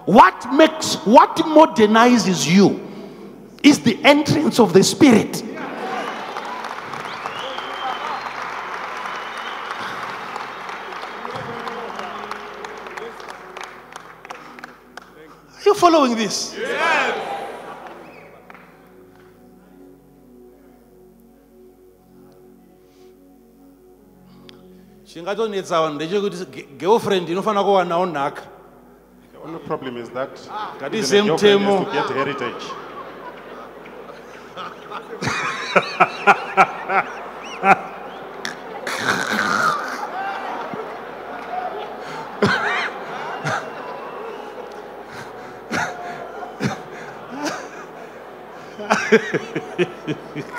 Speaker 7: what makes what modernizes you is the entrance of the spirit Are you following this? chingatonetsa vanhu ndechekuti girlfriend inofanira kuwanawo nhaka
Speaker 5: The only problem is that
Speaker 7: That is
Speaker 5: a girlfriend
Speaker 7: mtemo.
Speaker 5: has to get heritage.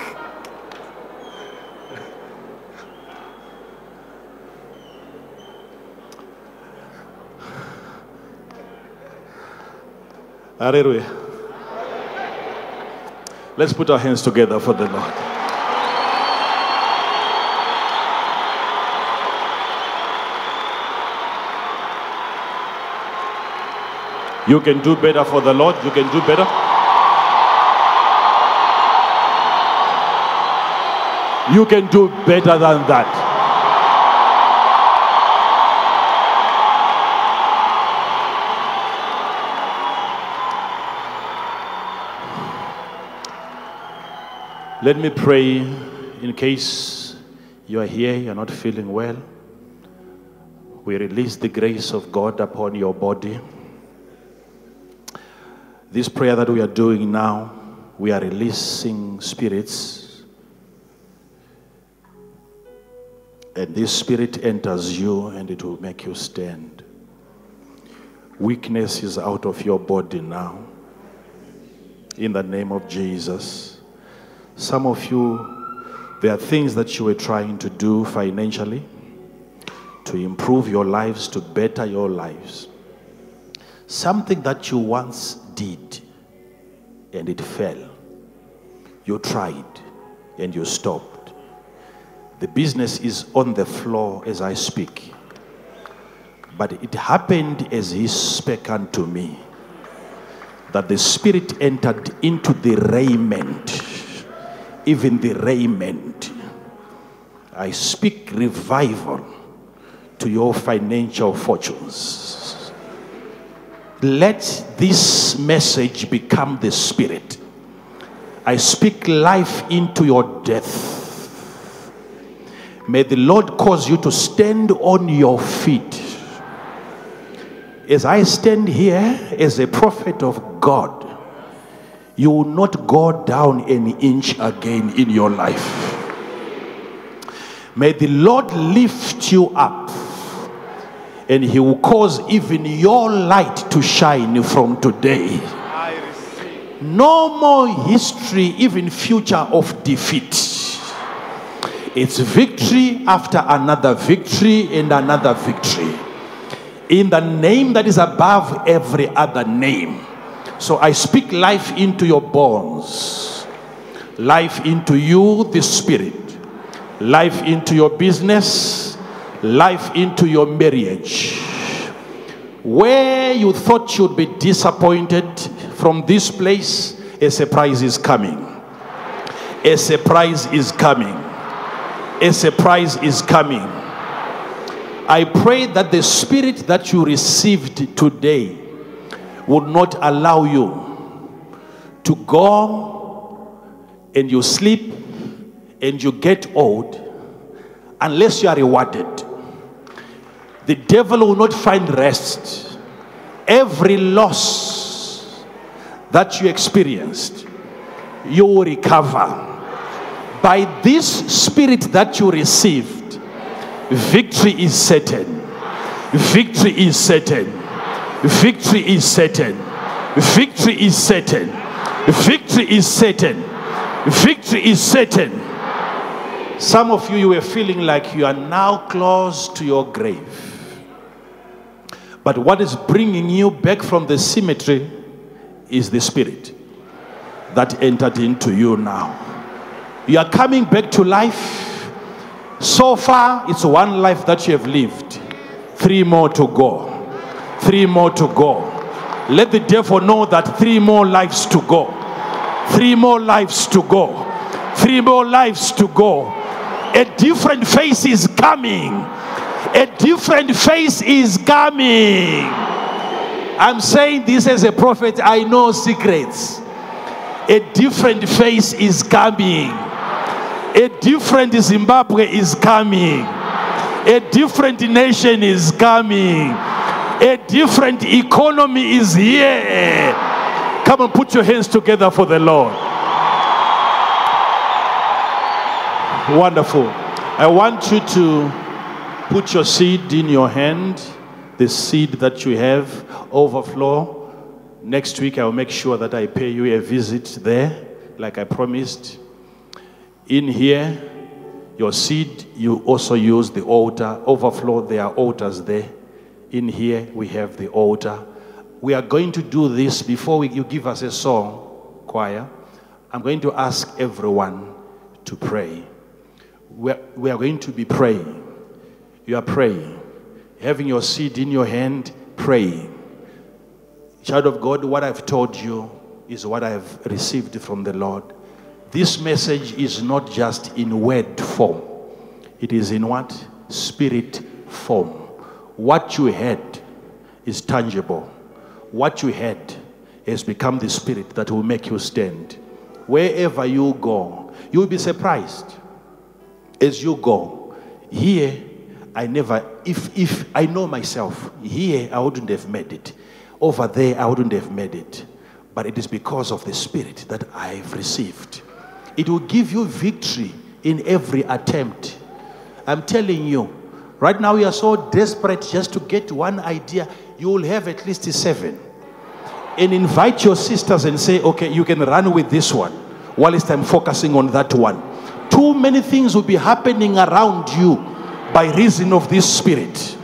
Speaker 5: *laughs*
Speaker 1: Hallelujah. Let's put our hands together for the Lord. You can do better for the Lord. You can do better. You can do better than that. Let me pray in case you are here, you're not feeling well. We release the grace of God upon your body. This prayer that we are doing now, we are releasing spirits. And this spirit enters you and it will make you stand. Weakness is out of your body now. In the name of Jesus. Some of you, there are things that you were trying to do financially to improve your lives, to better your lives. Something that you once did and it fell. You tried and you stopped. The business is on the floor as I speak. But it happened as he spake unto me that the Spirit entered into the raiment, even the raiment. I speak revival to your financial fortunes. Let this message become the Spirit. I speak life into your death. May the Lord cause you to stand on your feet. As I stand here as a prophet of God, you will not go down an inch again in your life. May the Lord lift you up and He will cause even your light to shine from today. No more history, even future of defeat. It's victory after another victory and another victory. In the name that is above every other name. So I speak life into your bones, life into you, the spirit, life into your business, life into your marriage. Where you thought you'd be disappointed from this place, a surprise is coming. A surprise is coming. A surprise is coming. I pray that the spirit that you received today would not allow you to go and you sleep and you get old unless you are rewarded. The devil will not find rest. Every loss that you experienced, you will recover. By this spirit that you received, victory is certain. Victory is certain. Victory is certain. Victory is certain. Victory is certain. Victory is certain. Some of you, you were feeling like you are now close to your grave. But what is bringing you back from the cemetery is the spirit that entered into you now. You are coming back to life. So far, it's one life that you have lived, three more to go. Three more to go. Let the devil know that three more lives to go. Three more lives to go. Three more lives to go. A different face is coming. A different face is coming. I'm saying this as a prophet, I know secrets. A different face is coming. A different Zimbabwe is coming. A different nation is coming. A different economy is here. Come and put your hands together for the Lord. Wonderful. I want you to put your seed in your hand, the seed that you have, overflow. Next week, I'll make sure that I pay you a visit there, like I promised. In here, your seed, you also use the altar. Overflow, there are altars there. In here, we have the altar. We are going to do this before we, you give us a song, choir. I'm going to ask everyone to pray. We're, we are going to be praying. You are praying. Having your seed in your hand, praying. Child of God, what I've told you is what I have received from the Lord. This message is not just in word form, it is in what? Spirit form. What you had is tangible. What you had has become the spirit that will make you stand. Wherever you go, you will be surprised as you go. Here, I never, if, if I know myself, here I wouldn't have made it. Over there, I wouldn't have made it. But it is because of the Spirit that I've received. It will give you victory in every attempt. I'm telling you, right now you are so desperate just to get one idea, you will have at least seven. And invite your sisters and say, okay, you can run with this one, whilst I'm focusing on that one. Too many things will be happening around you by reason of this spirit.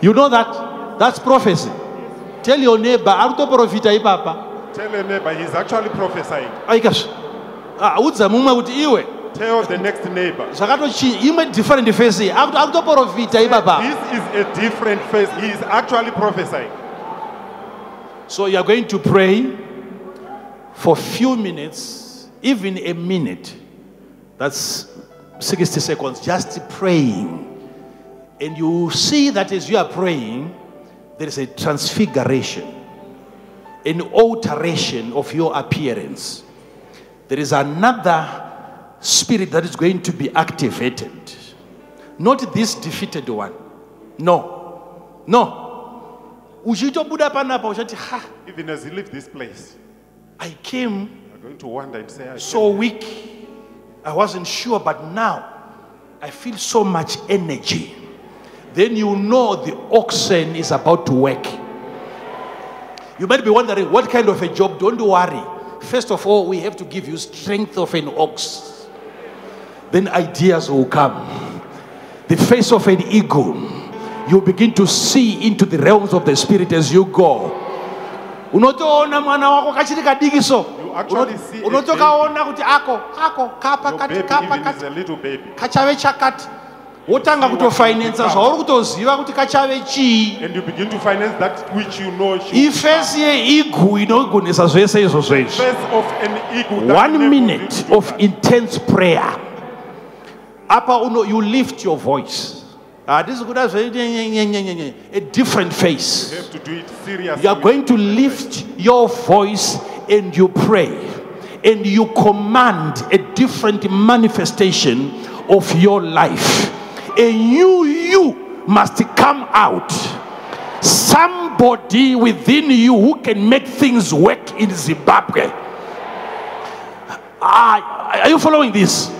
Speaker 1: You know that? That's prophecy. Tell your neighbor, autoprofita ipapa.
Speaker 5: Tell your neighbor, he's actually prophesying.
Speaker 1: Udza mumwe kuti iwe
Speaker 5: Tell the next neighbor.
Speaker 1: different face autoprofita ipapa.
Speaker 5: This is a different face. He is actually prophesying.
Speaker 1: So you are going to pray for few minutes, even a minute. That's 60 seconds, just praying. And you see that as you are praying, there is a transfiguration, an alteration of your appearance. There is another spirit that is going to be activated. Not this defeated one. No. No. uchitobuda panapa uchati ha
Speaker 5: Even as he leaves this place,
Speaker 1: i came
Speaker 5: you're going to wonder and say, I
Speaker 1: so weak i wasn't sure but now i feel so much energy then you know the oxen is about to work you might be wondering what kind of a job don't worry first of all we have to give you strength of an ox then ideas will come. The face of an eagle you begin to see into the realms of the spirit as you go. Unotoona mwana wako kachiri kadiki so unotokaona kuti ako ako
Speaker 5: Your
Speaker 1: kapakati
Speaker 5: baby, even
Speaker 1: kapakati
Speaker 5: is a little baby.
Speaker 1: kachave chakati. Wotanga kutofinansa zvauri kutoziva kuti kachave chii ifesi yeigu inogonesa zvese izvozvo izvi one minute of intense prayer apa uno you lift your voice. Hatisi kuda zvenyenyenyenyenyenye a different face.
Speaker 5: You have to do it seriously.
Speaker 1: you are going to lift your voice and you pray. And you command a different manifestation of your life. A new you must come out. Somebody within you who can make things work in Zimbabwe. Ah, are you following this?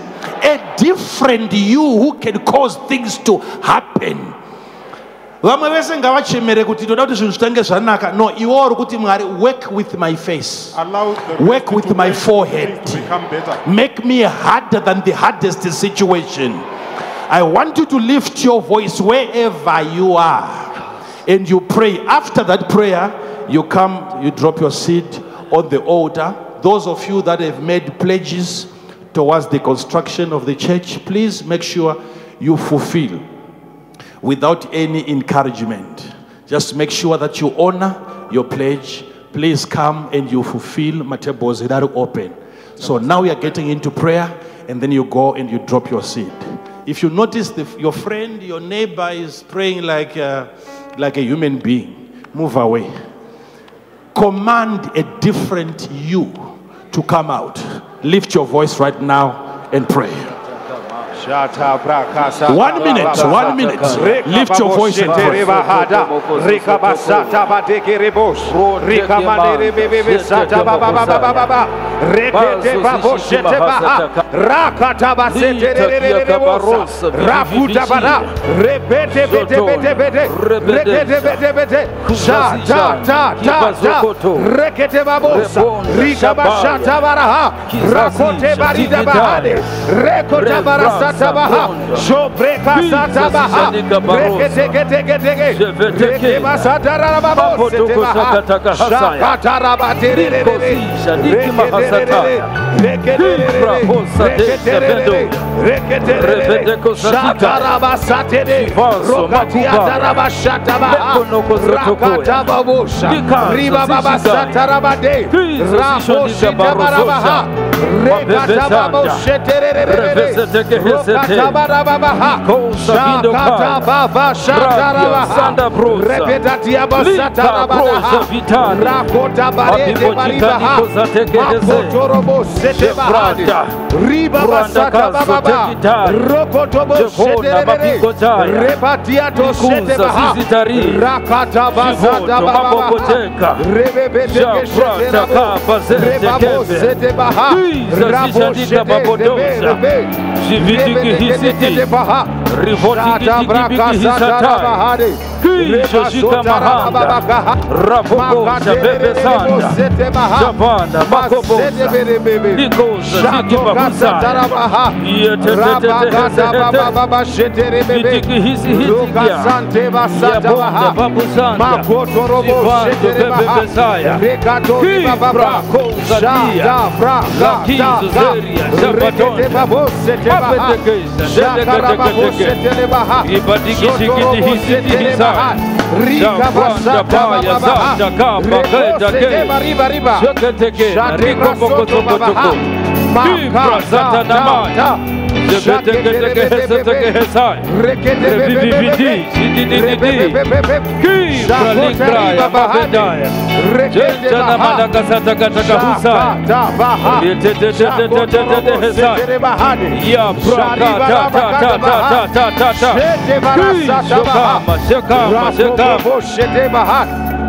Speaker 1: A different you who can cause things to happen. vamwe vese ngavachemere kuti toda kuti zvinhu zvitange zvanaka no iwo uri kuti mwari work with my face Work with my forehead.
Speaker 5: things become better.
Speaker 1: make me harder than the hardest situation. I want you to lift your voice wherever you are and you pray. After that prayer, you come, you drop your seed on the altar. Those of you that have made pledges towards the construction of the church, please make sure you fulfill without any encouragement. Just make sure that you honor your pledge. Please come and you fulfill Matebos that are open. So now we are getting into prayer, and then you go and you drop your seed. If you notice the, your friend, your neighbor is praying like a, like a human being, move away. Command a different you to come out. Lift your voice right now and pray. One minute, one minute. Lift your voice and pray.
Speaker 2: Rakata basete rafuta bete bete bete bete bete sha ta ta ta. ta rekete rika rakote bahade rekota satabaha shobreka satabaha reketeketeketeke Rakata Rebebe Shakata Bazete zaziszadika babodowsa, żywidiki hisiti, rywotiki biki hisataj, kijozika mahanda,
Speaker 6: rabogosa bebesanda, zabanda makobosa, nikosa ziki babusana, yetetetetetetete, itiki hisi hisikia, yabonda babusanda, zivando bebebesaya, kijra kousadia, Jesus area, Shekama, Shekama, Shekama.